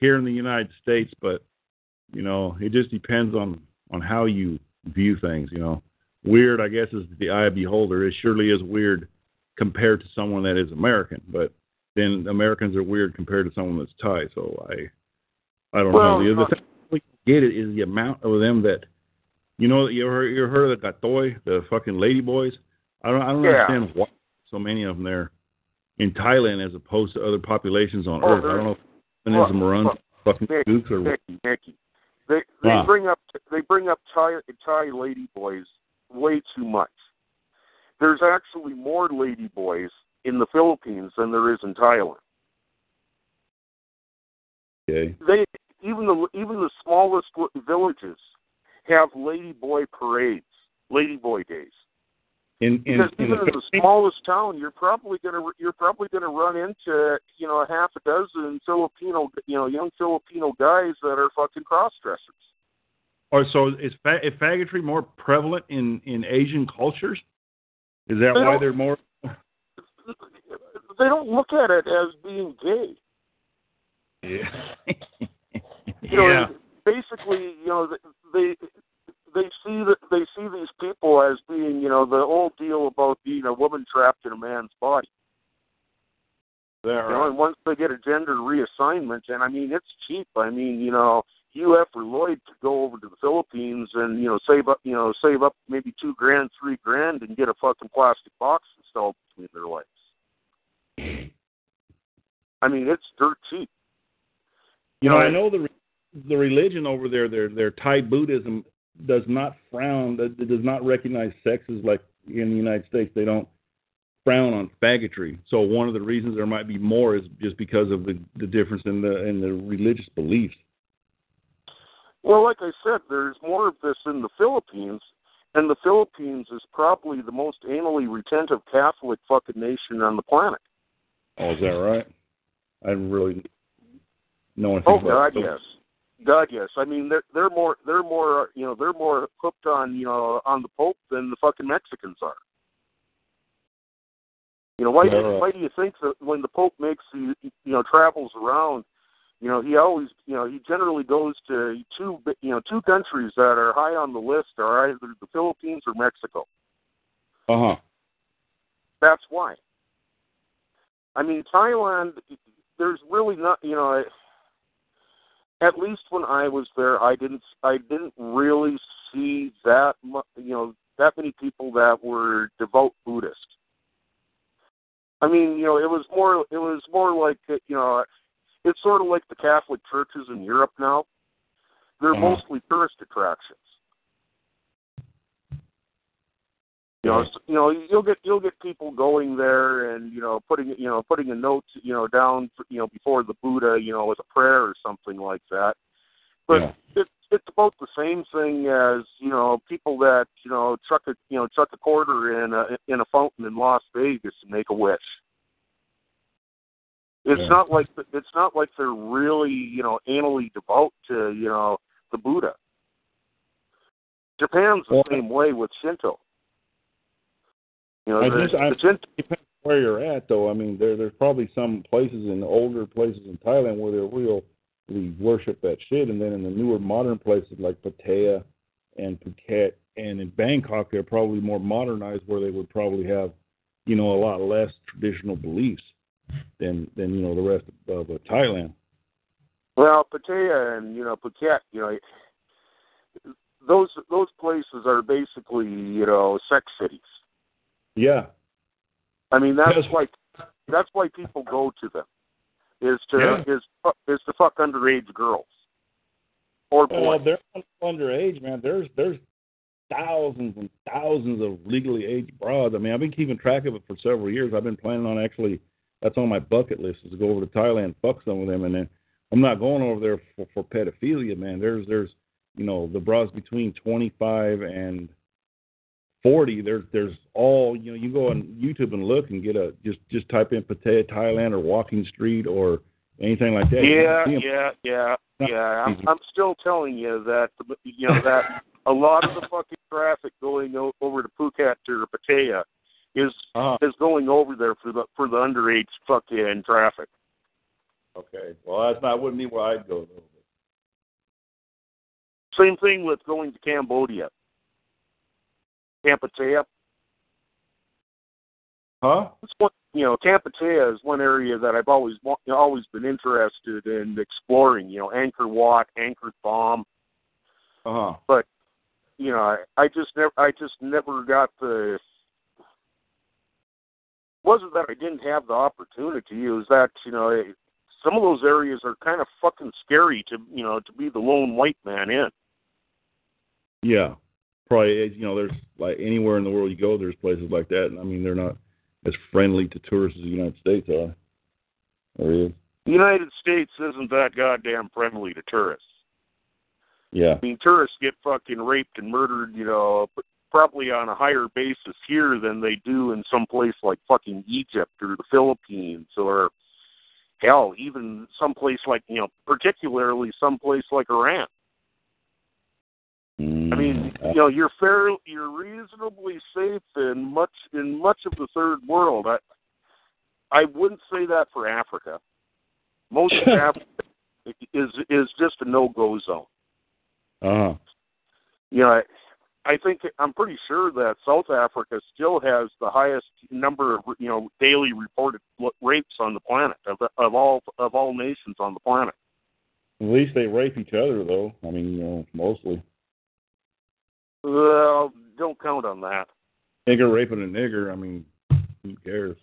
Speaker 3: here in the United States, but you know, it just depends on on how you view things. You know, weird, I guess, is the eye of beholder. It surely is weird compared to someone that is American, but then Americans are weird compared to someone that's Thai. So I, I don't
Speaker 6: Well,
Speaker 3: know. The other thing we get it is the amount of them that, you know, you ever you ever heard of the kathoey, the fucking lady boys? I don't I don't
Speaker 6: Yeah.
Speaker 3: understand why so many of them there in Thailand as opposed to other populations on
Speaker 6: Oh,
Speaker 3: Earth. I don't know if feminism
Speaker 6: Well,
Speaker 3: runs
Speaker 6: well,
Speaker 3: fucking
Speaker 6: Nick,
Speaker 3: gooks or what.
Speaker 6: They they
Speaker 3: Huh.
Speaker 6: bring up they bring up Thai Thai lady boys way too much. There's actually more lady boys in the Philippines than there is in Thailand.
Speaker 3: Okay.
Speaker 6: They even the even the smallest villages have lady boy parades, lady boy days.
Speaker 3: In in,
Speaker 6: Because
Speaker 3: in
Speaker 6: even
Speaker 3: the
Speaker 6: in the smallest town, you're probably gonna you're probably gonna run into you know a half a dozen Filipino you know young Filipino guys that are fucking cross dressers.
Speaker 3: or so is, fa- is faggotry more prevalent in in Asian cultures? Is that
Speaker 6: They
Speaker 3: why they're more?
Speaker 6: They don't look at it as being gay.
Speaker 3: Yeah.
Speaker 6: You know,
Speaker 3: yeah.
Speaker 6: basically, you know, they they see that they see these people as being, you know, the old deal about being a woman trapped in a man's body.
Speaker 3: That
Speaker 6: You know, and once they get a gender reassignment, and I mean, it's cheap. I mean, you know, UF or Lloyd could go over to the Philippines and you know save up, you know, save up maybe two grand, three grand, and get a fucking plastic box installed between their legs. I mean, it's dirt cheap.
Speaker 3: You know, I know the the religion over there, their their Thai Buddhism does not frown, it does not recognize sexes like in the United States. They don't frown on faggotry. So one of the reasons there might be more is just because of the the difference in the in the religious beliefs.
Speaker 6: Well, like I said, there's more of this in the Philippines, and the Philippines is probably the most anally retentive Catholic fucking nation on the planet.
Speaker 3: Oh, is that right? I really know anything
Speaker 6: Oh God, yes. God, yes. I mean, they're they're more they're more you know they're more hooked on you know on the Pope than the fucking Mexicans are. You know why?
Speaker 3: Yeah,
Speaker 6: do, why do you think that when the Pope makes you know travels around, you know he always you know he generally goes to two you know two countries that are high on the list are either the Philippines or Mexico.
Speaker 3: Uh huh.
Speaker 6: That's why. I mean, Thailand. There's really not, you know. At least when I was there, I didn't. I didn't really see that, mu- you know, that many people that were devout Buddhist. I mean, you know, it was more. It was more like, uh, you know, it's sort of like the Catholic churches in Europe now. They're
Speaker 3: Uh-huh.
Speaker 6: mostly tourist attractions. You know,
Speaker 3: Yeah.
Speaker 6: you know, you'll get you'll get people going there and you know putting you know putting a note you know down for, you know before the Buddha you know with a prayer or something like that. But
Speaker 3: Yeah.
Speaker 6: it's it's about the same thing as you know people that you know chuck a you know chuck a quarter in a in a fountain in Las Vegas and make a wish. It's
Speaker 3: Yeah.
Speaker 6: not like it's not like they're really you know anally devout to you know the Buddha. Japan's the
Speaker 3: Well,
Speaker 6: same way with Shinto. You know,
Speaker 3: I
Speaker 6: the,
Speaker 3: I-
Speaker 6: the
Speaker 3: Depends where you're at, though. I mean, there there's probably some places in the older places in Thailand where they really worship that shit, and then in the newer modern places like Pattaya and Phuket and in Bangkok, they're probably more modernized where they would probably have, you know, a lot less traditional beliefs than than you know the rest of uh, Thailand.
Speaker 6: Well, Pattaya and you know Phuket, you know, those those places are basically you know sex cities.
Speaker 3: Yeah.
Speaker 6: I mean that's
Speaker 3: Yes.
Speaker 6: why that's why people go to them is to
Speaker 3: Yeah.
Speaker 6: is is to fuck underage girls or
Speaker 3: Well, they're underage, man. There's there's thousands and thousands of legally aged broads. I mean, I've been keeping track of it for several years. I've been planning on actually that's on my bucket list is to go over to Thailand, fuck some of them, and then I'm not going over there for, for pedophilia, man. There's there's you know the broads between 25 and 40. There's there's all you know. You go on YouTube and look and get a just just type in Pattaya, Thailand, or Walking Street or anything like that.
Speaker 6: Yeah,
Speaker 3: can see 'em.
Speaker 6: yeah, yeah, yeah. I'm. I'm still telling you that you know that a lot of the fucking traffic going o- over to Phuket or Pattaya is
Speaker 3: Uh-huh.
Speaker 6: is going over there for the for the underage fucking traffic.
Speaker 3: Okay. Well, that's not wouldn't be where I'd go though.
Speaker 6: Same thing with going to Cambodia. Kampuchea.
Speaker 3: Huh?
Speaker 6: It's one, you know, Tampa Kampuchea is one area that I've always wa- always been interested in exploring. You know, Angkor Wat, Angkor Thom.
Speaker 3: Uh huh.
Speaker 6: But you know, I, I just never, I just never got the. Wasn't that I didn't have the opportunity? It was that you know, it, some of those areas are kind of fucking scary to you know to be the lone white man in.
Speaker 3: Yeah. Probably, eh, you know, there's like anywhere in the world you go, there's places like that, and I mean, they're not as friendly to tourists as the United States are. Or is?
Speaker 6: The United States isn't that goddamn friendly to tourists.
Speaker 3: Yeah.
Speaker 6: I mean, tourists get fucking raped and murdered, you know, probably on a higher basis here than they do in some place like fucking Egypt or the Philippines or hell, even some place like you know, particularly some place like Iran. I mean,
Speaker 3: Mm,
Speaker 6: you know, you're fair, you're reasonably safe in much in much of the third world. I I wouldn't say that for Africa. Most of Africa is is just a no go zone.
Speaker 3: uh huh.
Speaker 6: you know, I, I think I'm pretty sure that South Africa still has the highest number of you know daily reported rapes on the planet of of all of all nations on the planet.
Speaker 3: At least they rape each other, though. I mean, you know, mostly.
Speaker 6: Well, don't count on that.
Speaker 3: Nigger raping a nigger. I mean, who cares?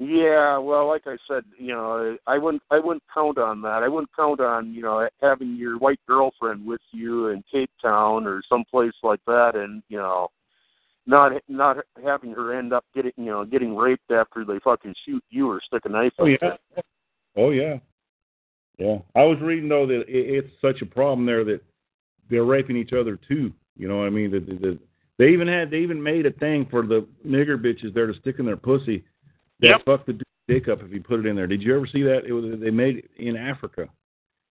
Speaker 6: Yeah, well, like I said, you know, I wouldn't I wouldn't count on that. I wouldn't count on you know having your white girlfriend with you in Cape Town or someplace like that, and you know, not not having her end up getting you know getting raped after they fucking shoot you or stick a knife.
Speaker 3: Oh yeah. Oh yeah. Yeah. I was reading though that it, it's such a problem there that they're raping each other too. You know what I mean? That, that, that they even had they even made a thing for the nigger bitches there to stick in their pussy that
Speaker 6: Yep.
Speaker 3: fuck the dick up if you put it in there. Did you ever see that? It was they made it in Africa.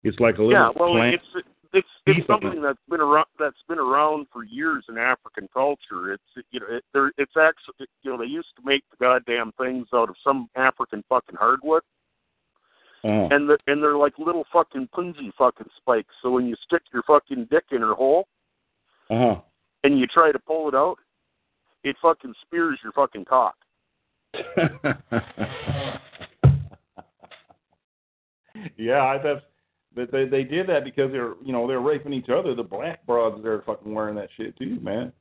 Speaker 3: It's like a little
Speaker 6: Yeah, well,
Speaker 3: plant.
Speaker 6: it's it's it's something that's been around that's been around for years in African culture. It's you know it, there it's actually you know they used to make the goddamn things out of some African fucking hardwood,
Speaker 3: uh
Speaker 6: and the, and they're like little fucking punji fucking spikes. So when you stick your fucking dick in her hole
Speaker 3: huh.
Speaker 6: and you try to pull it out, it fucking spears your fucking cock.
Speaker 3: yeah, I that's but they they did that because they're you know they're raping each other. The black broads they're fucking wearing that shit too, man.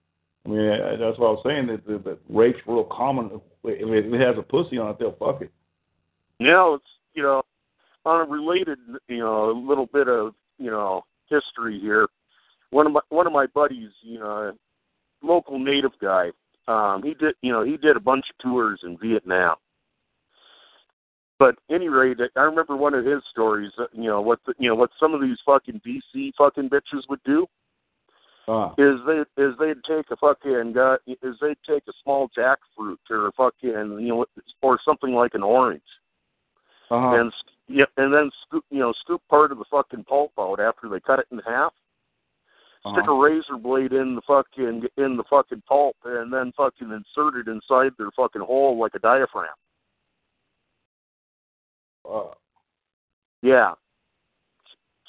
Speaker 3: I mean that's what I was saying that that, that rape's real common. If it has a pussy on it, they'll fuck it.
Speaker 6: Now it's you know on a related you know a little bit of you know history here. One of my one of my buddies, you know, local native guy, um, he did you know he did a bunch of tours in Vietnam. But any rate, I remember one of his stories. uh, You know what the, you know what some of these fucking VC fucking bitches would do
Speaker 3: Uh,
Speaker 6: is they is they'd take a fucking uh, is they'd take a small jackfruit or a fucking you know or something like an orange
Speaker 3: uh-huh.
Speaker 6: and yeah, and then scoop you know scoop part of the fucking pulp out after they cut it in half. Stick
Speaker 3: Uh-huh.
Speaker 6: a razor blade in the fucking in the fucking pulp, and then fucking insert it inside their fucking hole like a diaphragm.
Speaker 3: Uh,
Speaker 6: Yeah.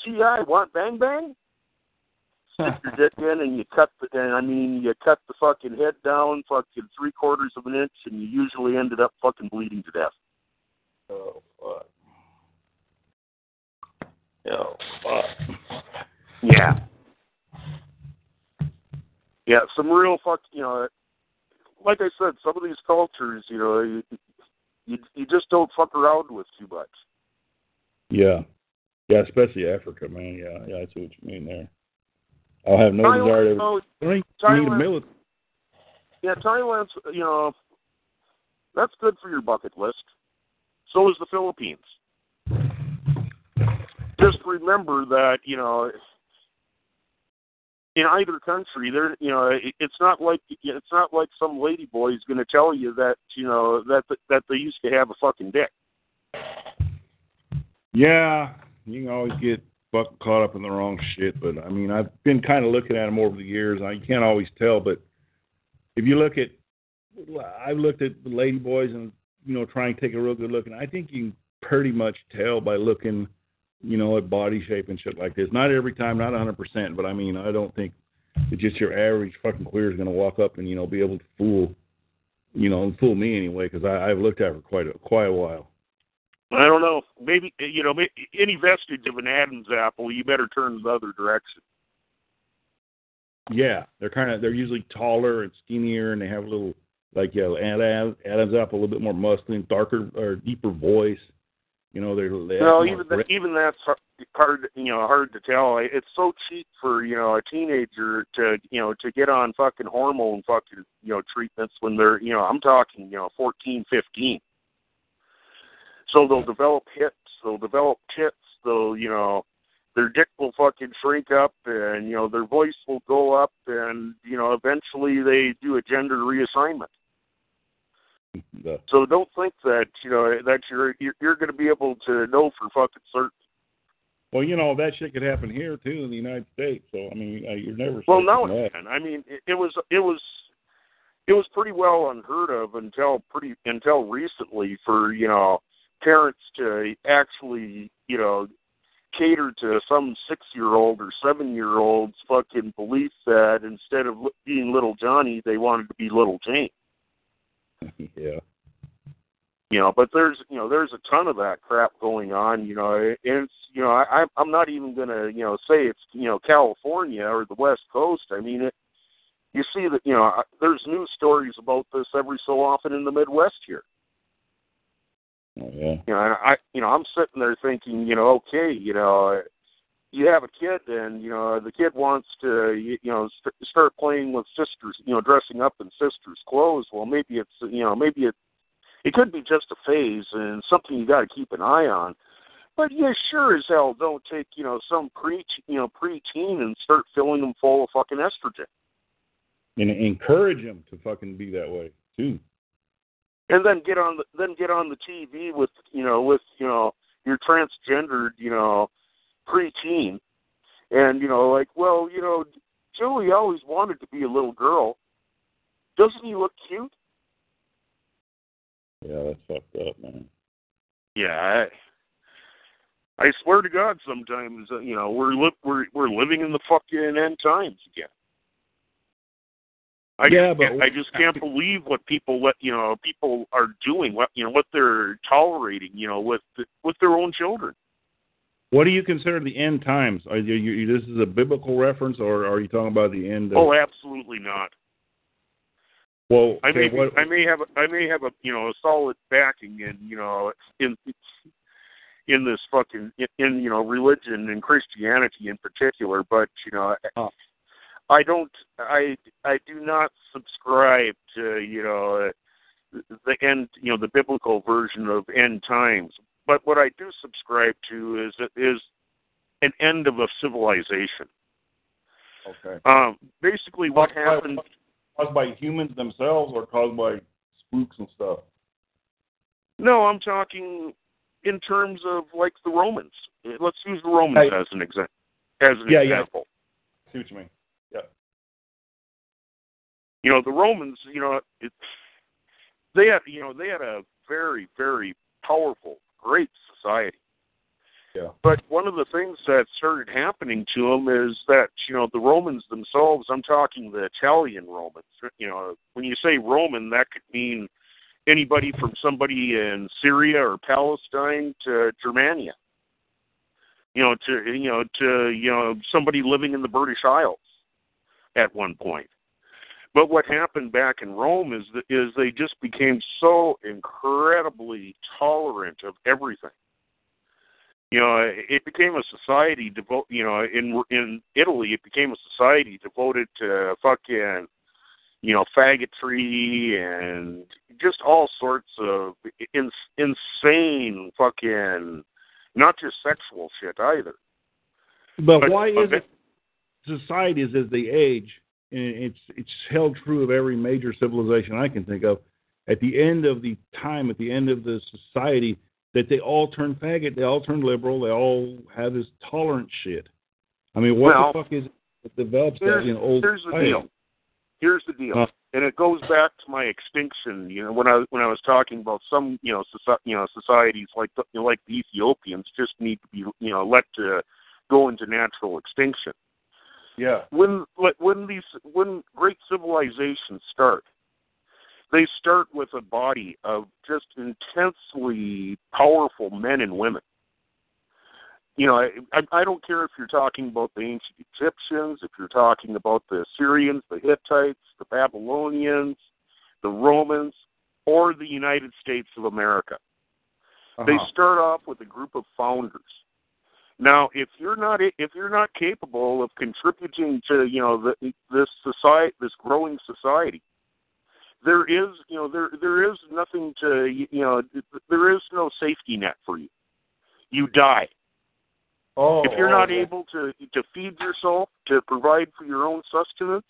Speaker 6: GI want bang bang. Stick your dick in, and you cut the and I mean you cut the fucking head down fucking three quarters of an inch, and you usually ended up fucking bleeding to death.
Speaker 3: oh fuck. Oh fuck.
Speaker 6: Yeah. Yeah, some real fuck. You know, like I said, some of these cultures, you know, you you, you just don't fuck around with too much.
Speaker 3: Yeah. Yeah, especially Africa, man. Yeah, yeah, I see what you mean there. I'll have no
Speaker 6: Thailand,
Speaker 3: desire to.
Speaker 6: though,
Speaker 3: I think you need a
Speaker 6: Thailand-
Speaker 3: military.
Speaker 6: yeah, Thailand's, you know, that's good for your bucket list. So is the Philippines. Just remember that, you know, in either country, there, you know, it, it's not like it's not like some lady boy is going to tell you that, you know, that that they used to have a fucking dick.
Speaker 3: Yeah, you can always get fucking caught up in the wrong shit, but I mean, I've been kind of looking at them over the years. I can't always tell, but if you look at, I've looked at the lady boys and you know try and take a real good look, and I think you can pretty much tell by looking, you know, at body shape and shit like this. Not every time, not 100%, but I mean, I don't think that just your average fucking queer is going to walk up and you know be able to fool, you know, and fool me anyway because I've looked at her quite a quite a while.
Speaker 6: I don't know. Maybe you know any vestige of an Adam's apple, you better turn the other direction.
Speaker 3: Yeah, they're kind of they're usually taller and skinnier, and they have a little like yeah, Adam Adam's apple a little bit more muscular, darker or deeper voice. You know, they're they
Speaker 6: No, even
Speaker 3: grit.
Speaker 6: even that's har- hard. You know, hard to tell. It's so cheap for you know a teenager to you know to get on fucking hormone fucking you know treatments when they're you know I'm talking you know fourteen, fifteen. So they'll develop hips, they'll develop tits, they'll you know their dick will fucking shrink up, and you know their voice will go up, and you know eventually they do a gender reassignment.
Speaker 3: The-
Speaker 6: So don't think that you know that you're you're, you're going to be able to know for fucking certain.
Speaker 3: well, you know that shit could happen here too in the United States. So I mean, uh, you're never.
Speaker 6: Well,
Speaker 3: no,
Speaker 6: it can. I mean, it, it was it was it was pretty well unheard of until pretty until recently for you know parents to actually you know cater to some six year old or seven year old's fucking belief that instead of being little Johnny, they wanted to be little Jane.
Speaker 3: yeah.
Speaker 6: you know but there's you know there's a ton of that crap going on you know and it's you know i i'm not even going to you know say it's you know california or the west coast i mean it you see that you know I- there's news stories about this every so often in the midwest here
Speaker 3: Oh yeah.
Speaker 6: you know and i you know i'm sitting there thinking you know okay you know you have a kid and you know the kid wants to you you know st- start playing with sisters you know dressing up in sisters clothes. Well maybe it's you know maybe it it could be just a phase and something you got to keep an eye on. But you sure as hell don't take you know some pre you know preteen and start filling them full of fucking estrogen.
Speaker 3: And encourage them to fucking be that way too.
Speaker 6: and then get on the then get on the TV with you know with you know your transgendered you know preteen, and you know like well you know Joey always wanted to be a little girl. Doesn't he look cute?
Speaker 3: Yeah, that's fucked up, man.
Speaker 6: Yeah. I, I swear to God, sometimes uh, you know we're li- we're we're living in the fucking end times again. I
Speaker 3: Yeah,
Speaker 6: just,
Speaker 3: but-
Speaker 6: I just can't believe what people what you know people are doing, what you know what they're tolerating, you know, with the, with their own children.
Speaker 3: What do you consider the end times? Are you, you this is a biblical reference, or are you talking about the end? Of,
Speaker 6: Oh, absolutely not.
Speaker 3: well,
Speaker 6: I may
Speaker 3: what,
Speaker 6: I may have a, I may have a you know a solid backing in you know in in this fucking in, in you know religion and Christianity in particular, but you know
Speaker 3: Oh.
Speaker 6: I don't I I do not subscribe to you know the end you know the biblical version of end times. But what I do subscribe to is is an end of a civilization.
Speaker 3: okay.
Speaker 6: Um, basically, what
Speaker 3: Caused by-
Speaker 6: happened
Speaker 3: Caused by humans themselves, or caused by spooks and stuff?
Speaker 6: No, I'm talking in terms of like the Romans. Let's use the Romans as an exa- as an
Speaker 3: Yeah, yeah.
Speaker 6: example.
Speaker 3: See what you mean? Yeah.
Speaker 6: You know, the Romans. You know, it, they had you know they had a very very powerful, great society.
Speaker 3: Yeah.
Speaker 6: But one of the things that started happening to them is that you know the Romans themselves. I'm talking the Italian Romans. You know, when you say Roman, that could mean anybody from somebody in Syria or Palestine to Germania. You know, to you know to you know somebody living in the British Isles at one point. But what happened back in Rome is that, is they just became so incredibly tolerant of everything. You know, it became a society devote. You know, in in Italy, it became a society devoted to fucking, you know, faggotry and just all sorts of in, insane fucking, not just sexual shit either.
Speaker 3: But,
Speaker 6: But-
Speaker 3: why
Speaker 6: but
Speaker 3: is it societies as they age, and it's it's held true of every major civilization I can think of. At the end of the time, at the end of the society, that they all turn faggot, they all turn liberal, they all have this tolerant shit. I mean, what
Speaker 6: Well,
Speaker 3: the fuck is it that develops that
Speaker 6: here's,
Speaker 3: in old
Speaker 6: here's the deal. Here's the deal, and it goes back to my extinction. You know, when I when I was talking about some you know soci- you know societies like the, you know, like the Ethiopians just need to be you know let to go into natural extinction.
Speaker 3: Yeah.
Speaker 6: When like, when these when great civilizations start, they start with a body of just intensely powerful men and women. You know, I, I I don't care if you're talking about the ancient Egyptians, if you're talking about the Assyrians, the Hittites, the Babylonians, the Romans, or the United States of America. They
Speaker 3: Uh-huh.
Speaker 6: start off with a group of founders. Now, if you're not if you're not capable of contributing to you know the, this society, this growing society, there is you know there there is nothing to you know there is no safety net for you. You die
Speaker 3: Oh,
Speaker 6: if you're not
Speaker 3: okay.
Speaker 6: able to to feed yourself, to provide for your own sustenance,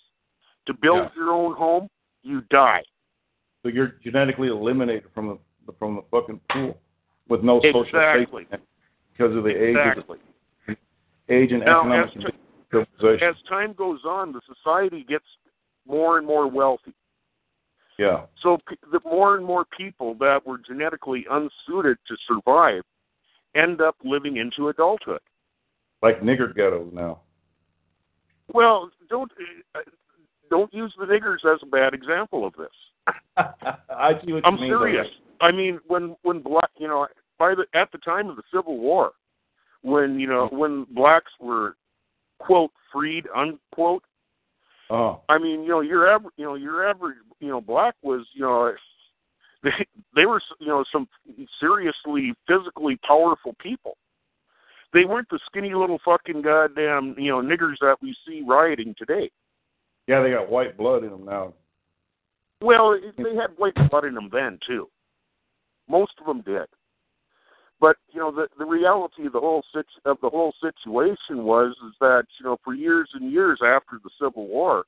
Speaker 6: to build
Speaker 3: Yeah.
Speaker 6: your own home, you die.
Speaker 3: so you're genetically eliminated from the from the fucking pool with no social
Speaker 6: Exactly.
Speaker 3: safety net because of the age of the age and
Speaker 6: Now,
Speaker 3: economic
Speaker 6: as
Speaker 3: civilization.
Speaker 6: As time goes on, the society gets more and more wealthy.
Speaker 3: yeah.
Speaker 6: So p- the more and more people that were genetically unsuited to survive end up living into adulthood.
Speaker 3: Like nigger ghettos now.
Speaker 6: Well, don't uh, don't use the niggers as a bad example of this.
Speaker 3: I see what
Speaker 6: I'm
Speaker 3: you mean. by
Speaker 6: serious. I mean, when when black, you know, by the at the time of the Civil War, when you know mm-hmm. when blacks were quote freed unquote.
Speaker 3: Oh.
Speaker 6: I mean, you know, your average, you know, your average, you know, black was, you know, they they were, you know, some seriously physically powerful people. They weren't the skinny little fucking goddamn, you know, niggers that we see rioting today.
Speaker 3: Yeah, they got white blood in them now.
Speaker 6: Well, they had white blood in them then too. Most of them did. But you know, the the reality of the whole sit of the whole situation was is that you know for years and years after the Civil War,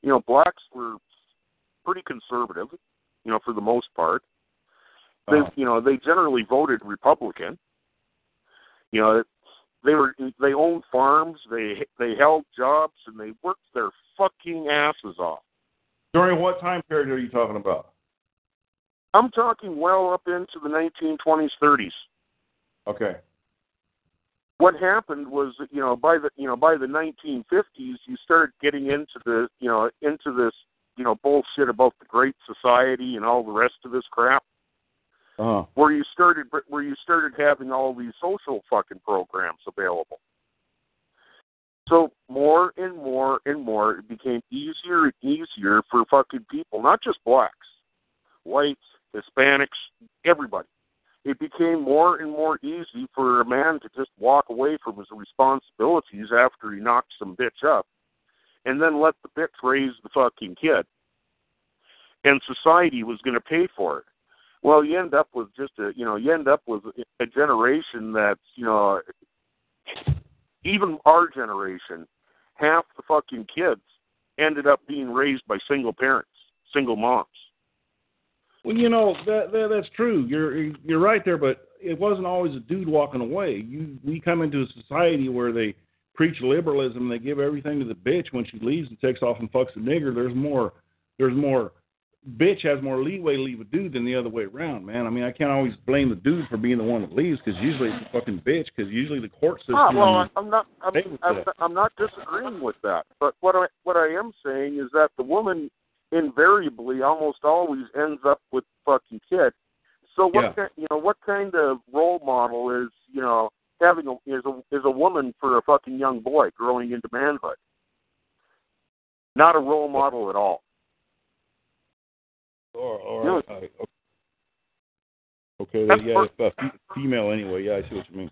Speaker 6: you know, blacks were pretty conservative, you know, for the most part. They
Speaker 3: Uh-huh.
Speaker 6: you know they generally voted Republican. You know, they were they owned farms, they they held jobs, and they worked their fucking asses off.
Speaker 3: During what time period are you talking about?
Speaker 6: I'm talking well up into the 1920s, 30s.
Speaker 3: Okay.
Speaker 6: What happened was, that, you know, by the you know by the 1950s, you started getting into the you know into this you know bullshit about the Great Society and all the rest of this crap,
Speaker 3: Uh-huh.
Speaker 6: where you started where you started having all these social fucking programs available. So more and more and more, it became easier and easier for fucking people, not just blacks, whites, Hispanics, everybody. It became more and more easy for a man to just walk away from his responsibilities after he knocked some bitch up, and then let the bitch raise the fucking kid. And society was going to pay for it. Well, you end up with just a, you know, you end up with a generation that's, you know, even our generation, half the fucking kids ended up being raised by single parents, single moms.
Speaker 3: Well, you know that, that that's true. You're you're right there, but it wasn't always a dude walking away. You we come into a society where they preach liberalism. They give everything to the bitch when she leaves and takes off and fucks a nigger. There's more. There's more. Bitch has more leeway to leave a dude than the other way around, man. I mean, I can't always blame the dude for being the one that leaves because usually it's a fucking bitch because usually the court system.
Speaker 6: Ah, well, I'm not. I'm, I'm. I'm not disagreeing with that. But what I what I am saying is that the woman invariably, almost always, ends up with the fucking kid. So what
Speaker 3: Yeah.
Speaker 6: kind, you know? What kind of role model is you know having a is a is a woman for a fucking young boy growing into manhood? Not a role model at all.
Speaker 3: Or, or
Speaker 6: No.
Speaker 3: uh, okay,
Speaker 6: That's
Speaker 3: yeah,
Speaker 6: part-
Speaker 3: uh, female anyway. Yeah, I see what you mean.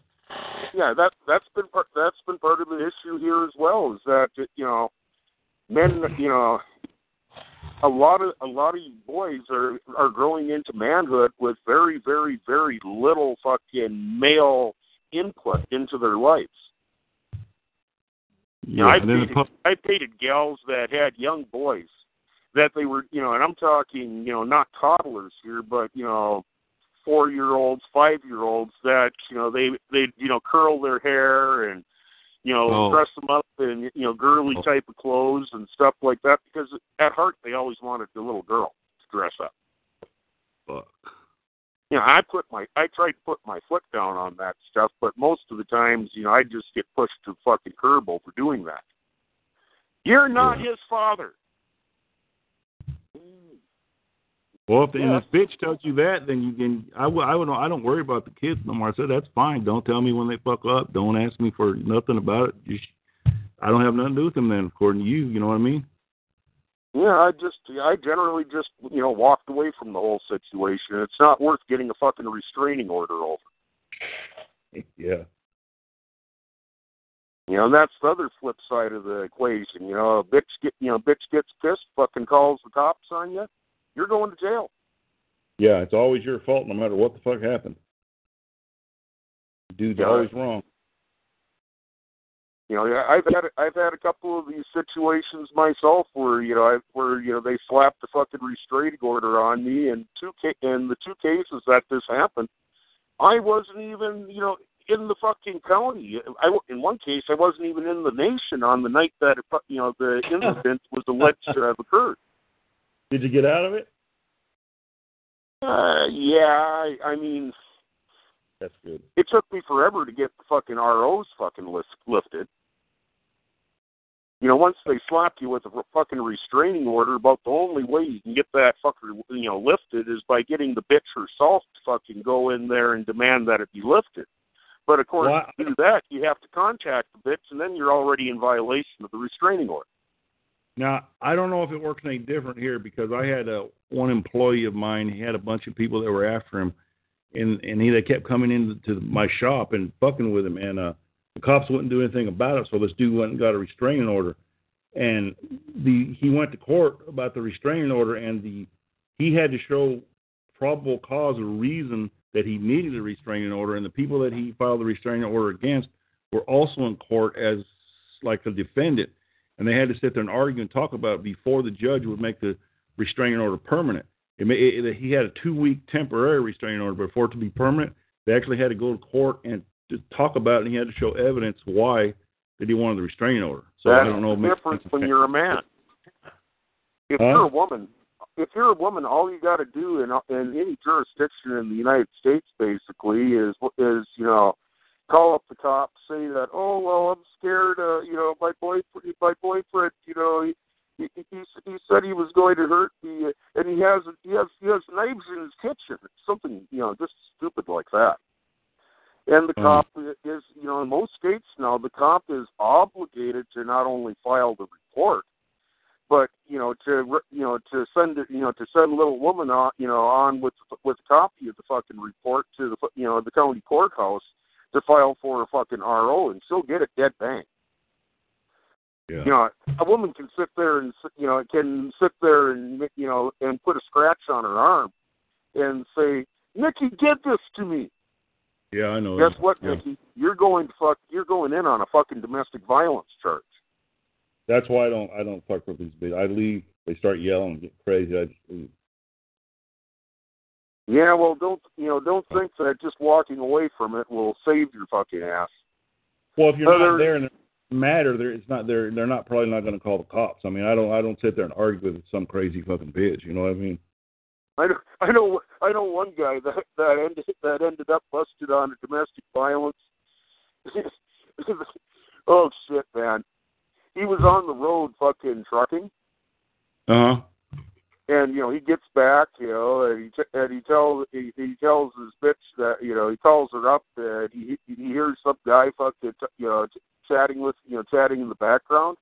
Speaker 6: yeah, that that's been part that's been part of the issue here as well. Is that you know, men, you know, a lot of a lot of boys are are growing into manhood with very very very little fucking male input into their lives.
Speaker 3: Yeah,
Speaker 6: I
Speaker 3: then the
Speaker 6: I dated gals that had young boys that they were, you know, and I'm talking, you know, not toddlers here, but you know, four year olds, five year olds that, you know, they they you know curl their hair and you know
Speaker 3: Oh.
Speaker 6: dress them up in you know girly
Speaker 3: Oh.
Speaker 6: type of clothes and stuff like that because at heart they always wanted the little girl to dress up.
Speaker 3: fuck.
Speaker 6: You know, I put my I tried to put my foot down on that stuff, but most of the times, you know, I just get pushed to the fucking curb over doing that. You're not
Speaker 3: Yeah.
Speaker 6: his father.
Speaker 3: Well, if the,
Speaker 6: Yeah.
Speaker 3: and if bitch tells you that, then you can. I would. I would. I don't worry about the kids no more. I said that's fine. Don't tell me when they fuck up. Don't ask me for nothing about it. Sh- I don't have nothing to do with them then, according to you. You know what I mean?
Speaker 6: Yeah, I just I generally just you know walked away from the whole situation. It's not worth getting a fucking restraining order over.
Speaker 3: Yeah.
Speaker 6: You know, and that's the other flip side of the equation. You know, a bitch get you know, bitch gets pissed, fucking calls the cops on you, you're going to jail.
Speaker 3: Yeah. It's always your fault, no matter what the fuck happened. Dude's
Speaker 6: Yeah.
Speaker 3: always wrong.
Speaker 6: You know, I've had I've had a couple of these situations myself where you know I where you know they slapped the fucking restraining order on me, and two ca- in the two cases that this happened, I wasn't even you know in the fucking county. I in one case I wasn't even in the nation on the night that it, you know the incident was alleged to have occurred.
Speaker 3: Did you get out of it?
Speaker 6: Uh, yeah, I, I mean
Speaker 3: That's good.
Speaker 6: it took me forever to get the fucking ROs fucking list, lifted. You know, once they slap you with a fucking restraining order, about the only way you can get that fucker, you know, lifted is by getting the bitch herself to fucking go in there and demand that it be lifted. But of course,
Speaker 3: Well,
Speaker 6: to do that, you have to contact the bitch, and then you're already in violation of the restraining order.
Speaker 3: Now, I don't know if it works any different here because I had a one employee of mine. He had a bunch of people that were after him, and and he they kept coming into my shop and fucking with him, and uh, the cops wouldn't do anything about it. So this dude went and got a restraining order, and the he went to court about the restraining order, and the he had to show probable cause or reason that he needed a restraining order, and the people that he filed the restraining order against were also in court as like a defendant and they had to sit there and argue and talk about it before the judge would make the restraining order permanent. It, may, it, it, he had a two-week temporary restraining order, but for it to be permanent, they actually had to go to court and to talk about it, and he had to show evidence why that he wanted the restraining order. So
Speaker 6: That's
Speaker 3: I don't know.
Speaker 6: the difference when you're a man. If
Speaker 3: Huh?
Speaker 6: you're a woman, if you're a woman, all you got to do in in any jurisdiction in the United States, basically, is is you know, call up the cops, say that, oh well, I'm scared. Uh, you know, my boyfriend, my boyfriend, you know, he he, he he said he was going to hurt me, and he has he has he has knives in his kitchen. Something you know, just stupid like that. And the
Speaker 3: Mm.
Speaker 6: cop is, you know, in most states now, the cop is obligated to not only file the report, but you know, to you know, to send you know, to send a little woman on, you know, on with with a copy of the fucking report to the you know the county courthouse to file for a fucking RO, and she'll get a dead bang.
Speaker 3: Yeah.
Speaker 6: You know, a woman can sit there and s- you know can sit there and you know and put a scratch on her arm and say, "Nikki did this to me."
Speaker 3: yeah, I know.
Speaker 6: Guess what,
Speaker 3: Yeah.
Speaker 6: Nikki? You're going to fuck. You're going in on a fucking domestic violence charge.
Speaker 3: That's why I don't. I don't fuck with these bitches. I leave. They start yelling, get crazy. I.
Speaker 6: Yeah, well, don't you know? Don't think that just walking away from it will save your fucking ass.
Speaker 3: Well, if you're
Speaker 6: Other-
Speaker 3: not there and it matter, there it's not. They're they're not probably not going to call the cops. I mean, I don't. I don't sit there and argue with some crazy fucking bitch. You know what I mean?
Speaker 6: I know, I know, I know one guy that that ended that ended up busted on a domestic violence. oh shit, man! He was on the road fucking trucking,
Speaker 3: Uh huh.
Speaker 6: And you know he gets back, you know, and he t- and he tells he, he tells his bitch that you know he calls her up and he he hears some guy fucking t- you know ch- chatting with you know chatting in the background,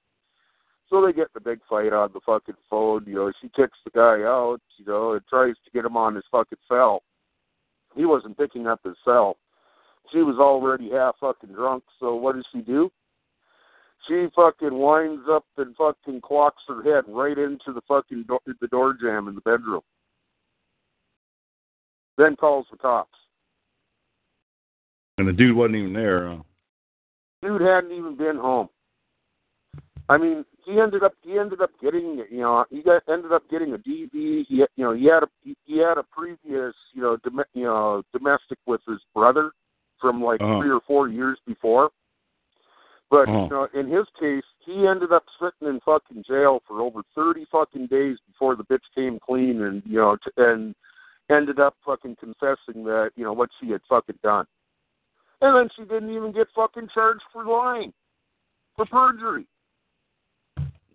Speaker 6: So they get in big fight on the fucking phone. You know, she kicks the guy out. You know, and tries to get him on his fucking cell. He wasn't picking up his cell. She was already half fucking drunk. So what does she do? She fucking winds up and fucking clocks her head right into the fucking door, the door jamb in the bedroom. Then calls the cops.
Speaker 3: And the dude wasn't even there. Uh,
Speaker 6: Dude hadn't even been home. I mean, he ended up he ended up getting you know he got ended up getting a DV. He you know he had a he had a previous you know dom, you know domestic with his brother from like
Speaker 3: Uh-huh.
Speaker 6: three or four years before. But
Speaker 3: Uh-huh.
Speaker 6: you know, in his case, he ended up sitting in fucking jail for over thirty fucking days before the bitch came clean and you know t- and ended up fucking confessing that you know what she had fucking done. And then she didn't even get fucking charged for lying, for perjury.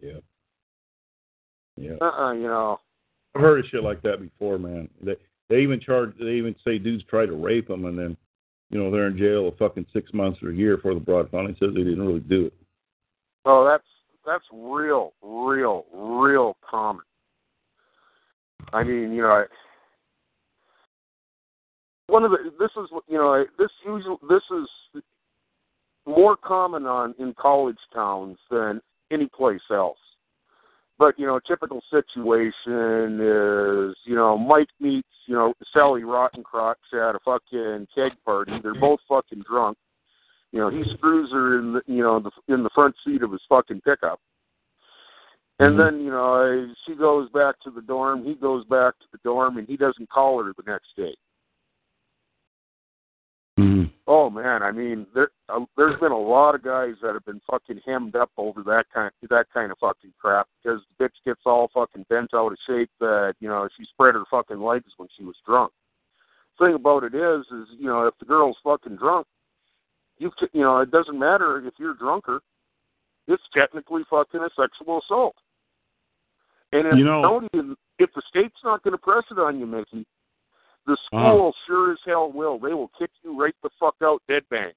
Speaker 3: yeah. Yeah.
Speaker 6: Uh-uh, you know.
Speaker 3: I've heard of shit like that before, man. They they even charge. They even say dudes try to rape them, and then, you know, they're in jail a fucking six months or a year before the broad finally says they didn't really do it.
Speaker 6: Oh, that's that's real, real, real common. I mean, you know, one of the this is you know this usual this is more common on in college towns than any place else. But you know, a typical situation is you know Mike meets you know Sally Rottencrotch at a fucking keg party. They're both fucking drunk. You know, he screws her in the you know the in the front seat of his fucking pickup. And
Speaker 3: Mhm.
Speaker 6: then, you know, she goes back to the dorm, he goes back to the dorm and he doesn't call her the next day.
Speaker 3: Mm-hmm.
Speaker 6: Oh man, I mean, there uh, there's been a lot of guys that have been fucking hemmed up over that kind that kind of fucking crap because the bitch gets all fucking bent out of shape that you know she spread her fucking legs when she was drunk. Thing about it is, is you know if the girl's fucking drunk, you you know it doesn't matter if you're drunker, it's technically fucking a sexual assault. And if
Speaker 3: You know-
Speaker 6: don't even, if the state's not going to press it on you, Mickey, the
Speaker 3: Uh-huh.
Speaker 6: school sure as hell will. They will kick you right the fuck out, dead bang.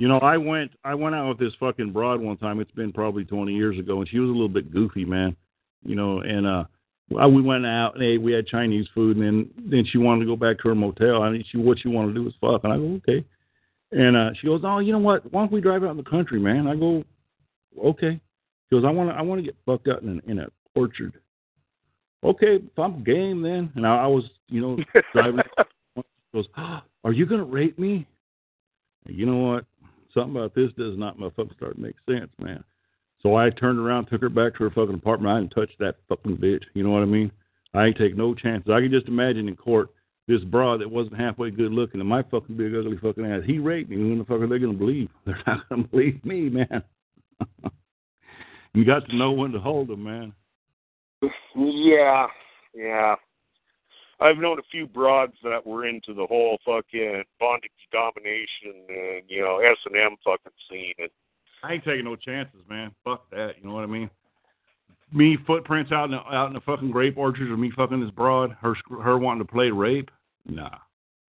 Speaker 3: You know, I went I went out with this fucking broad one time. It's been probably 20 years ago, and she was a little bit goofy, man. You know, and uh, we went out and. We had Chinese food, and then then she wanted to go back to her motel. I mean, she what she wanted to do was fuck, and I go okay. And uh, she goes, oh, you know what? Why don't we drive out in the country, man? I go, okay. She goes, I want to I want to get fucked up in an, in a orchard. Okay, if I'm game then. And I, I was, you know, driving. She goes, are you gonna rape me? You know what? Something about this does not motherfucking start to make sense, man. So I turned around, took her back to her fucking apartment. I didn't touch that fucking bitch. You know what I mean? I ain't take no chances. I can just imagine in court this broad that wasn't halfway good looking and my fucking big ugly fucking ass. He raped me. Who the fuck are they gonna believe? They're not gonna believe me, man. you got to know when to hold them, man.
Speaker 6: Yeah, yeah. I've known a few broads that were into the whole fucking bondage domination and you know S and M fucking scene. And
Speaker 3: I ain't taking no chances, man. Fuck that. You know what I mean? Me footprints out in the, out in the fucking grape orchards, or me fucking this broad, her her wanting to play rape. Nah,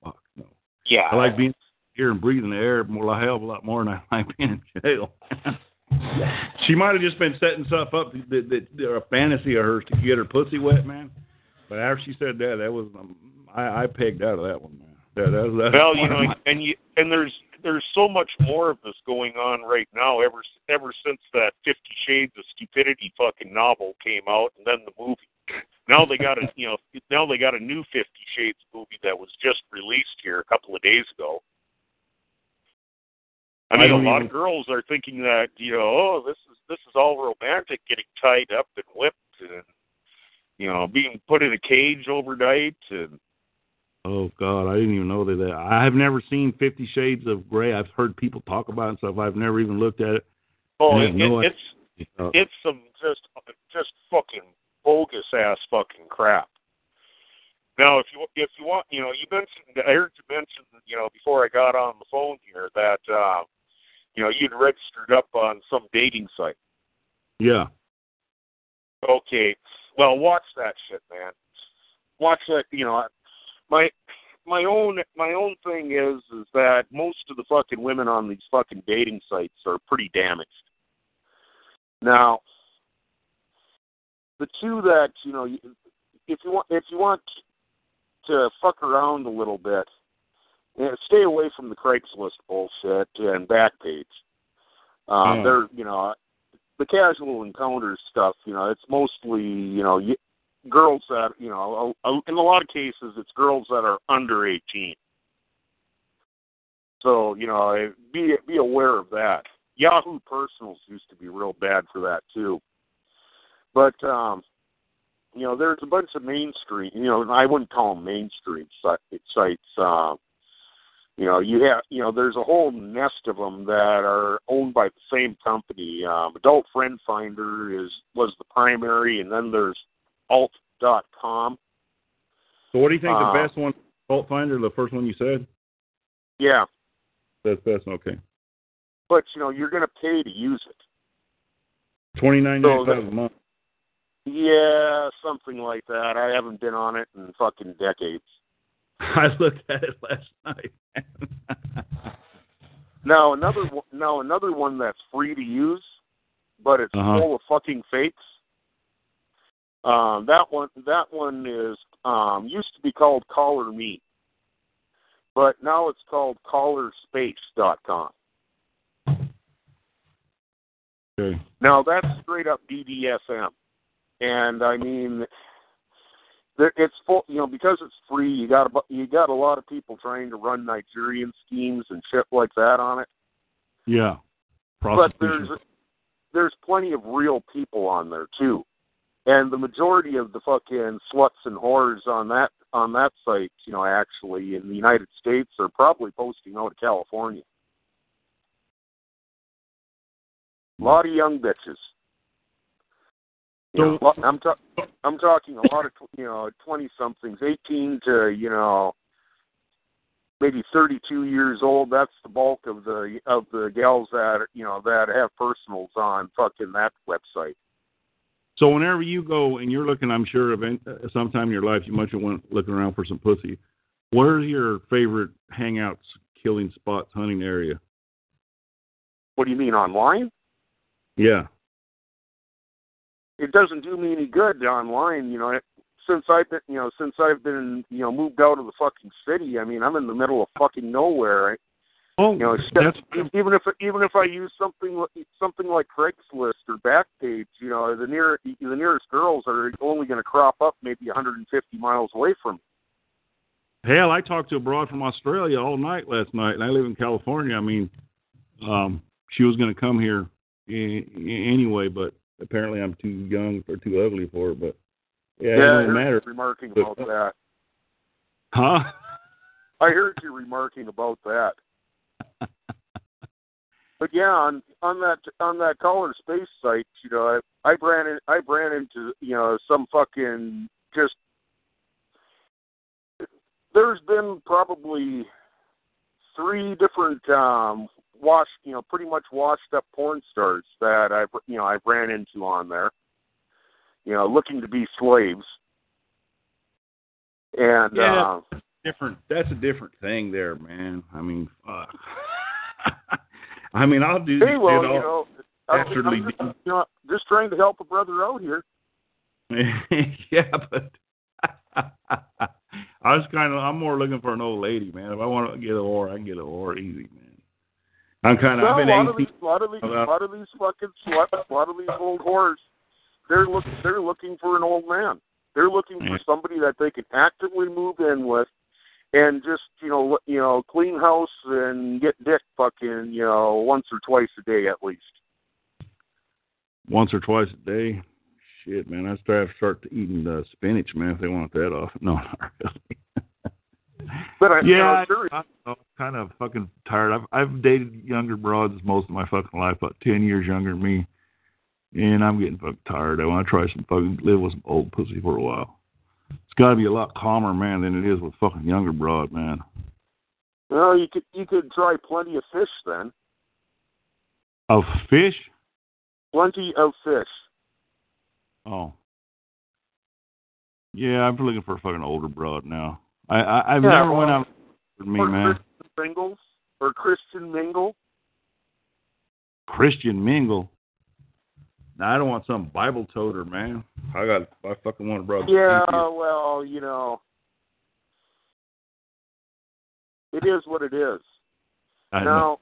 Speaker 3: fuck no.
Speaker 6: yeah,
Speaker 3: I like being here and breathing the air more a hell of a lot more than I like being in jail. she might have just been setting stuff up that, that, that a fantasy of hers to get her pussy wet, man. But after she said that, that was um, I, I pegged out of that one, man. That, that, that,
Speaker 6: Well, you know, and you and there's there's so much more of this going on right now. Ever ever since that Fifty Shades of Stupidity fucking novel came out, and then the movie. Now they got a you know now they got a new Fifty Shades movie that was just released here a couple of days ago. I
Speaker 3: I
Speaker 6: mean,
Speaker 3: don't
Speaker 6: a lot
Speaker 3: even-
Speaker 6: of girls are thinking that you know, oh, this is this is all romantic, getting tied up and whipped, and you know, being put in a cage overnight, and
Speaker 3: Oh God, I didn't even know that. that. I have never seen Fifty Shades of Grey. I've heard people talk about it and stuff. I've never even looked at it.
Speaker 6: oh, it,
Speaker 3: no
Speaker 6: it, it's it's some just just fucking bogus ass fucking crap. Now, if you if you want, you know, you mentioned I heard you mention, you know, before I got on the phone here that uh, you know you'd registered up on some dating site.
Speaker 3: yeah.
Speaker 6: Okay, well, watch that shit, man. Watch that. You know, my my own my own thing is is that most of the fucking women on these fucking dating sites are pretty damaged. Now, the two that you know, if you want, if you want to fuck around a little bit, stay away from the Craigslist bullshit and Backpage. Um,
Speaker 3: Yeah.
Speaker 6: They're you know, the casual encounters stuff. You know, it's mostly you know y- girls that you know. a- a- In a lot of cases, it's girls that are under eighteen. So you know, be be aware of that. Yahoo Personals used to be real bad for that too. But um, you know, there's a bunch of mainstream. You know, I wouldn't call them mainstream si- sites. Uh, you know, you have you know, there's a whole nest of them that are owned by the same company. Um, Adult Friend Finder is was the primary, and then there's Alt dot com.
Speaker 3: So what do you think
Speaker 6: Uh,
Speaker 3: the best one? Fault Finder, the first one you said.
Speaker 6: Yeah,
Speaker 3: That's best. Okay.
Speaker 6: but you know, you're going to pay to use it.
Speaker 3: Twenty nine
Speaker 6: So
Speaker 3: five a month.
Speaker 6: Yeah, something like that. I haven't been on it in fucking decades.
Speaker 3: I looked at it last night.
Speaker 6: Now another one- now another one that's free to use, but it's
Speaker 3: Uh-huh.
Speaker 6: full of fucking fakes. Um, that one that one is um, used to be called Collar Me, but now it's called CollarSpace.com.
Speaker 3: okay.
Speaker 6: Now that's straight up BDSM, and I mean, there, it's full. You know, because it's free, you got a you got a lot of people trying to run Nigerian schemes and shit like that on it.
Speaker 3: Yeah.
Speaker 6: But there's there's plenty of real people on there too, and the majority of the fucking sluts and whores on that on that site, you know, actually in the United States are probably posting out of California. A lot of young bitches. You know, I'm ta- I'm talking a lot of you know twenty somethings, eighteen to you know maybe thirty two years old. That's the bulk of the of the gals that you know that have personals on fucking that website.
Speaker 3: So whenever you go and you're looking, I'm sure event, uh, sometime in your life you must have went looking around for some pussy. Where's your favorite hangouts, killing spots, hunting area?
Speaker 6: What do you mean online?
Speaker 3: Yeah.
Speaker 6: It doesn't do me any good online. You know, it, since I've been you know since I've been you know moved out of the fucking city. I mean, I'm in the middle of fucking nowhere.
Speaker 3: Oh,
Speaker 6: You know,
Speaker 3: that's
Speaker 6: even if even if I use something something like Craigslist or Backpage, you know, the near the nearest girls are only going to crop up maybe 150 miles away from me.
Speaker 3: hell. I talked to a broad from Australia all night last night, and I live in California. I mean, um, she was going to come here i- i- anyway, but apparently I'm too young or too ugly for it. But yeah, it doesn't matter,
Speaker 6: remarking about that.
Speaker 3: huh?
Speaker 6: I heard you remarking about that. But yeah, on on that on that Collar Space site, you know, I I ran in, I ran into you know some fucking just. There's been probably three different um washed you know pretty much washed up porn stars that I've, you know I ran into on there, you know, looking to be slaves. And
Speaker 3: Yeah.
Speaker 6: uh,
Speaker 3: different. That's a different thing, there, man. I mean, fuck. I mean, I'll do
Speaker 6: Hey, well, you know, I'm,
Speaker 3: dastardly
Speaker 6: I'm just, you know, just trying to help a brother out here.
Speaker 3: yeah, but I was kind of. I'm more looking for an old lady, man. If I want to get a whore, I can get a whore easy, man. I'm kind of. been
Speaker 6: a lot of these, a lot of these, lot of these fucking sluts, a lot of these old whores, they're looking. they're looking for an old man. They're looking for somebody that they can actively move in with, and just you know, you know, clean house and get dick fucking you know once or twice a day at least.
Speaker 3: once or twice a day. Shit, man, I start to start to eating the spinach, man. If they want that off, no, not really.
Speaker 6: But I, you know,
Speaker 3: yeah,
Speaker 6: sure,
Speaker 3: I, I'm kind of fucking tired. I've I've dated younger broads most of my fucking life, about ten years younger than me, and I'm getting fucking tired. I want to try some fucking live with some old pussy for a while. It's got to be a lot calmer, man, than it is with fucking younger broad, man.
Speaker 6: well, you could you could try plenty of fish then.
Speaker 3: Of fish?
Speaker 6: Plenty of fish.
Speaker 3: Oh. Yeah, I'm looking for a fucking older broad now. I, I I've
Speaker 6: Yeah,
Speaker 3: never went
Speaker 6: well,
Speaker 3: out with me,
Speaker 6: or
Speaker 3: man.
Speaker 6: Christian Mingles or Christian Mingle.
Speaker 3: Christian mingle. Now, I don't want some Bible toter, man. I got. I fucking want a brother.
Speaker 6: Yeah, well, you know, it is what it is.
Speaker 3: I know.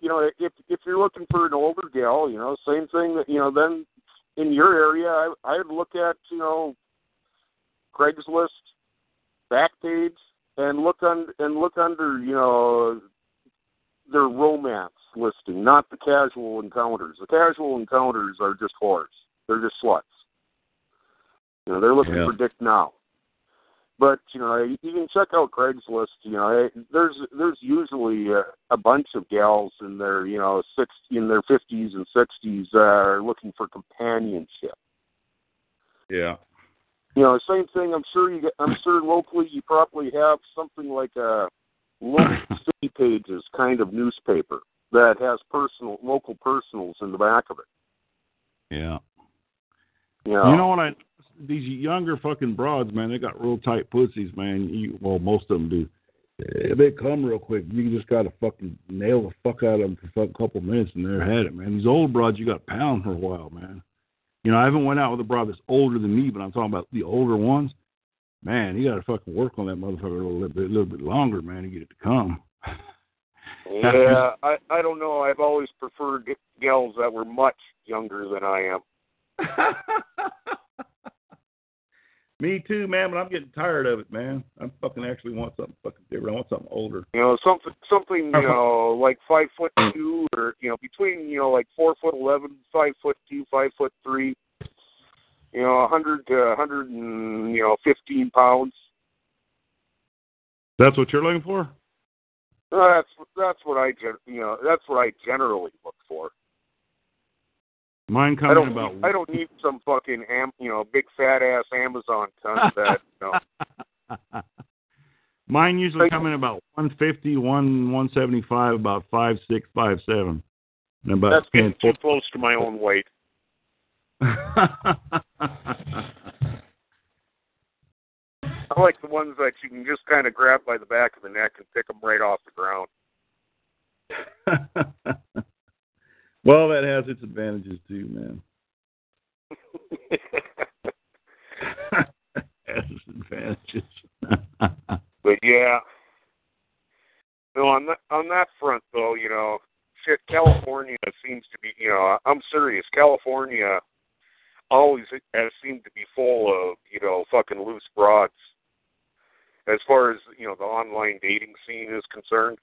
Speaker 6: You know, if if you're looking for an older gal, you know, same thing that you know, then in your area, I I'd look at you know, Craigslist, Backpage, and look on and look under you know their romance listing, not the casual encounters. The casual encounters are just whores. They're just sluts. You know, they're looking
Speaker 3: Yeah.
Speaker 6: for dick now. But you know, you can check out Craigslist. You know, there's there's usually a, a bunch of gals in their you know six in their fifties and sixties are looking for companionship.
Speaker 3: Yeah.
Speaker 6: You know, same thing. I'm sure you. Get, I'm sure locally you probably have something like a local city pages kind of newspaper that has personal local personals in the back of it.
Speaker 3: Yeah.
Speaker 6: You know,
Speaker 3: You know what I? These younger fucking broads, man, they got real tight pussies, man. You, well, most of them do. Eh, They come real quick. You just got to fucking nail the fuck out of them for a couple minutes, and they're had it, man. These old broads, you got to pound for a while, man. You know, I haven't went out with a broad that's older than me, but I'm talking about the older ones. Man, you got to fucking work on that motherfucker a little bit, a little bit longer, man, to get it to come.
Speaker 6: yeah, I I don't know. I've always preferred g- gals that were much younger than I am.
Speaker 3: Me too, man, but I'm getting tired of it, man. I'm fucking actually want something fucking different. I want something older.
Speaker 6: You know, something something you uh-huh. know like five foot two, or you know between you know like four foot eleven, five foot two, five foot three. You know, a hundred to a hundred and you know fifteen pounds.
Speaker 3: That's what you're looking for?
Speaker 6: That's that's what I you know that's what I generally look for.
Speaker 3: Mine
Speaker 6: I
Speaker 3: coming
Speaker 6: don't
Speaker 3: about.
Speaker 6: I don't need some fucking am you know big fat ass Amazon cunt that you know.
Speaker 3: Mine usually come in about 150, 1, 175, about five six, five seven, and about
Speaker 6: That's getting too close to my own weight. I like the ones that you can just kind of grab by the back of the neck and pick them right off the ground.
Speaker 3: well, that has its advantages too, man. has its advantages.
Speaker 6: But yeah, no, on that on that front though, you know, shit, California seems to be, you know, I'm serious. California always has seemed to be full of, you know, fucking loose broads. As far as you know, the online dating scene is concerned.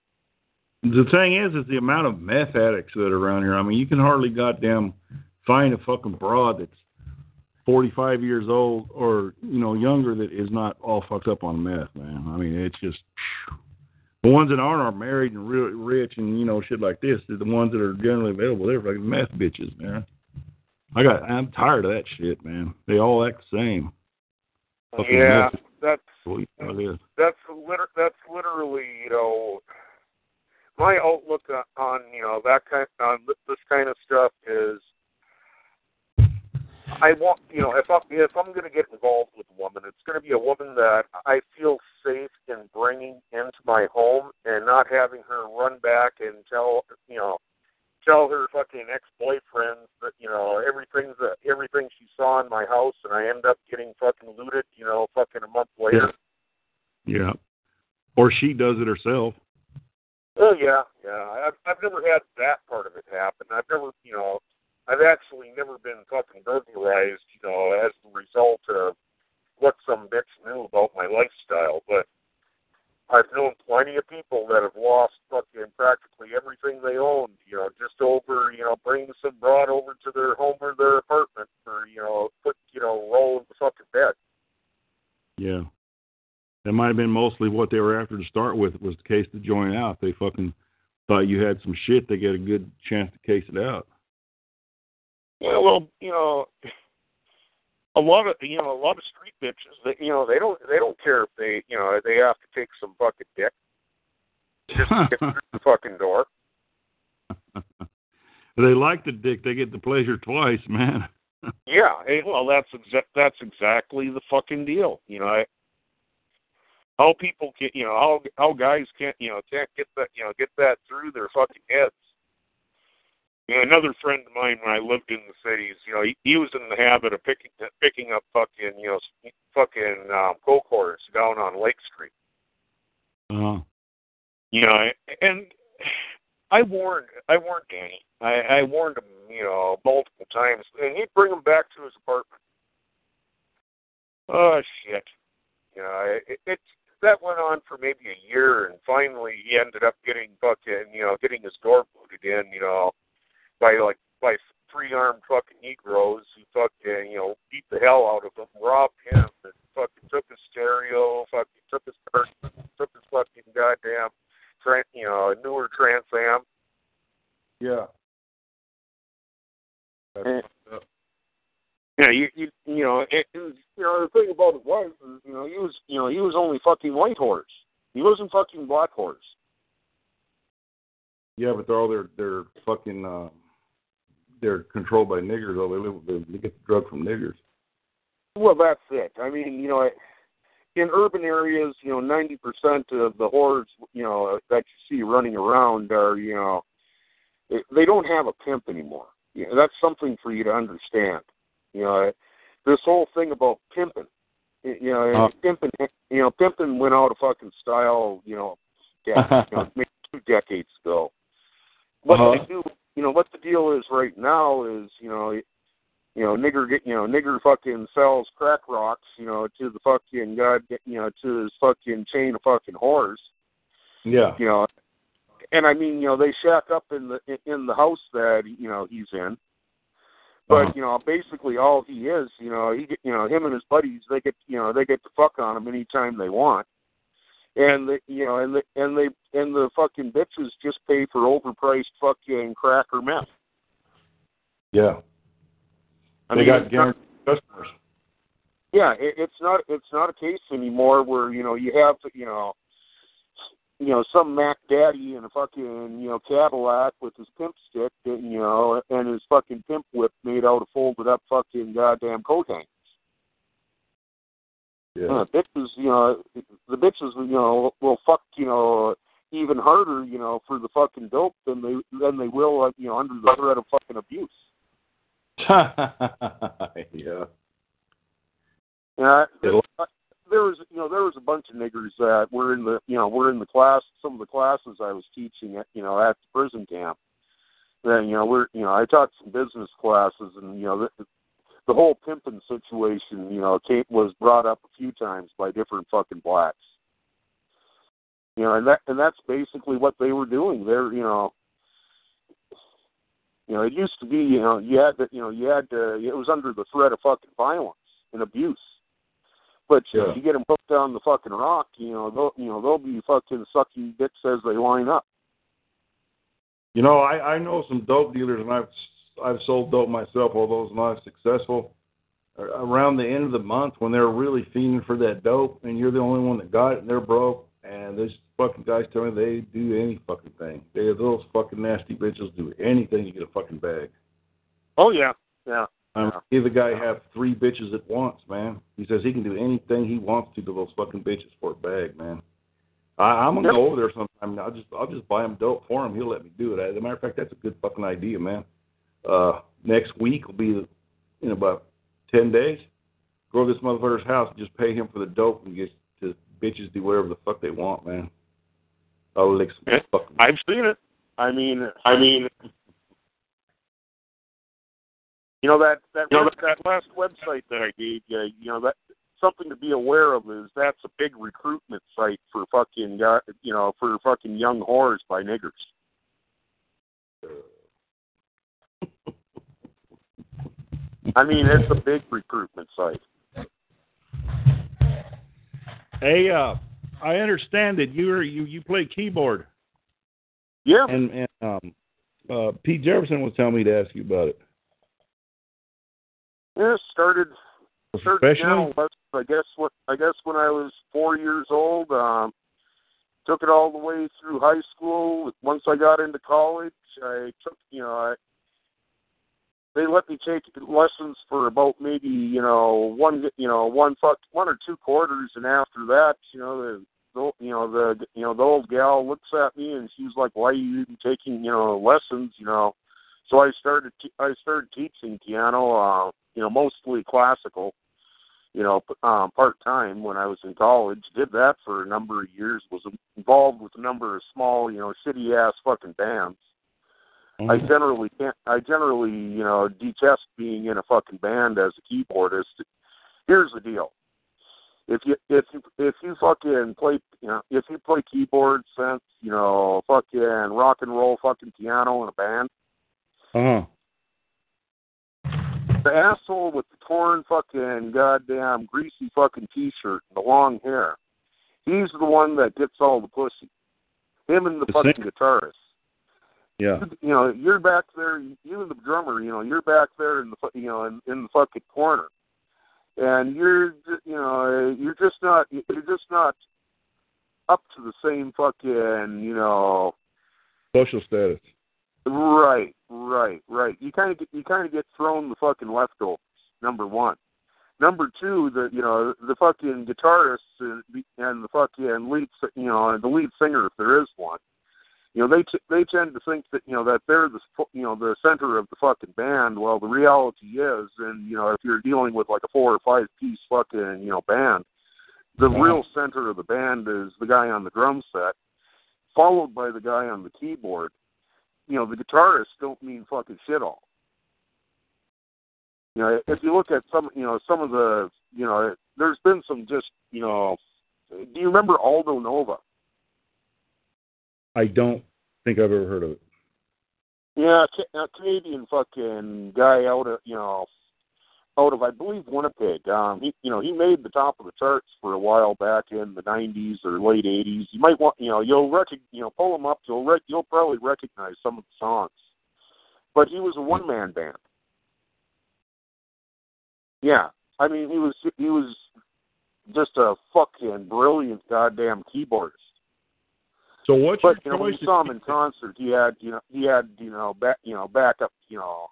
Speaker 3: The thing is, is the amount of meth addicts that are around here. I mean, you can hardly goddamn find a fucking broad that's 45 years old or you know younger that is not all fucked up on meth, man. I mean, it's just the ones that aren't are married and real rich and you know shit like this. The ones that are generally available. They're fucking meth bitches, man. I got. I'm tired of that shit, man. They all act the same. Fucking
Speaker 6: yeah,
Speaker 3: meth.
Speaker 6: that's
Speaker 3: Sweet, how it is.
Speaker 6: that's liter- that's literally you know my outlook on, you know that kind on this kind of stuff is I want you know if I'm if I'm going to get involved with a woman, it's going to be a woman that I feel safe in bringing into my home and not having her run back and tell you know tell her fucking ex boyfriends that you know everything's that everything she saw in my house and I end up getting fucking looted you know fucking a month later.
Speaker 3: Yeah. Or she does it herself.
Speaker 6: Oh yeah, yeah. I've I've never had that part of it happen. I've never, you know, I've actually never been fucking burglarized, you know, as the result of what some bitch knew about my lifestyle. But I've known plenty of people that have lost fucking practically everything they owned, you know, just over, you know, bringing some broad over to their home or their apartment for, you know, put, you know, roll in the fucking bed.
Speaker 3: Yeah. That might have been mostly what they were after to start with was the case to join out. They fucking thought you had some shit, they get a good chance to case it out.
Speaker 6: Yeah, well, you know, a lot of you know a lot of street bitches that you know they don't they don't care if they you know they have to take some fucking dick just to get through the fucking door.
Speaker 3: they like the dick, they get the pleasure twice, man.
Speaker 6: Yeah, hey, well that's exa- that's exactly the fucking deal. You know, I, how people get you know how how guys can't you know can't get that you know get that through their fucking heads. You know, another friend of mine when I lived in the cities, you know, he, he was in the habit of picking picking up fucking, you know, fucking um, coke cores down on Lake Street.
Speaker 3: Uh,
Speaker 6: You know, and I warned I warned Danny. I, I warned him, you know, multiple times, and he'd bring him back to his apartment. Oh shit! You know, it, it that went on for maybe a year, and finally he ended up getting fucking, you know, getting his door booted in, you know, by like by three armed fucking Negroes who fucking, you know, beat the hell out of him, robbed him, and fucking took his stereo, fucking took his car, took his fucking goddamn, tran you know, newer Trans Am.
Speaker 3: yeah.
Speaker 6: Eh. Yeah, you you you know, it, it was, you know the thing about it was, you know, he was you know he was only fucking white horse. He wasn't fucking black horse.
Speaker 3: Yeah, but they're all they're they're fucking uh, they're controlled by niggers. Though they live they, they get the drug from niggers.
Speaker 6: Well, that's it. I mean, you know, in urban areas, you know, ninety percent of the whores, you know, that you see running around are, you know, they don't have a pimp anymore. You know, that's something for you to understand. You know, this whole thing about pimping, you know,
Speaker 3: Uh.
Speaker 6: pimping, you know, pimping went out of fucking style, you know, yeah, you know maybe two decades ago. What
Speaker 3: Uh-huh.
Speaker 6: they do, you know, what the deal is right now is, you know, you know, nigger get, you know, nigger fucking sells crack rocks, you know, to the fucking god, you know, to his fucking chain of fucking whores,
Speaker 3: Yeah.
Speaker 6: you know, and I mean, you know, they shack up in the in the house that you know he's in. But
Speaker 3: Uh-huh.
Speaker 6: you know, basically all he is, you know, he get, you know, him and his buddies, they get, you know, they get the fuck on him anytime they want, and the, you know, and the and they and the fucking bitches just pay for overpriced fucking crack or meth.
Speaker 3: Yeah.
Speaker 6: I
Speaker 3: they
Speaker 6: mean,
Speaker 3: got
Speaker 6: not-
Speaker 3: guaranteed customers.
Speaker 6: yeah, it, it's not it's not a case anymore where you know you have you know, you know some Mac Daddy in a fucking you know Cadillac with his pimp stick, and, you know, and his fucking pimp whip made out of folded up fucking goddamn coat hangers.
Speaker 3: Yeah.
Speaker 6: Uh, bitches, you know, the bitches, you know, will fuck, you know, even harder, you know, for the fucking dope than they than they will, uh, you know, under the threat of fucking abuse.
Speaker 3: yeah.
Speaker 6: Yeah, there,
Speaker 3: It'll-
Speaker 6: there was, you know, there was a bunch of niggers that were in the, you know, were in the class, some of the classes I was teaching, at, you know, at the prison camp. Then, you know, we're, you know, I taught some business classes, and you know, the, the whole pimping situation, you know, came, was brought up a few times by different fucking blacks. You know, and that, and that's basically what they were doing. They're, you know, you know, it used to be, you know, you had to, you know, you had to, it was under the threat of fucking violence and abuse. But
Speaker 3: Yeah.
Speaker 6: you get them hooked on the fucking rock, you know, they'll, you know, they'll be fucking sucking dicks as they line up.
Speaker 3: You know, I I know some dope dealers, and I've I've sold dope myself, although it's not successful. Around the end of the month, when they're really fiending for that dope, and you're the only one that got it, and they're broke, and these fucking guys tell me they do any fucking thing. They those fucking nasty bitches do anything to get a fucking bag.
Speaker 6: Oh yeah, yeah.
Speaker 3: I mean, see the guy have three bitches at once, man. He says he can do anything he wants to to those fucking bitches for a bag, man. I, I'm gonna go over there sometime. I'll just I'll just buy him dope for him. He'll let me do it. As a matter of fact, that's a good fucking idea, man. Uh, next week will be in about ten days. Go to this motherfucker's house and just pay him for the dope and get the bitches do whatever the fuck they want, man. I'll lick some fucking.
Speaker 6: I've seen it. I mean, I mean, you know that that
Speaker 3: You know,
Speaker 6: web- that last website that I gave you. You know that something to be aware of is that's a big recruitment site for fucking you know for fucking young whores by niggers. I mean, it's a big recruitment site.
Speaker 3: Hey, uh, I understand that you you you play keyboard.
Speaker 6: Yeah,
Speaker 3: And and um, uh, Pete Jefferson was telling me to ask you about it.
Speaker 6: Yeah. Started started
Speaker 3: Professionally?
Speaker 6: now. I guess what I guess when I was four years old. Um, took it all the way through high school. Once I got into college, I took you know I, they let me take lessons for about maybe you know one you know one fuck one or two quarters, and after that, you know the. The, you know the you know the old gal looks at me and she's like, "Why are you even taking you know lessons?" You know, So I started te- I started teaching piano, uh, you know, mostly classical, you know, um, part time when I was in college. Did that for a number of years. Was involved with a number of small, you know, shitty ass fucking bands. I
Speaker 3: Mm-hmm.
Speaker 6: generally can't. I generally, you know, detest being in a fucking band as a keyboardist. Here's the deal: if you if you if you fucking play, you know, if you play keyboard, synth, you know, fucking rock and roll, fucking piano in a band,
Speaker 3: huh.
Speaker 6: The asshole with the torn fucking goddamn greasy fucking t-shirt and the long hair, he's the one that gets all the pussy. Him and the,
Speaker 3: The
Speaker 6: fucking
Speaker 3: singer?
Speaker 6: guitarist.
Speaker 3: Yeah.
Speaker 6: you know, you're back there. You and the drummer, you know, you're back there in the you know in, in the fucking corner, and you're you know you're just not you're just not up to the same fucking you know
Speaker 3: Social status.
Speaker 6: Right right right. You kind of get you kind of get thrown the fucking leftovers. Number one. Number two, the you know the fucking guitarist and the, and the fucking lead you know the lead singer if there is one you know they t- they tend to think that you know that they're the you know the center of the fucking band. Well, the reality is, and you know if you're dealing with like a four or five piece fucking you know band, the
Speaker 3: Wow.
Speaker 6: real center of the band is the guy on the drum set, followed by the guy on the keyboard. You know the guitarists don't mean fucking shit all. You know if you look at some you know some of the you know there's been some just you know do you remember Aldo Nova?
Speaker 3: I don't think I've ever heard of it.
Speaker 6: Yeah, a Canadian fucking guy out of you know, out of I believe Winnipeg. Um, he you know he made the top of the charts for a while back in the '90s or late '80s. You might want you know you'll rec you know pull him up. You'll rec- you'll probably recognize some of the songs. But he was a one man band. Yeah, I mean he was he was just a fucking brilliant goddamn keyboardist.
Speaker 3: So what's
Speaker 6: But you know, when you saw him in concert, he had you know he had you know back you know backup you know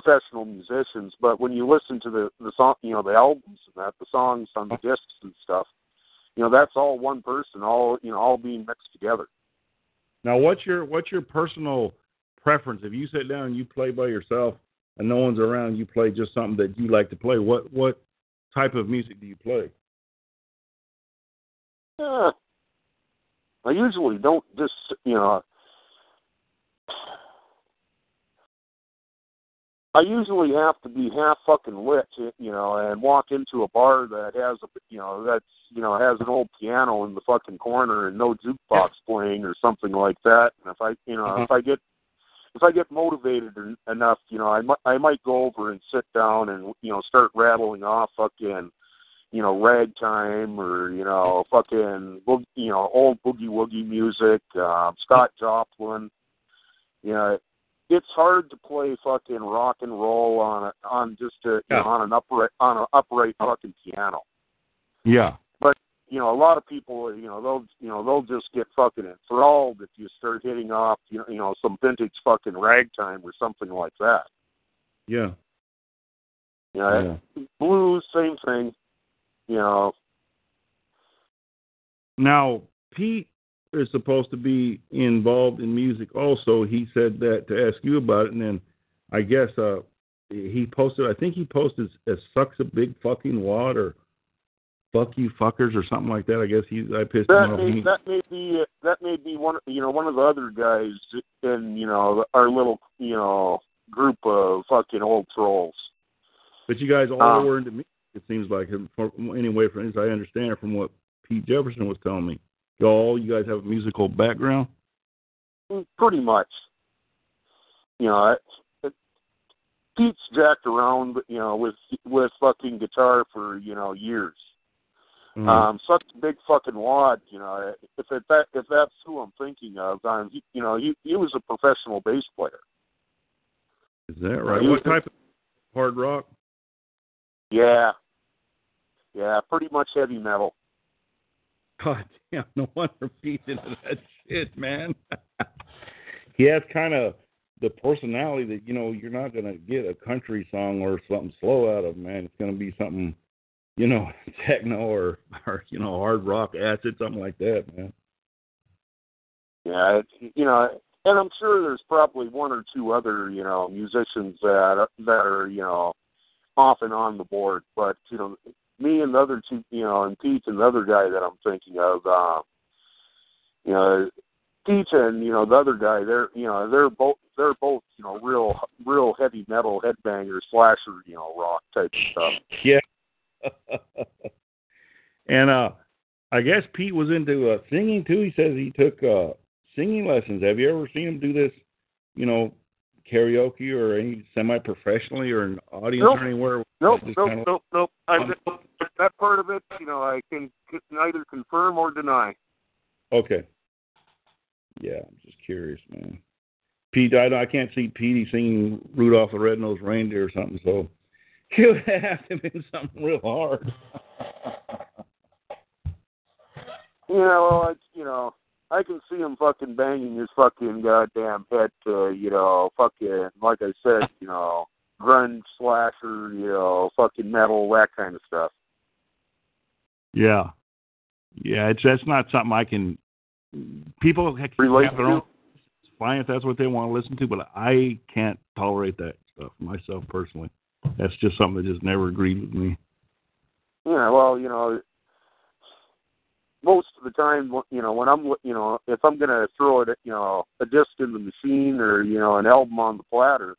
Speaker 6: professional musicians. But when you listen to the the song, you know the albums and that the songs on the discs and stuff, you know that's all one person, all you know all being mixed together.
Speaker 3: Now, what's your what's your personal preference? If you sit down and you play by yourself and no one's around, you play just something that you like to play. What what type of music do you play?
Speaker 6: Yeah. I usually don't just you know. I usually have to be half fucking lit, you know, and walk into a bar that has a, you know, that's, you know, has an old piano in the fucking corner and no jukebox playing or something like that. And if I, you know, mm-hmm. if I get, if I get motivated enough, you know, I might, I might go over and sit down and, you know, start rattling off fucking, you know, ragtime or you know, mm-hmm. fucking, boog- you know, old boogie woogie music, uh, Scott mm-hmm. Joplin. You know, it's hard to play fucking rock and roll on a, on just a, you know, on an upright on an upright fucking piano.
Speaker 3: Yeah.
Speaker 6: But you know, a lot of people, you know, they'll you know they'll just get fucking enthralled if you start hitting off, you know, you know, some vintage fucking ragtime or something like that.
Speaker 3: Yeah.
Speaker 6: You know,
Speaker 3: yeah.
Speaker 6: blues, same thing. You know,
Speaker 3: Now, Pete is supposed to be involved in music also. He said that to ask you about it, and then I guess uh, he posted, I think he posted as sucks a big fucking wad or fuck you fuckers or something like that. I guess he, I pissed him
Speaker 6: That
Speaker 3: off.
Speaker 6: may
Speaker 3: He-
Speaker 6: that may be that may be one you know one of the other guys in you know our little you know group of fucking old trolls.
Speaker 3: But you guys all
Speaker 6: Um,
Speaker 3: were into music, it seems like. From, anyway, from as I understand it, from what Pete Jefferson was telling me, y'all, you guys have a musical background.
Speaker 6: Pretty much. You know, it, it, Pete's jacked around, you know, with with fucking guitar for you know years.
Speaker 3: Mhm.
Speaker 6: Um, such a big fucking wad, you know. If it, that if that's who I'm thinking of, um, he, you know, he he was a professional bass player.
Speaker 3: Is that right?
Speaker 6: he
Speaker 3: What type of hard rock?
Speaker 6: Yeah, yeah, pretty much heavy metal.
Speaker 3: God damn, no wonder Pete's into that shit, man. he has kind of the personality that, you know, you're not going to get a country song or something slow out of, man. It's going to be something, you know, techno or, or, you know, hard rock, acid, something like that, man.
Speaker 6: Yeah, it, you know, and I'm sure there's probably one or two other you know musicians that that are you know off and on the board, but you know me and the other two you know and Pete and the other guy that I'm thinking of, uh, you know Pete and you know the other guy they're you know they're both they're both you know real real heavy metal headbanger slasher you know rock type stuff.
Speaker 3: Yeah. and uh I guess Pete was into uh, singing too. He says he took uh singing lessons. Have you ever seen him do this, you know, karaoke or any semi professionally or an audience
Speaker 6: nope.
Speaker 3: or anywhere?
Speaker 6: Nope, nope,
Speaker 3: kind of-
Speaker 6: nope, nope. I, that part of it, you know, I can neither confirm or deny.
Speaker 3: Okay. Yeah, I'm just curious, man. Pete, I, I can't see Petey singing Rudolph the Red-Nosed Reindeer or something, so it would have to be something real hard.
Speaker 6: You know, it's you know, I can see him fucking banging his fucking goddamn head to, you know, fucking like I said, you know, grunge slasher, you know, fucking metal, that kind of stuff.
Speaker 3: yeah. Yeah, it's that's not something I can people have
Speaker 6: Relate
Speaker 3: have their own it's fine if that's what they want to listen to, but I can't tolerate that stuff myself personally. That's just something that just never agreed with me.
Speaker 6: Yeah, well, you know, most of the time, you know, when I'm, you know, if I'm gonna throw it, you know, a disc in the machine or you know, an album on the platter,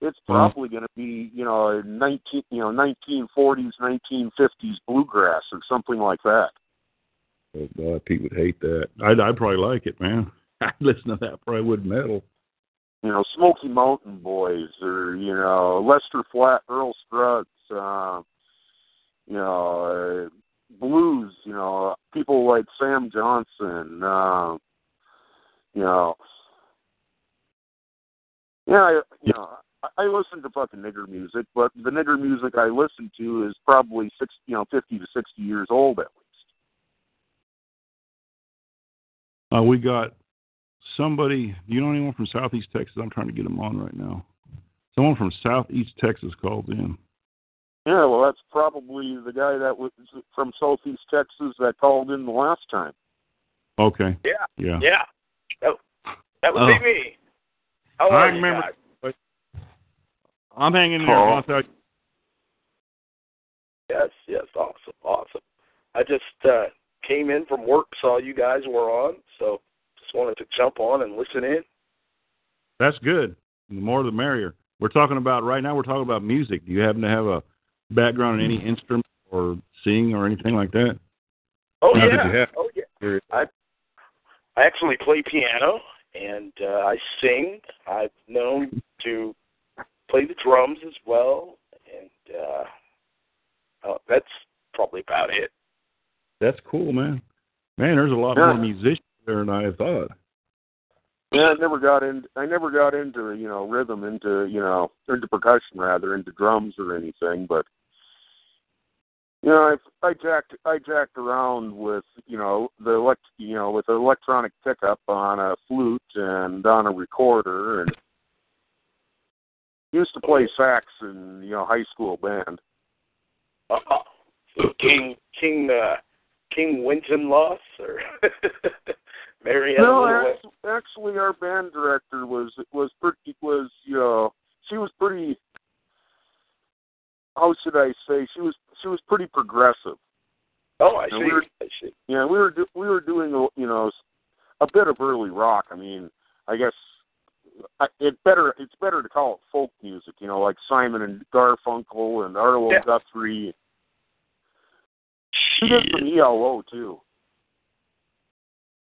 Speaker 6: it's
Speaker 3: Mhm.
Speaker 6: probably gonna be, you know, nineteen, you know, 1940s, 1950s bluegrass or something like that.
Speaker 3: Oh God, Pete would hate that. I'd, I'd probably like it, man. I'd listen to that probably would metal.
Speaker 6: You know, Smoky Mountain Boys or you know, Lester Flatt, Earl Scruggs, uh, you know, uh, blues. You know, people like Sam Johnson. Uh, you know, yeah, I, you know, I, listen to fucking nigger music, but the nigger music I listen to is probably six, you know, fifty to sixty years old at least.
Speaker 3: Uh, we got somebody. Do you know anyone from Southeast Texas? I'm trying to get them on right now. Someone from Southeast Texas called in.
Speaker 6: Yeah, well, that's probably the guy that was from Southeast Texas that called in the last time.
Speaker 3: Okay.
Speaker 5: Yeah,
Speaker 3: Yeah.
Speaker 5: yeah. That, that would
Speaker 3: Oh.
Speaker 5: be me. How
Speaker 3: I
Speaker 5: are you
Speaker 3: remember-
Speaker 5: guys?
Speaker 3: I'm hanging in there.
Speaker 6: Oh.
Speaker 3: I'll tell you.
Speaker 5: Yes, yes, awesome, awesome. I just uh, came in from work, saw you guys were on, so just wanted to jump on and listen in.
Speaker 3: That's good. The more the merrier. We're talking about right now. We're talking about music. Do you happen to have a background in any instrument or sing or anything like that?
Speaker 5: Oh yeah, oh yeah. I I actually play piano and uh, I sing. I've known to play the drums as well, and uh, uh, that's probably about it.
Speaker 3: That's cool, man. Man, there's a lot
Speaker 6: Yeah.
Speaker 3: more musicians there than I thought.
Speaker 6: Yeah, I never got in. I never got into you know rhythm, into you know into percussion rather, into drums or anything. But you know, I I jacked I jacked around with you know the elect you know with an electronic pickup on a flute and on a recorder, and used to play sax in you know high school band.
Speaker 5: Uh, King King uh, King Winton or Marianne
Speaker 6: No, actually, actually, our band director was was pretty was you know she was pretty. Oh, How should I say? She was she was pretty progressive.
Speaker 5: Oh, I
Speaker 6: And
Speaker 5: see.
Speaker 6: we were-
Speaker 5: I see.
Speaker 6: Yeah, we were do, we were doing you know a bit of early rock. I mean, I guess I- it better it's better to call it folk music. You know, like Simon and Garfunkel and Arlo
Speaker 5: Yeah.
Speaker 6: Guthrie. She did some ELO too.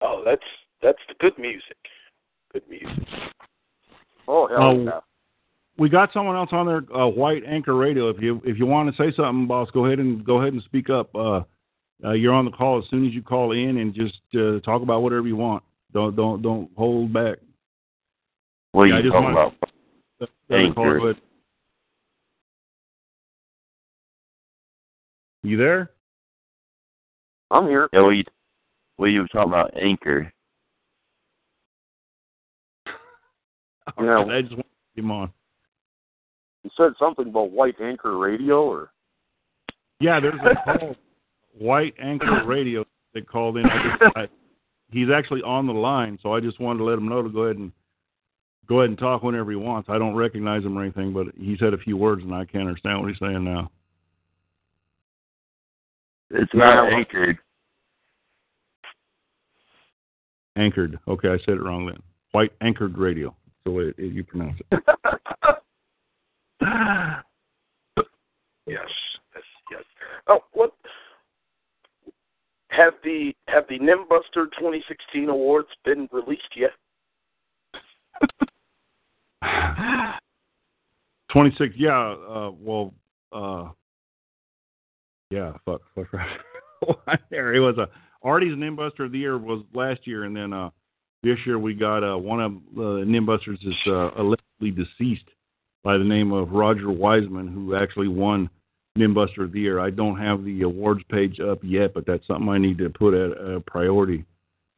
Speaker 5: Oh, that's that's the good music. Good music.
Speaker 6: Oh hell
Speaker 3: Oh,
Speaker 6: yeah!
Speaker 3: We got someone else on there, uh, White Anchor Radio. If you if you want to say something, boss, go ahead and go ahead and speak up. Uh, uh, you're on the call as soon as you call in, and just uh, talk about whatever you want. Don't don't don't hold back.
Speaker 7: What
Speaker 3: Yeah,
Speaker 7: are you
Speaker 3: just
Speaker 7: talking about?
Speaker 3: The other
Speaker 7: Anchor.
Speaker 3: go. You there?
Speaker 6: I'm here.
Speaker 7: Yeah, what you what you talking about? Anchor.
Speaker 6: Yeah.
Speaker 3: I just want to get him on.
Speaker 6: You said something about White Anchor Radio, or
Speaker 3: Yeah, there's a call, White Anchor Radio, that called in. I just, I, he's actually on the line, so I just wanted to let him know to go ahead and go ahead and talk whenever he wants. I don't recognize him or anything, but he said a few words and I can't understand what he's saying now.
Speaker 7: It's not anchored.
Speaker 3: Anchored. Okay, I said it wrong then. White anchored radio. That's the way it, you pronounce it.
Speaker 8: yes, yes, yes. Oh, what have the have the Nimbuster 2016 awards been released yet?
Speaker 3: Twenty six. Yeah. Uh, well. Uh, yeah. Fuck. Fuck. there. It was a Artie's Nimbuster of the year was last year, and then uh, this year we got uh, one of the Nimbusters is uh, allegedly deceased by the name of Roger Wiseman, who actually won Nimbuster of the year. I don't have the awards page up yet, but that's something I need to put at a priority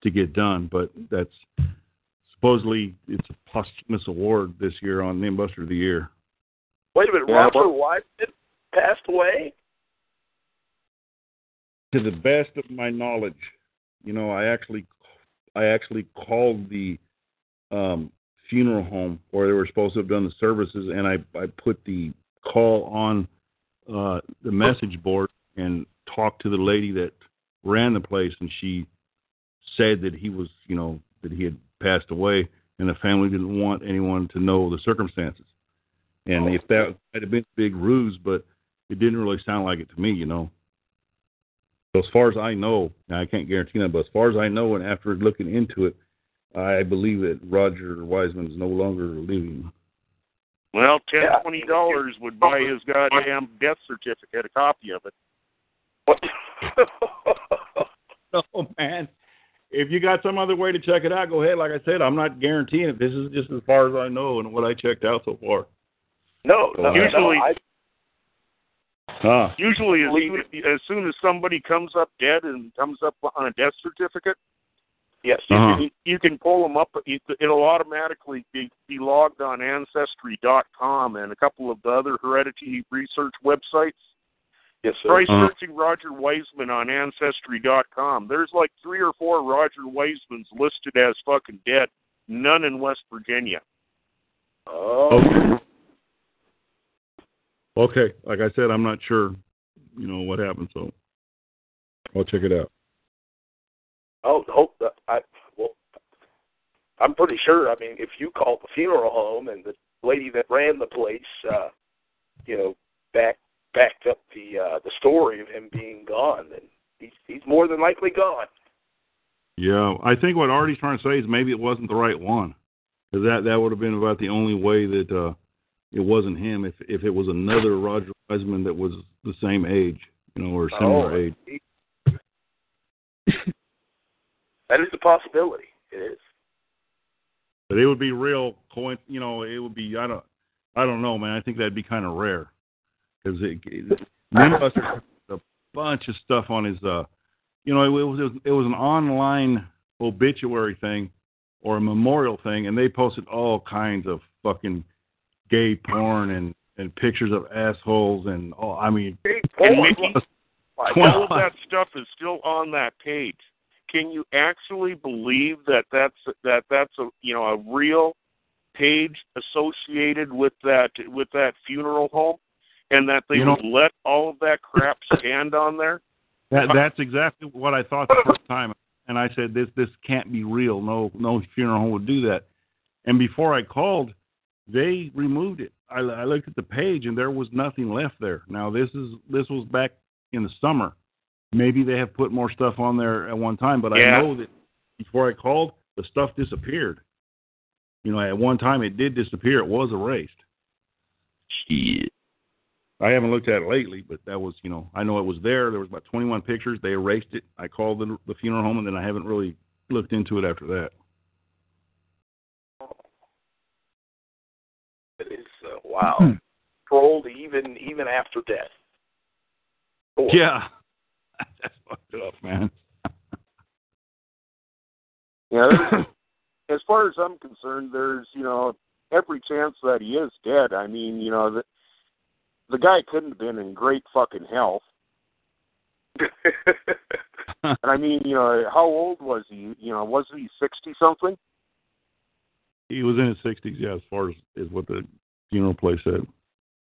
Speaker 3: to get done. But that's supposedly it's a posthumous award this year on Nimbuster of the year.
Speaker 8: Wait a minute,
Speaker 4: Yeah,
Speaker 8: Roger Wiseman passed away.
Speaker 3: to the best of my knowledge, you know, I actually, I actually called the um, funeral home where they were supposed to have done the services, and I, I put the call on uh, the message board and talked to the lady that ran the place, and she said that he was, you know, that he had passed away, and the family didn't want anyone to know the circumstances. And if that had been a big ruse, but it didn't really sound like it to me, you know. So as far as I know, now I can't guarantee that, but as far as I know, and after looking into it, I believe that Roger Wiseman is no longer living.
Speaker 6: Well, ten
Speaker 8: Yeah.
Speaker 6: twenty dollars would buy his goddamn death certificate, a copy of it.
Speaker 8: What?
Speaker 3: No, man. If you got some other way to check it out, go ahead. Like I said, I'm not guaranteeing it. This is just as far as I know and what I checked out so far.
Speaker 8: no, no, no,
Speaker 6: Usually-
Speaker 8: I,
Speaker 3: Ah,
Speaker 6: Usually, as
Speaker 8: Believe
Speaker 6: soon, as soon as somebody comes up dead and comes up on a death certificate,
Speaker 8: yes.
Speaker 3: Uh-huh.
Speaker 6: you, you can pull them up. It'll automatically be, be logged on Ancestry.com and a couple of the other heredity research websites.
Speaker 8: Yes, sir.
Speaker 6: Try
Speaker 3: Uh-huh.
Speaker 6: searching Roger Wiseman on Ancestry.com. There's like three or four Roger Wisemans listed as fucking dead. None in West Virginia.
Speaker 8: Oh,
Speaker 3: okay. Okay. Like I said, I'm not sure, you know, what happened, so I'll check it out.
Speaker 8: Oh, oh, uh, I well, I'm pretty sure. I mean, if you called the funeral home and the lady that ran the place, uh, you know, back backed up the uh, the story of him being gone, then he's he's more than likely gone.
Speaker 3: Yeah, I think what Artie's trying to say is maybe it wasn't the right one, because that that would have been about the only way that uh, it wasn't him. If if it was another Roger Wiseman that was the same age, you know, or similar
Speaker 8: Oh,
Speaker 3: age.
Speaker 8: he- that is a possibility. It is.
Speaker 3: But it would be real coin. You know, it would be. I don't. I don't know, man. I think that'd be kind of rare, because it, it Nimbuster a bunch of stuff on his. uh You know, it was it was an online obituary thing or a memorial thing, and they posted all kinds of fucking gay porn and and pictures of assholes and all. I mean,
Speaker 8: Hey,
Speaker 6: And
Speaker 8: boy,
Speaker 6: Mickey,
Speaker 3: Come
Speaker 6: all of that stuff is still on that page. Can you actually believe that that's that that's a you know a real page associated with that with that funeral home, and that they
Speaker 3: You know-
Speaker 6: would let all of that crap stand on there?
Speaker 3: That that's exactly what I thought the first time, and I said this this can't be real. No no funeral home would do that. And before I called, they removed it. I, I looked at the page and there was nothing left there. Now this is this was back in the summer. Maybe they have put more stuff on there at one time, but
Speaker 6: Yeah.
Speaker 3: I know that before I called, the stuff disappeared. You know, at one time it did disappear. It was erased.
Speaker 7: Shit.
Speaker 3: I haven't looked at it lately, but that was, you know, I know it was there. There was about 21 pictures. They erased it. I called the, the funeral home, and then I haven't really looked into it after that.
Speaker 8: It is uh, wow.
Speaker 3: Hmm.
Speaker 8: Trolled even even after death. Boy.
Speaker 3: Yeah, that's fucked up, man.
Speaker 6: Yeah. as far as I'm concerned, there's you know every chance that he is dead. I mean, you know the the guy couldn't have been in great fucking health. and I mean, you know, how old was he? You know, was he sixty something?
Speaker 3: he was in his sixties, yeah, as far as is what the funeral place said.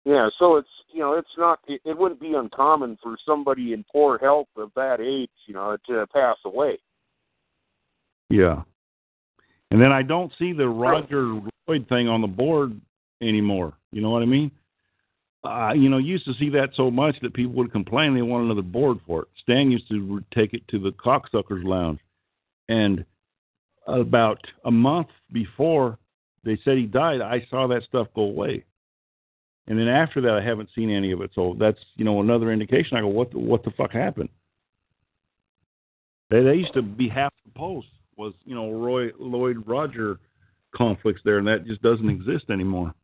Speaker 6: Yeah, so it's you know, it's not. It, it wouldn't be uncommon for somebody in poor health of that age, you know, to pass away.
Speaker 3: Yeah. And then I don't see the Roger Lloyd thing on the board anymore. You know what I mean? Uh, you know, used to see that so much that people would complain they want another board for it. Stan used to take it to the cocksuckers lounge, and about a month before they said he died, I saw that stuff go away. And then after that, I haven't seen any of it. So that's you know another indication. I go, what the, what the fuck happened? They, they used to be half the post was you know Roy Lloyd Roger conflicts there, and that just doesn't exist anymore.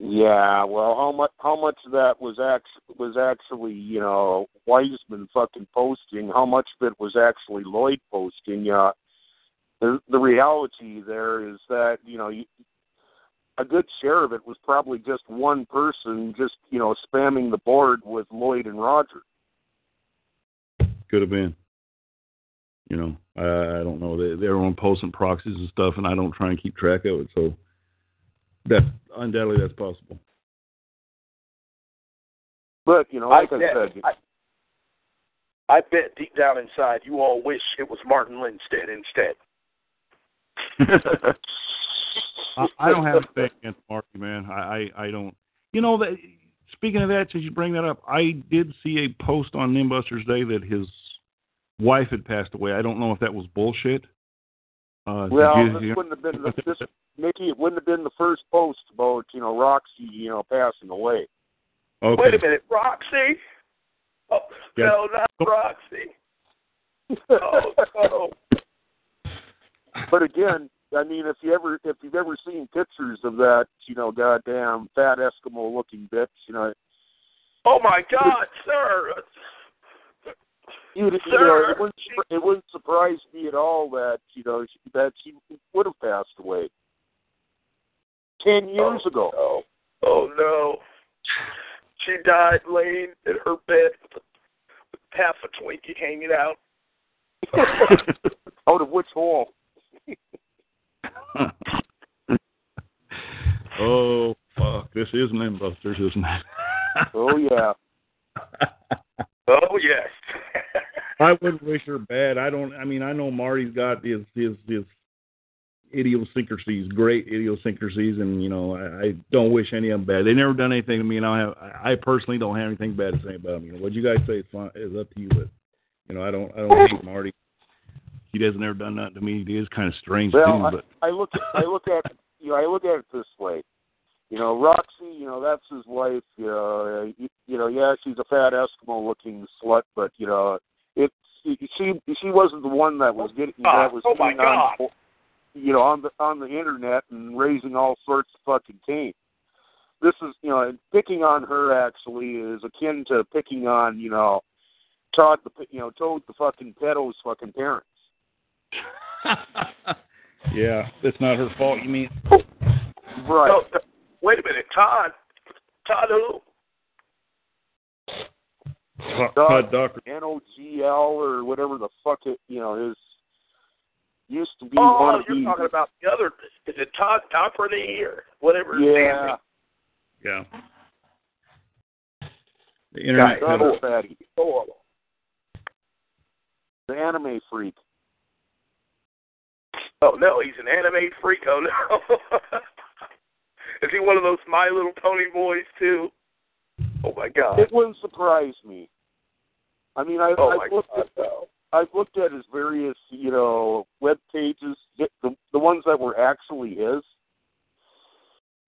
Speaker 6: Yeah, well, how much how much of that was actually was actually you know Wiseman fucking posting? How much of it was actually Lloyd posting? Uh, the the reality there is that you know you, a good share of it was probably just one person just you know spamming the board with Lloyd and Roger.
Speaker 3: Could have been. You know, I, I don't know. They, they're on posting proxies and stuff, and I don't try and keep track of it. So that undoubtedly that's possible.
Speaker 6: But you know, like I,
Speaker 8: bet,
Speaker 6: said,
Speaker 8: I, I bet deep down inside you all wish it was Martin Lindstedt instead.
Speaker 3: I, I don't have a thing against Marky, man. I, I, I don't. You know that. Speaking of that, since you bring that up, I did see a post on Nimbusters Day that his wife had passed away. I don't know if that was bullshit. Uh,
Speaker 6: well,
Speaker 3: did
Speaker 6: this
Speaker 3: you-
Speaker 6: wouldn't have been the, this, Mickey. It wouldn't have been the first post about you know Roxy you know passing away.
Speaker 3: okay.
Speaker 8: Wait a minute, Roxy? Oh,
Speaker 3: Yeah.
Speaker 8: No, not Roxy. Oh, no.
Speaker 6: But again, I mean, if you ever if you've ever seen pictures of that, you know, goddamn fat Eskimo looking bitch, you know,
Speaker 8: Oh my God, sir!
Speaker 6: you, you know,
Speaker 8: Sir.
Speaker 6: it wouldn't it wouldn't surprise me at all that you know that she would have passed away ten years
Speaker 8: oh,
Speaker 6: ago.
Speaker 8: No. Oh no! She died laying in her bed with half a Twinkie hanging out.
Speaker 6: Out of which hole?
Speaker 3: oh fuck! This is Nimbusters, isn't it?
Speaker 6: Oh yeah.
Speaker 8: Oh yes.
Speaker 3: I wouldn't wish her bad. I don't. I mean, I know Marty's got his his his idiosyncrasies, great idiosyncrasies, and you know, I, I don't wish any of them bad. They never done anything to me, and I have. I personally don't have anything bad to say about them. You know, what you guys say is fine. Is up to you, but you know, I don't. I don't hate Marty. He hasn't ever done nothing to me. He is kind of strange
Speaker 6: Well,
Speaker 3: too,
Speaker 6: I,
Speaker 3: but
Speaker 6: I look at I look at you know I look at it this way. You know, Roxy, you know, that's his wife. You know, uh, you, you know, yeah, she's a fat Eskimo-looking slut, but you know, it's she she wasn't the one that was getting ah, that was
Speaker 8: oh my
Speaker 6: getting on, you know, on the on the internet and raising all sorts of fucking cane. This is, you know, picking on her actually is akin to picking on, you know, Todd the, you know, Toad the fucking pedo's fucking parents.
Speaker 3: yeah, it's not her fault. You mean?
Speaker 6: Right.
Speaker 8: No, no, wait a minute, Todd. Todd who?
Speaker 3: Todd Docker.
Speaker 6: NOGL or whatever the fuck it you know is used to be
Speaker 8: Oh,
Speaker 6: one
Speaker 8: you're
Speaker 6: the
Speaker 8: talking about the other. Is it Todd Doherty or whatever? his name
Speaker 6: yeah
Speaker 8: is?
Speaker 3: Yeah. The internet.
Speaker 6: not
Speaker 3: peddler.
Speaker 6: a fatty
Speaker 8: Oh,
Speaker 6: the anime freak
Speaker 8: oh no, he's an anime freak. Oh no. is he one of those My Little Pony boys too? Oh my God.
Speaker 6: it wouldn't surprise me I mean I
Speaker 8: Oh
Speaker 6: I've looked
Speaker 8: God.
Speaker 6: at
Speaker 8: No.
Speaker 6: I've looked at his various you know web pages the the, the ones that were actually his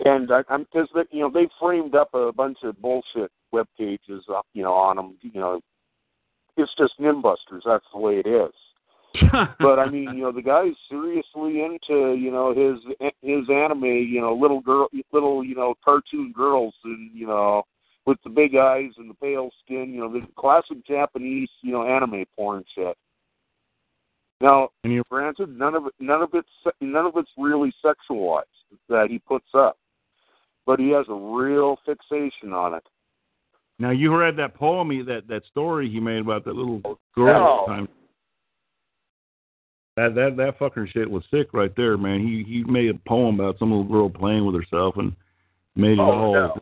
Speaker 6: and I, I'm because you know they framed up a bunch of bullshit web pages uh, you know on them you know it's just Nimbusters that's the way it is but I mean, you know, the guy's seriously into, you know, his his anime, you know, little girl, little, you know, cartoon girls, and you know, with the big eyes and the pale skin, you know, the classic Japanese, you know, anime porn shit. Now,
Speaker 3: And you-
Speaker 6: granted, none of it, none of it's, none of it's really sexualized that he puts up, but he has a real fixation on it.
Speaker 3: Now you read that poem, he, that that story he made about that little girl.
Speaker 8: No.
Speaker 3: Time. That that that fucking shit was sick right there, man. He he made a poem about some little girl playing with herself and made it
Speaker 8: Oh
Speaker 3: all.
Speaker 8: no,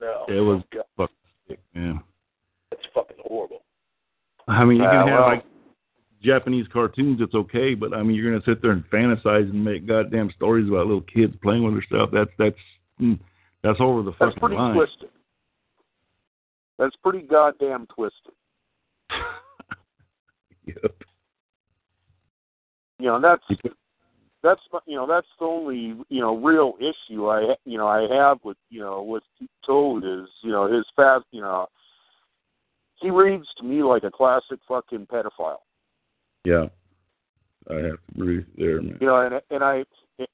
Speaker 8: no,
Speaker 3: It was
Speaker 8: God,
Speaker 3: fucking sick, man.
Speaker 8: that's fucking horrible.
Speaker 3: I mean, you can have
Speaker 6: well-
Speaker 3: like Japanese cartoons, it's okay, but I mean, you're gonna sit there and fantasize and make goddamn stories about little kids playing with herself. That's that's mm, that's over the
Speaker 6: That's
Speaker 3: fucking
Speaker 6: pretty
Speaker 3: line.
Speaker 6: twisted. That's pretty goddamn twisted.
Speaker 3: yep.
Speaker 6: You know, that's that's you know that's the only you know real issue I you know I have with you know with Toad is you know his fast you know he reads to me like a classic fucking pedophile.
Speaker 3: Yeah. I have to agree there, man.
Speaker 6: You know, and and I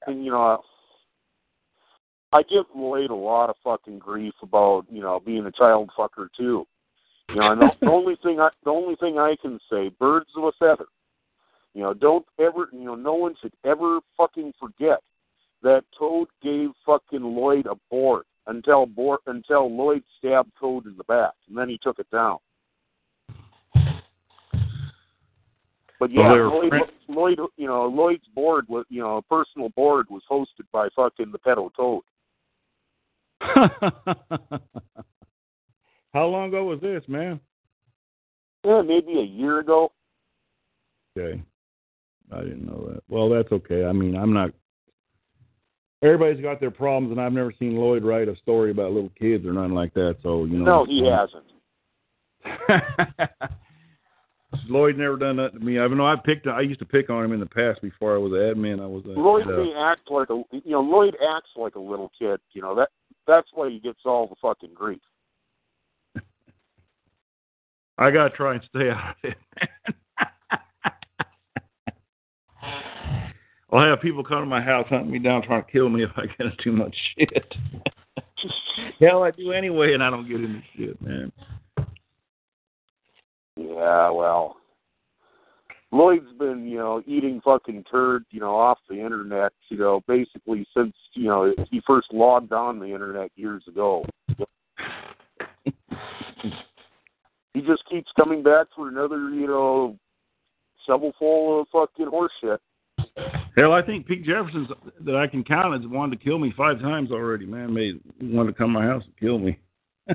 Speaker 6: and you know I give Lloyd a lot of fucking grief about you know being a child fucker too. You know, and the, the only thing I the only thing I can say, birds of a feather. You know, don't ever you know no one should ever fucking forget that Toad gave fucking Lloyd a board until board until Lloyd stabbed Toad in the back, and then he took it down. But yeah,
Speaker 3: were
Speaker 6: Lloyd,
Speaker 3: friends.
Speaker 6: Lloyd, you know, Lloyd's board was, you know, a personal board was hosted by fucking the pedo Toad.
Speaker 3: How long ago was this, man?
Speaker 6: Yeah, maybe a year ago.
Speaker 3: Okay. I didn't know that. Well, that's okay. I mean, I'm not. Everybody's got their problems, and I've never seen Lloyd write a story about little kids or nothing like that. So you know.
Speaker 6: No, he hasn't.
Speaker 3: Lloyd never done that to me. I know I picked. I used to pick on him in the past before I was an admin. I was. A,
Speaker 6: Lloyd
Speaker 3: uh,
Speaker 6: may act like a, you know, Lloyd acts like a little kid. You know that that's why he gets all the fucking grief.
Speaker 3: I gotta try and stay out of it. I'll have people come to my house hunting me down, trying to kill me if I get into too much shit. Hell, I do anyway, and I don't get into shit, man.
Speaker 6: Yeah, well, Lloyd's been, you know, eating fucking turd, you know, off the internet, you know, basically since, you know, he first logged on the internet years ago. he just keeps coming back for another, you know, shovelful of fucking horse shit.
Speaker 3: Hell, I think Pete Jefferson's that I can count has wanted to kill me five times already. Man, made wanted to come to my house and kill me.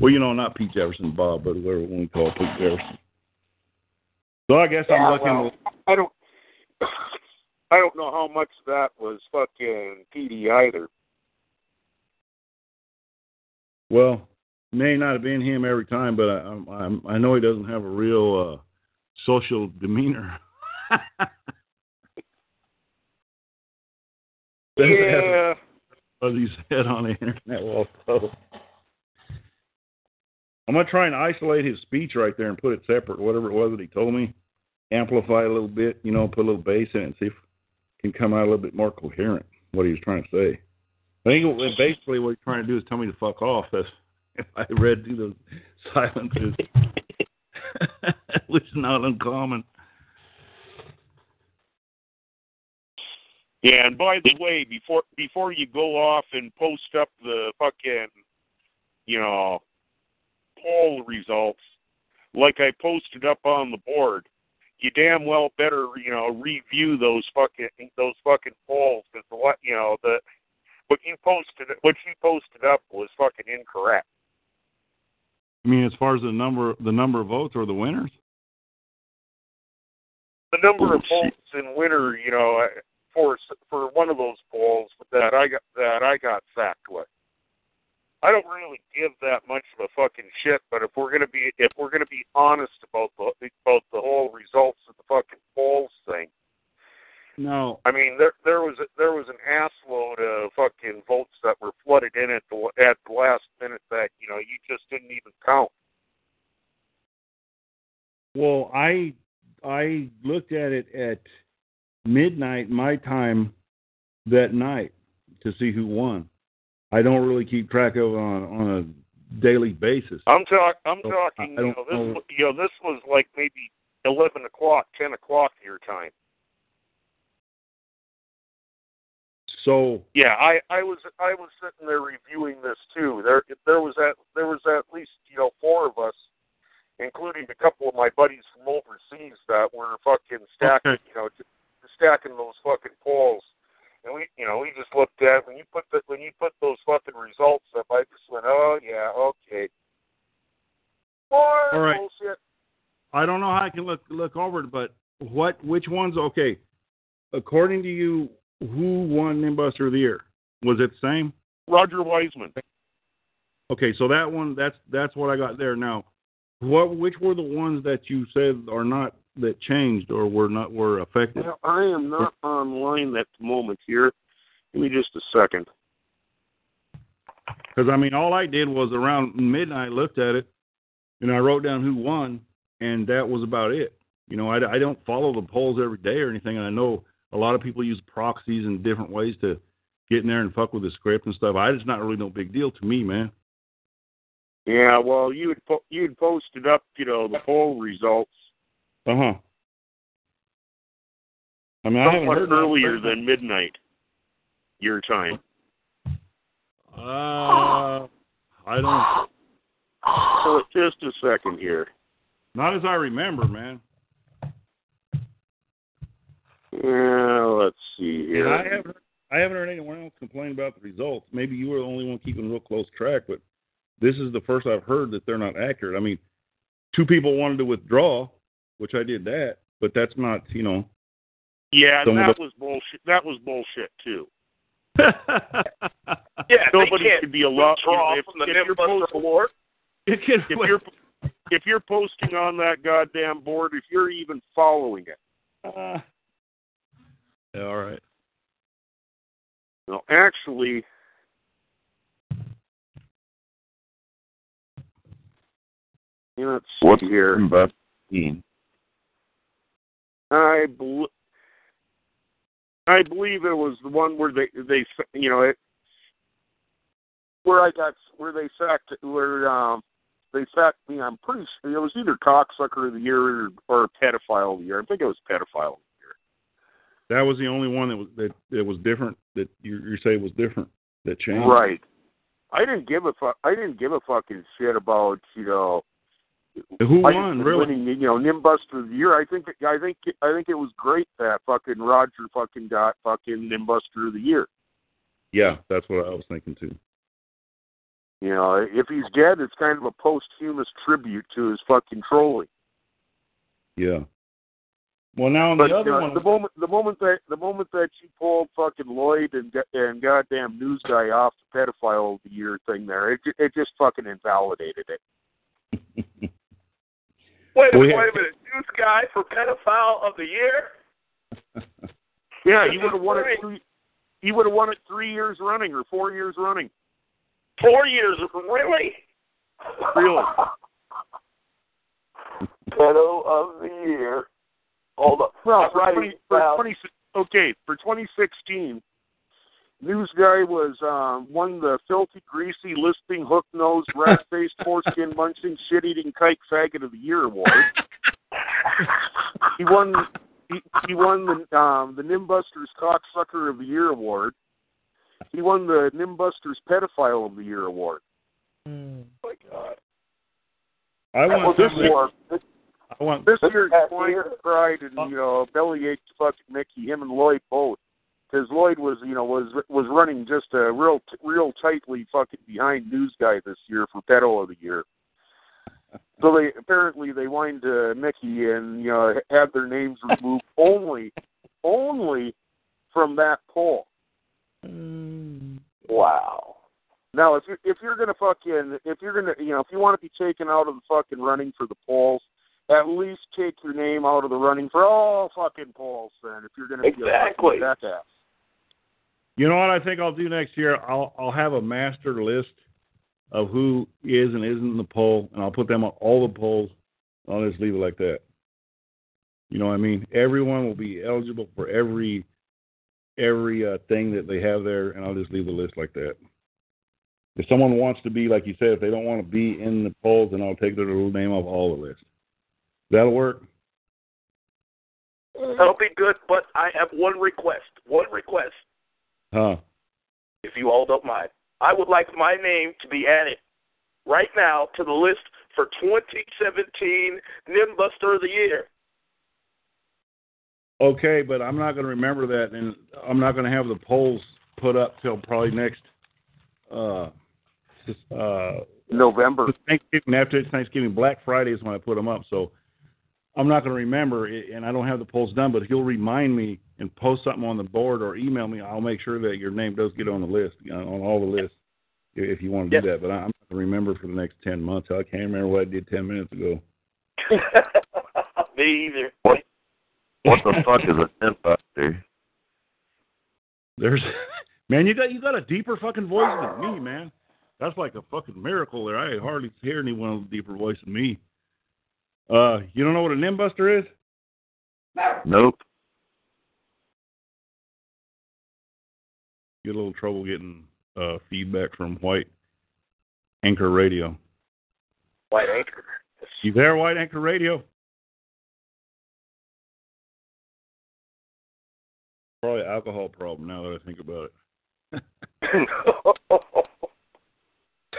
Speaker 3: well, you know, not Pete Jefferson, Bob, but whoever we call Pete Jefferson. So I guess I'm looking.
Speaker 6: well, I don't, I don't know how much that was fucking PD either.
Speaker 3: Well, may not have been him every time, but I I'm, I know he doesn't have a real uh, social demeanor.
Speaker 6: Yeah.
Speaker 3: As he said on the internet wall. So I'm gonna try and isolate his speech right there and put it separate, whatever it was that he told me. Amplify a little bit, you know, put a little bass in it and see if it can come out a little bit more coherent what he was trying to say. I think it- basically what he's trying to do is tell me to fuck off. If, if I read through those silences, which is not uncommon.
Speaker 6: Yeah, and by the way, before before you go off and post up the fucking, you know, poll results, like I posted up on the board, you damn well better you know review those fucking those fucking polls because what you know the what you posted what you posted up was fucking incorrect.
Speaker 3: I mean, as far as the number the number of votes or the winners.
Speaker 6: The number of votes in winter, you know, for for one of those polls that I got that I got sacked with. I don't really give that much of a fucking shit, but if we're gonna be if we're gonna be honest about the about the whole results of the fucking polls thing,
Speaker 3: No,
Speaker 6: I mean there there was a, there was an assload of fucking votes that were flooded in at the at the last minute that you know you just didn't even count.
Speaker 3: Well, I I looked at it at midnight my time that night to see who won. I don't really keep track of it on on a daily basis.
Speaker 6: I'm talk I'm
Speaker 3: So,
Speaker 6: talking you know this
Speaker 3: know.
Speaker 6: was- you know this was like maybe eleven o'clock, ten o'clock your time.
Speaker 3: So
Speaker 6: Yeah, I I was I was sitting there reviewing this too. There there was at there was at least you know four of us including a couple of my buddies from overseas that were fucking stacking,
Speaker 3: Okay.
Speaker 6: you know, t- stacking those fucking polls. And we, you know, we just looked at when you put the when you put those fucking results up. I just went, oh yeah, okay. More
Speaker 3: All right.
Speaker 6: bullshit.
Speaker 3: I don't know how I can look look over it, but what which ones? Okay, according to you, who won Nimbuster of the Year? Was it the same?
Speaker 6: Roger Wiseman.
Speaker 3: Okay, so that one that's that's what I got there. Now, what which were the ones that you said are not that changed or were not were affected?
Speaker 6: Well, I am not online at the moment here. Give me just a second.
Speaker 3: Because I mean, all I did was around midnight looked at it, and I wrote down who won, and that was about it. You know, I, I don't follow the polls every day or anything, and I know a lot of people use proxies and different ways to get in there and fuck with the script and stuff. I just not really no big deal to me, man.
Speaker 6: Yeah, well, you would po- you'd posted up, you know, the poll results
Speaker 3: Uh huh. I mean, I haven't
Speaker 6: somewhat
Speaker 3: heard
Speaker 6: earlier than midnight your time.
Speaker 3: Uh, I don't.
Speaker 6: So just a second here.
Speaker 3: Not as I remember, man.
Speaker 6: Yeah, let's see
Speaker 3: And
Speaker 6: here.
Speaker 3: I haven't. I haven't heard anyone else complain about the results. Maybe you were the only one keeping real close track, but this is the first I've heard that they're not accurate. I mean, two people wanted to withdraw, which I did that, but that's not, you know.
Speaker 6: yeah, and
Speaker 3: of
Speaker 6: that was bullshit. That was bullshit too.
Speaker 8: Yeah,
Speaker 6: Nobody
Speaker 8: can't
Speaker 6: should be allowed. You
Speaker 8: withdraw
Speaker 6: know, if,
Speaker 8: from the
Speaker 6: if you're
Speaker 8: Nimbuster
Speaker 6: post-
Speaker 8: Award.
Speaker 6: if you're if you're posting on that goddamn board, if you're even following it.
Speaker 3: uh, yeah, all right.
Speaker 6: No, actually, yeah, let's see
Speaker 7: What's
Speaker 6: here.
Speaker 7: Nimbuster mean?
Speaker 6: I bel I believe it was the one where they they you know it where I got where they sacked where um they sacked me. I'm pretty sure it was either cocksucker of the year or, or pedophile of the year. I think it was pedophile of the year.
Speaker 3: That was the only one that was that, that was different. That you, you say was different. That changed.
Speaker 6: Right. I didn't give a fuck. I didn't give a fucking shit about you know.
Speaker 3: Who won? Really?
Speaker 6: Winning, you know, Nimbuster of the year. I think. I think. I think it was great that fucking Roger fucking got fucking Nimbuster of the year.
Speaker 3: Yeah, that's what I was thinking too.
Speaker 6: You know, if he's dead, it's kind of a posthumous tribute to his fucking trolling.
Speaker 3: Yeah. Well, now on
Speaker 6: But
Speaker 3: the other
Speaker 6: know,
Speaker 3: one,
Speaker 6: the moment, the moment that the moment that you pulled fucking Lloyd and and goddamn news guy off the pedophile of the year thing, there, it it just fucking invalidated it.
Speaker 8: Wait a minute, wait a minute. News guy for pedophile of the year?
Speaker 6: Yeah, he would have won it. Three, he would have won it three years running or four years running.
Speaker 8: Four years, really?
Speaker 6: Really?
Speaker 8: Pedo of the year. Hold up.
Speaker 6: Well, for
Speaker 8: writing
Speaker 6: 20, for 20, okay, for 2016, news guy was um, won the filthy, greasy, lisping, hook-nosed, rat-faced, foreskin munching, shit-eating kike faggot of the year award. he won. He, he won the um, the Nimbusters cocksucker of the year award. He won the Nimbusters pedophile of the year award.
Speaker 8: Oh my God.
Speaker 3: I
Speaker 8: That
Speaker 3: want
Speaker 8: was this
Speaker 3: somebody-
Speaker 8: war. This,
Speaker 3: I want
Speaker 6: This
Speaker 8: This
Speaker 6: year's
Speaker 8: past
Speaker 6: Twine
Speaker 8: year?
Speaker 6: Pride and you know bellyache fucking Mickey, him and Lloyd both, because Lloyd was you know was was running just a real real tightly fucking behind news guy this year for pedo of the year. So they apparently they whined to Mickey and you know had their names removed only only from that poll. Mm.
Speaker 8: wow.
Speaker 6: Now, if you're if you're gonna fucking if you're gonna you know if you want to be taken out of the fucking running for the polls, at least take your name out of the running for all fucking polls. Then, if you're gonna be
Speaker 8: Exactly.
Speaker 6: a fucking jackass.
Speaker 3: You know what I think I'll do next year? I'll I'll have a master list of who is and isn't in the poll, and I'll put them on all the polls. I'll just leave it like that. You know what I mean? Everyone will be eligible for every every uh, thing that they have there, and I'll just leave the list like that. If someone wants to be, like you said, if they don't want to be in the polls, then I'll take their little name off all the list. That'll work.
Speaker 8: That'll be good, but I have one request. One request,
Speaker 3: Huh?
Speaker 8: if you all don't mind. I would like my name to be added right now to the list for 2017 Nimbuster of the Year.
Speaker 3: Okay, but I'm not going to remember that, and I'm not going to have the polls put up till probably next uh, uh,
Speaker 6: November.
Speaker 3: Thanksgiving after Thanksgiving. Black Friday is when I put them up, so I'm not going to remember, it, and I don't have the polls done. But if you'll remind me and post something on the board or email me, I'll make sure that your name does get on the list, on all the lists, if you want to do that. But I'm not going to remember for the next ten months. I can't remember what I did ten minutes ago.
Speaker 8: Me either.
Speaker 7: What? What the fuck is a Nimbuster?
Speaker 3: There's, man, you got you got a deeper fucking voice than me, man. That's like a fucking miracle there. I hardly hear anyone with a deeper voice than me. Uh, you don't know what a nimbuster is?
Speaker 7: Nope.
Speaker 3: Get a little trouble getting uh, feedback from White Anchor Radio.
Speaker 8: White Anchor.
Speaker 3: You there, White Anchor Radio? Probably alcohol problem now that I think about it.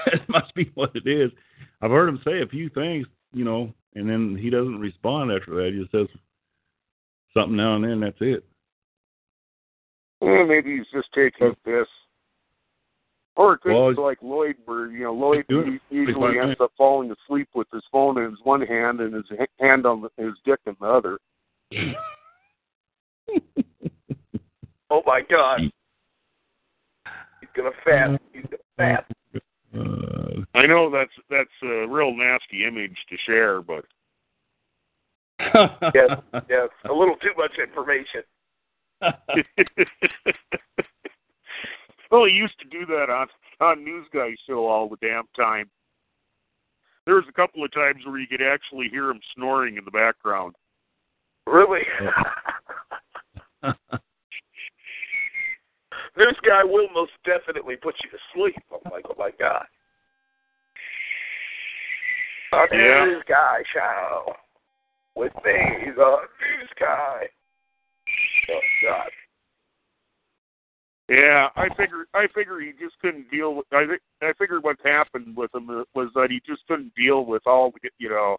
Speaker 3: that must be what it is. I've heard him say a few things, you know, and then he doesn't respond after that. He just says something now and then. That's it.
Speaker 6: Well, maybe he's just taking a piss. Or it could
Speaker 3: Well,
Speaker 6: be like Lloyd, where you know Lloyd usually
Speaker 3: Like-
Speaker 6: ends up falling asleep with his phone in his one hand and his hand on the, his dick in the other.
Speaker 8: Oh my God. Mm. He's gonna fast. He's gonna fast.
Speaker 3: Uh,
Speaker 6: I know that's that's a real nasty image to share, but
Speaker 8: Yes, yes. A little too much information.
Speaker 6: well, he used to do that on on News Guy show all the damn time. There was a couple of times where you could actually hear him snoring in the background.
Speaker 8: Really? this guy will most definitely put you to sleep. I'm like, oh my God. The
Speaker 6: Yeah.
Speaker 8: News Guy show. With me, the News Guy. Oh God.
Speaker 6: Yeah, I figured I figured he just couldn't deal with. I think I figured what happened with him was that he just couldn't deal with all the you know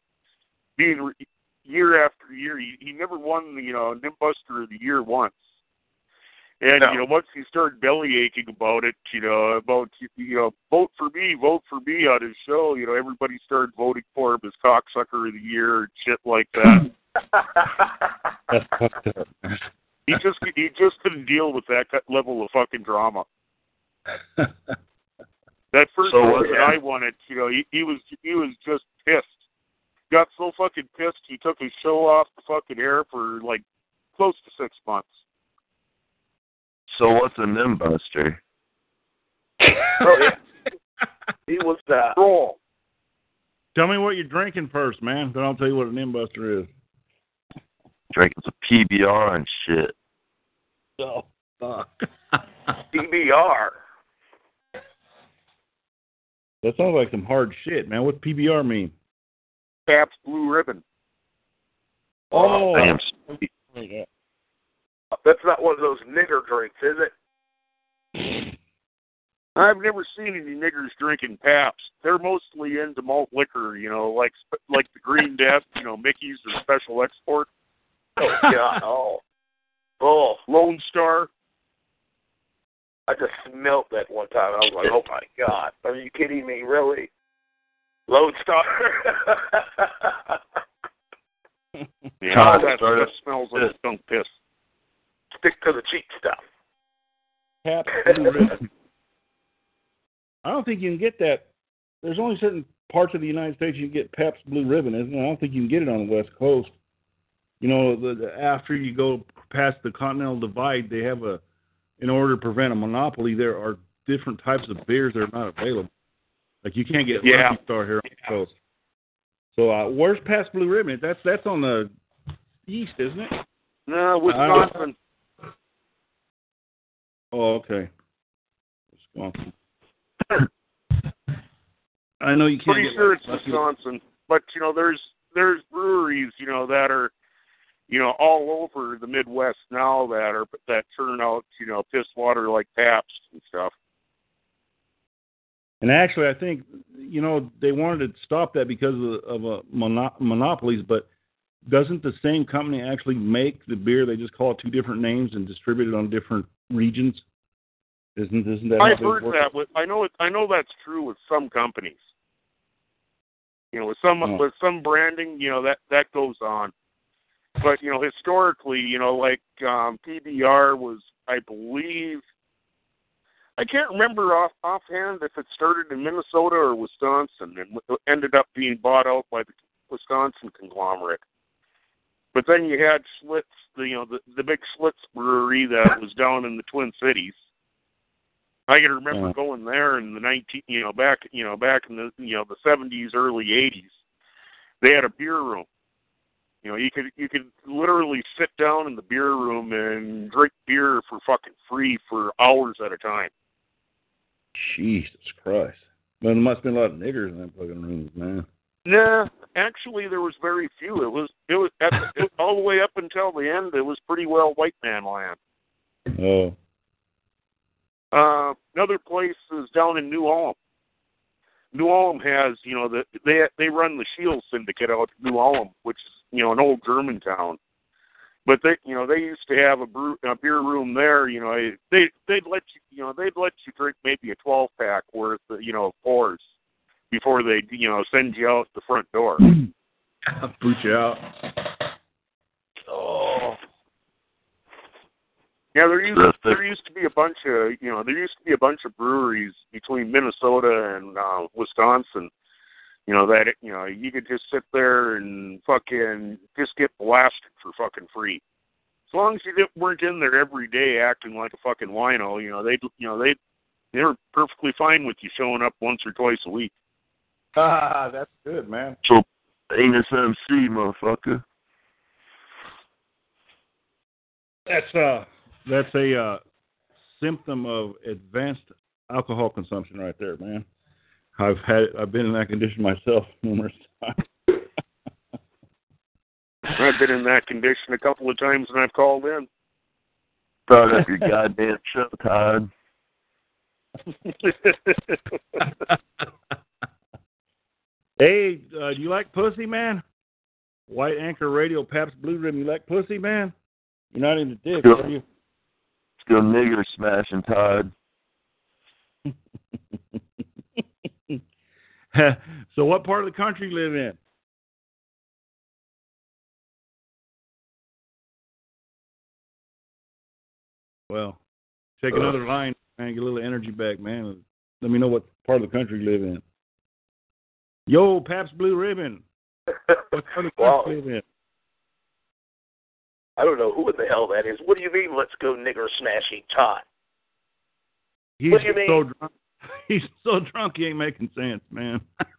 Speaker 6: being re- year after year. He he never won the you know Nimbuster of the year once. And
Speaker 8: No.
Speaker 6: you know, once he started belly aching about it, you know, about you know, vote for me, vote for me on his show, you know, everybody started voting for him as cocksucker of the year and shit like that.
Speaker 3: That's fucked up.
Speaker 6: he just he just couldn't deal with that ki- level of fucking drama. That first
Speaker 7: So,
Speaker 6: time
Speaker 7: uh,
Speaker 6: that I won it, you know, he, he was he was just pissed. Got so fucking pissed he took his show off the fucking air for like close to six months.
Speaker 7: So what's a Nimbuster?
Speaker 8: Oh. He was uh,
Speaker 6: Roll.
Speaker 3: Tell me what you're drinking first, man. Then I'll tell you what an nimbuster is.
Speaker 7: Drinking some PBR and shit.
Speaker 3: Oh, fuck.
Speaker 8: DBR.
Speaker 3: that sounds like some hard shit, man. What's PBR mean?
Speaker 6: Pabst Blue Ribbon.
Speaker 3: Oh,
Speaker 7: Damn.
Speaker 8: That's not one of those nigger drinks, is it?
Speaker 6: I've never seen any niggers drinking Pabst. They're mostly into malt liquor, you know, like like the Green Death, you know, Mickey's or Special Export,
Speaker 8: Oh God. Oh. Oh.
Speaker 6: Lone Star.
Speaker 8: I just smelt that one time. I was like, oh my God. Are you kidding me? Really? Lodestar.
Speaker 6: Yeah,
Speaker 7: God,
Speaker 6: all that
Speaker 7: started-
Speaker 6: smells like skunk piss.
Speaker 8: Stick to the cheap stuff.
Speaker 3: Pabst Blue Ribbon. I don't think you can get that. There's only certain parts of the United States you can get Pabst Blue Ribbon, isn't there? I don't think you can get it on the West Coast. You know, the, the, after you go past the Continental Divide, they have a, in order to prevent a monopoly, there are different types of beers that are not available. Like you can't get
Speaker 6: Yeah.
Speaker 3: Lucky Star here on the coast. So uh, where's Pabst Blue Ribbon? That's that's on the east, isn't it?
Speaker 6: No, Wisconsin.
Speaker 3: Oh, okay. Wisconsin. I know you can't
Speaker 6: Pretty
Speaker 3: get
Speaker 6: sure it's Wisconsin, but you know, there's there's breweries, you know, that are, you know, all over the Midwest now that are that turn out, you know, piss water like Pabst and stuff.
Speaker 3: And actually, I think you know they wanted to stop that because of, of uh, mono- monopolies, but doesn't the same company actually make the beer? They just call it two different names and distribute it on different regions. Isn't isn't that?
Speaker 6: I've heard
Speaker 3: work?
Speaker 6: that. With, I know it. I know that's true with some companies. You know, with some
Speaker 3: Oh.
Speaker 6: with some branding, you know that that goes on. But you know, historically, you know, like um, PBR was, I believe, I can't remember off offhand if it started in Minnesota or Wisconsin and ended up being bought out by the Wisconsin conglomerate. But then you had Schlitz, the you know the the big Schlitz brewery that was down in the Twin Cities. I can remember
Speaker 3: Yeah.
Speaker 6: going there in the nineteen, you know, back you know back in the you know the seventies, early eighties. They had a beer room. You know, you could you could literally sit down in the beer room and drink beer for fucking free for hours at a time.
Speaker 3: Jesus Christ! Man, there must have been a lot of niggers in that fucking rooms, man.
Speaker 6: Nah, actually, there was very few. It was it was at, it, all the way up until the end. It was pretty well white man land.
Speaker 3: Oh,
Speaker 6: Uh, another place is down in New Ulm. New Ulm has, you know, the they they run the Shield Syndicate out of New Ulm, which is you know an old German town. But they, you know, they used to have a, brew, a beer room there. You know, they they'd let you, you know, they'd let you drink maybe a twelve pack worth, of, you know, of pours before they, you know, send you out the front door.
Speaker 3: boot you out.
Speaker 6: Oh. Yeah, there used
Speaker 7: That's the-
Speaker 6: there used to be a bunch of you know there used to be a bunch of breweries between Minnesota and uh, Wisconsin. You know that you know you could just sit there and fucking just get blasted for fucking free. As long as you didn't, weren't in there every day acting like a fucking wino, you know they you know they they were perfectly fine with you showing up once or twice a week.
Speaker 3: Ah, that's good, man.
Speaker 7: So, anus MC, motherfucker.
Speaker 3: That's uh, that's a uh, symptom of advanced alcohol consumption right there, man. I've had I've been in that condition myself numerous times.
Speaker 6: I've been in that condition a couple of times and I've called in.
Speaker 7: Start up your goddamn show, Todd.
Speaker 3: hey, uh, do you like pussy, man? White Anchor Radio, Paps Blue Rim. You like pussy, man? You're not into dick,
Speaker 7: Sure.
Speaker 3: are you?
Speaker 7: Still nigger smashing, Todd.
Speaker 3: so, what part of the country you live in? Well, take another line and get a little energy back, man. Let me know what part of the country you live in. Yo, Pabst Blue Ribbon. What part of
Speaker 8: well,
Speaker 3: country you?
Speaker 8: I don't know who the hell that is. What do you mean? Let's go nigger smashing Todd.
Speaker 3: He's
Speaker 8: what do you mean?
Speaker 3: so drunk. He's so drunk he ain't making sense, man.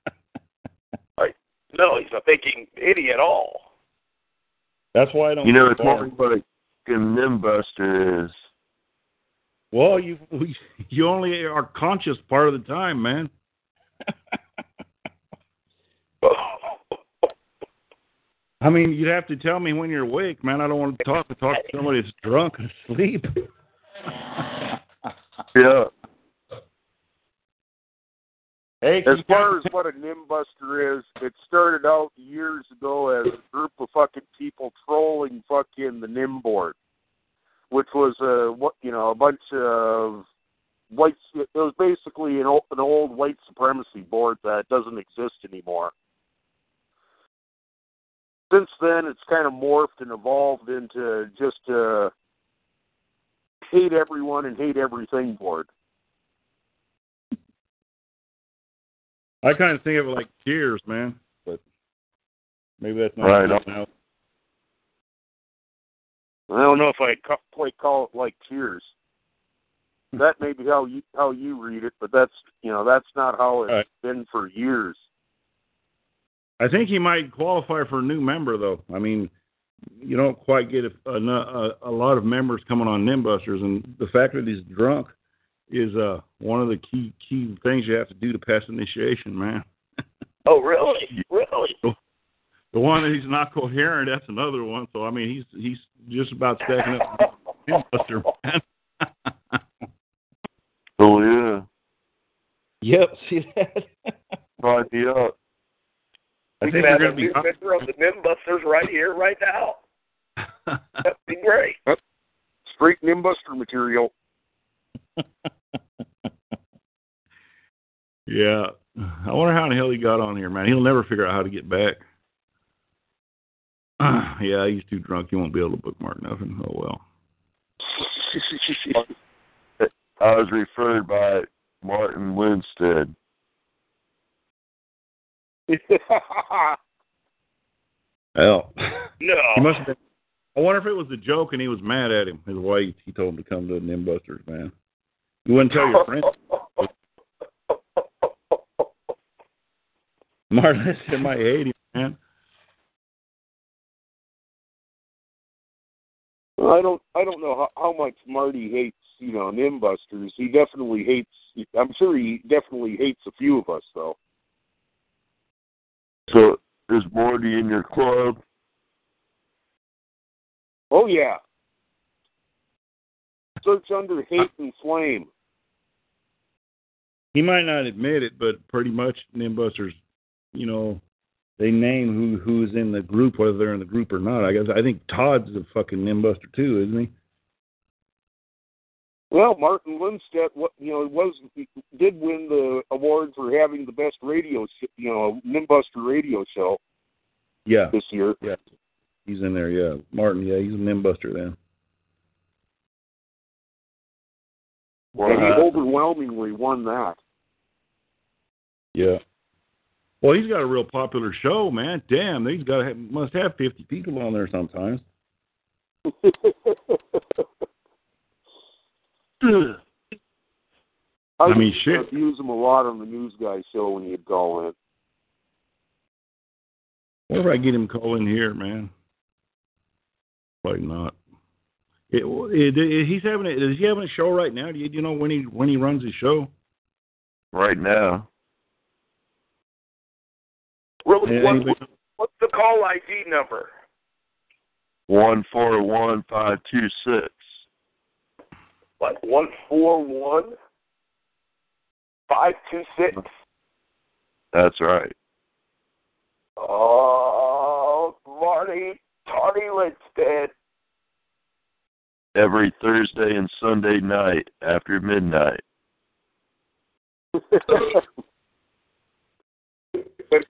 Speaker 8: No, he's not thinking idiot at all.
Speaker 3: That's why I don't.
Speaker 7: You know, it's more
Speaker 3: bars.
Speaker 7: like a Nimbuster is.
Speaker 3: Well, you you only are conscious part of the time, man. I mean, you'd have to tell me when you're awake, man. I don't want to talk to talk to somebody that's drunk and asleep.
Speaker 7: Yeah.
Speaker 3: Hey,
Speaker 6: As far as what a nimbuster is, it started out years ago as a group of fucking people trolling fucking the nim board, which was a what you know a bunch of white. It was basically an old, an old white supremacy board that doesn't exist anymore. Since then, it's kind of morphed and evolved into just a hate everyone and hate everything board.
Speaker 3: I kind of think of it like Cheers, man. But maybe that's not
Speaker 7: Right.
Speaker 3: now.
Speaker 6: I don't know if I ca- quite call it like Cheers. That may be how you how you read it, but that's you know that's not how it's
Speaker 3: Right.
Speaker 6: been for years.
Speaker 3: I think he might qualify for a new member, though. I mean, you don't quite get a, a, a lot of members coming on Nimbusters, and the fact that he's drunk is uh, one of the key key things you have to do to pass initiation, man.
Speaker 8: Oh, really? Really?
Speaker 3: The one that he's not coherent, that's another one. So I mean, he's he's just about stacking up Nimbuster, man.
Speaker 7: Oh yeah.
Speaker 3: Yep, see that?
Speaker 7: Right me up.
Speaker 3: I
Speaker 8: we
Speaker 3: think
Speaker 8: could
Speaker 3: we're
Speaker 8: have
Speaker 3: going
Speaker 8: a
Speaker 3: to
Speaker 8: new
Speaker 3: be.
Speaker 8: member of the Nimbusters right here, right now. That'd be great.
Speaker 6: Straight Nimbuster material.
Speaker 3: yeah. I wonder how in the hell he got on here, man. He'll never figure out how to get back. yeah, he's too drunk. He won't be able to bookmark nothing. Oh, well.
Speaker 7: I was referred by Martin Lindstedt.
Speaker 3: Hell.
Speaker 8: No.
Speaker 3: He must have been. I wonder if it was a joke and he was mad at him. His wife, he told him to come to the Nimbusters, man. You wouldn't tell your friends. Martin said, might hate him, man.
Speaker 6: Well, I don't I don't know how, how much Marty hates, you know, Nimbusters. He definitely hates I'm sure he definitely hates a few of us though.
Speaker 7: So is Morty in your club?
Speaker 6: Oh yeah. Search under hate and flame.
Speaker 3: He might not admit it, but pretty much Nimbusters, you know, they name who who's in the group, whether they're in the group or not. I guess I think Todd's a fucking Nimbuster too, isn't he?
Speaker 6: Well, Martin Lindstedt, what you know, was did win the award for having the best radio, you know, Nimbuster radio show
Speaker 3: Yeah,
Speaker 6: this year.
Speaker 3: yeah, he's in there. Yeah, Martin. Yeah, he's a Nimbuster then.
Speaker 6: and he
Speaker 7: Wow.
Speaker 6: overwhelmingly won that.
Speaker 3: Yeah. Well, he's got a real popular show, man. Damn, he's got have, must have fifty people on there sometimes.
Speaker 6: I,
Speaker 3: I mean, shit.
Speaker 6: to use him a lot on the news guy show when he'd call in.
Speaker 3: What if I get him calling here, man? Probably not. It, it, it, he's having a, is he having a show right now? Do you, do you know when he when he runs his show?
Speaker 7: Right now.
Speaker 8: Really,
Speaker 3: Yeah,
Speaker 8: what,
Speaker 3: anybody-
Speaker 8: what's the call ID number?
Speaker 7: One four one five two six.
Speaker 8: Like one four one five two six.
Speaker 7: That's right.
Speaker 8: Oh, Marty, Tony Lindstedt.
Speaker 7: Every Thursday and Sunday night after midnight.
Speaker 8: But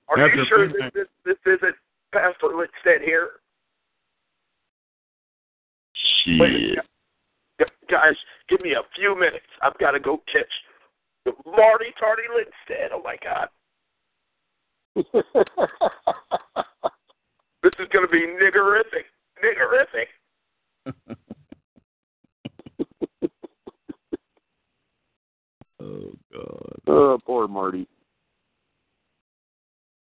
Speaker 8: are
Speaker 3: After
Speaker 8: you sure
Speaker 3: midnight.
Speaker 8: this, this, this isn't Pastor Lindstedt here? Wait,
Speaker 7: Shit.
Speaker 8: gu- guys, give me a few minutes. I've got to go catch Marty Tardy Lindstedt. Oh my God, this is going to be niggerific, niggerific.
Speaker 3: Oh God!
Speaker 6: oh, poor Marty.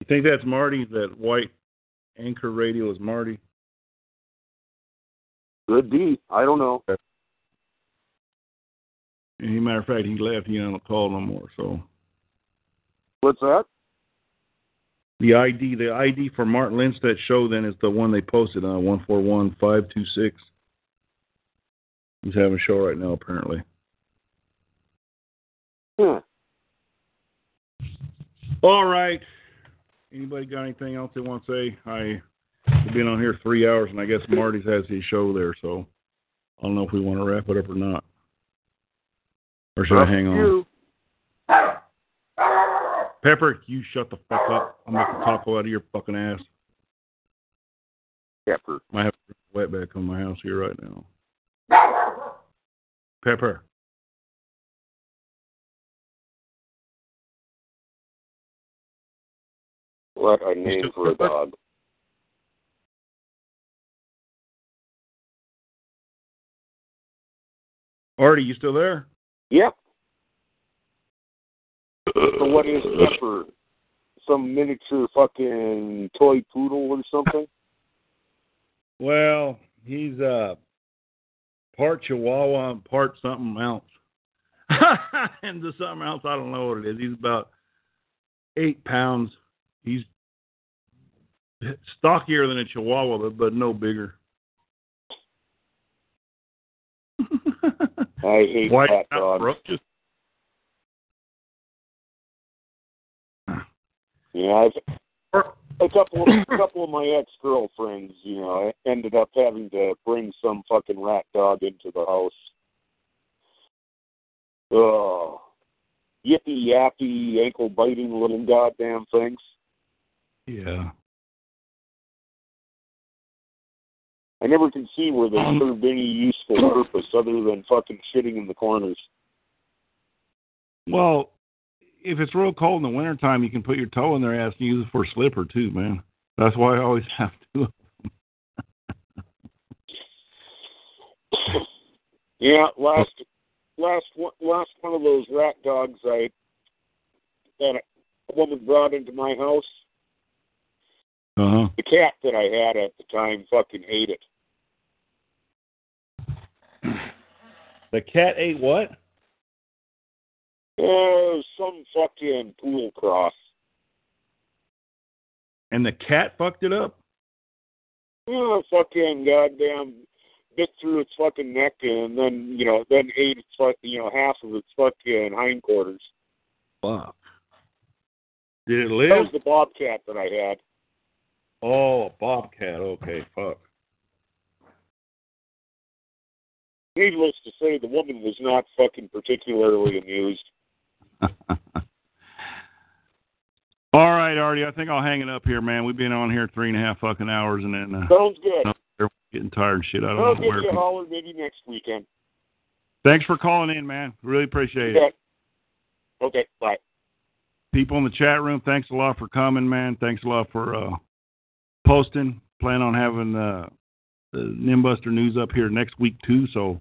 Speaker 3: You think that's Marty? That white anchor radio is Marty?
Speaker 6: Good D. I don't know.
Speaker 3: As a matter of fact, he left. He don't call no more. So
Speaker 6: What's that?
Speaker 3: the ID, the ID for Martin Lindstedt show then is the one they posted on one four one five two six. He's having a show right now, apparently.
Speaker 6: Huh.
Speaker 3: All right. Anybody got anything else they want to say? I we've been on here three hours, and I guess Marty's has his show there, so I don't know if we want to wrap it up or not. Or should I hang on? Pepper, you shut the fuck up. I'm making taco out of your fucking ass.
Speaker 6: Pepper.
Speaker 3: I have wetback on my house here right now. Pepper.
Speaker 6: What a name for a dog.
Speaker 3: Artie, you still there?
Speaker 6: Yep. So what is Pepper? Some miniature fucking toy poodle or something?
Speaker 3: Well, he's uh part Chihuahua and part something else. and the something else, I don't know what it is. He's about eight pounds. He's stockier than a Chihuahua, but, but no bigger.
Speaker 6: I hate
Speaker 3: White
Speaker 6: that dog.
Speaker 3: roaches.
Speaker 6: Yeah, I've, a couple of, a couple of my ex girlfriends, you know, I ended up having to bring some fucking rat dog into the house. Oh, yippy yappy, ankle biting little goddamn things.
Speaker 3: Yeah.
Speaker 6: I never can see where they served any useful purpose other than fucking shitting in the corners.
Speaker 3: Well, if it's real cold in the wintertime, you can put your toe in their ass and use it for a slipper too, man. That's why I always have to.
Speaker 6: Yeah, last last one, last one of those rat dogs I that a woman brought into my house.
Speaker 3: Uh huh.
Speaker 6: The cat that I had at the time fucking ate it.
Speaker 3: The cat ate what?
Speaker 6: Oh, some fucking pool cross.
Speaker 3: And the cat fucked it up.
Speaker 6: Oh, fucking goddamn bit through its fucking neck and then you know then ate its fuck you know half of its fucking hindquarters.
Speaker 3: Fuck. Did it live?
Speaker 6: That was the bobcat that I had.
Speaker 3: Oh, a bobcat. Okay, fuck.
Speaker 6: Needless to say, the woman was not fucking particularly amused.
Speaker 3: All right, Artie. I think I'll hang it up here, man. We've been on here three and a half fucking hours, and then uh,
Speaker 6: Sounds good.
Speaker 3: they're getting tired and shit. I don't
Speaker 6: I'll
Speaker 3: know
Speaker 6: give
Speaker 3: where.
Speaker 6: you a holler maybe next weekend.
Speaker 3: Thanks for calling in, man. Really appreciate it.
Speaker 6: Okay. Okay, bye.
Speaker 3: People in the chat room, thanks a lot for coming, man. Thanks a lot for uh, posting. Plan on having uh, the Nimbuster news up here next week too. So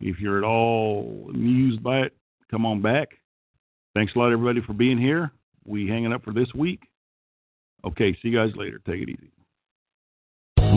Speaker 3: if you're at all amused by it, come on back. Thanks a lot, everybody, for being here. We hanging up for this week. Okay, see you guys later. Take it easy.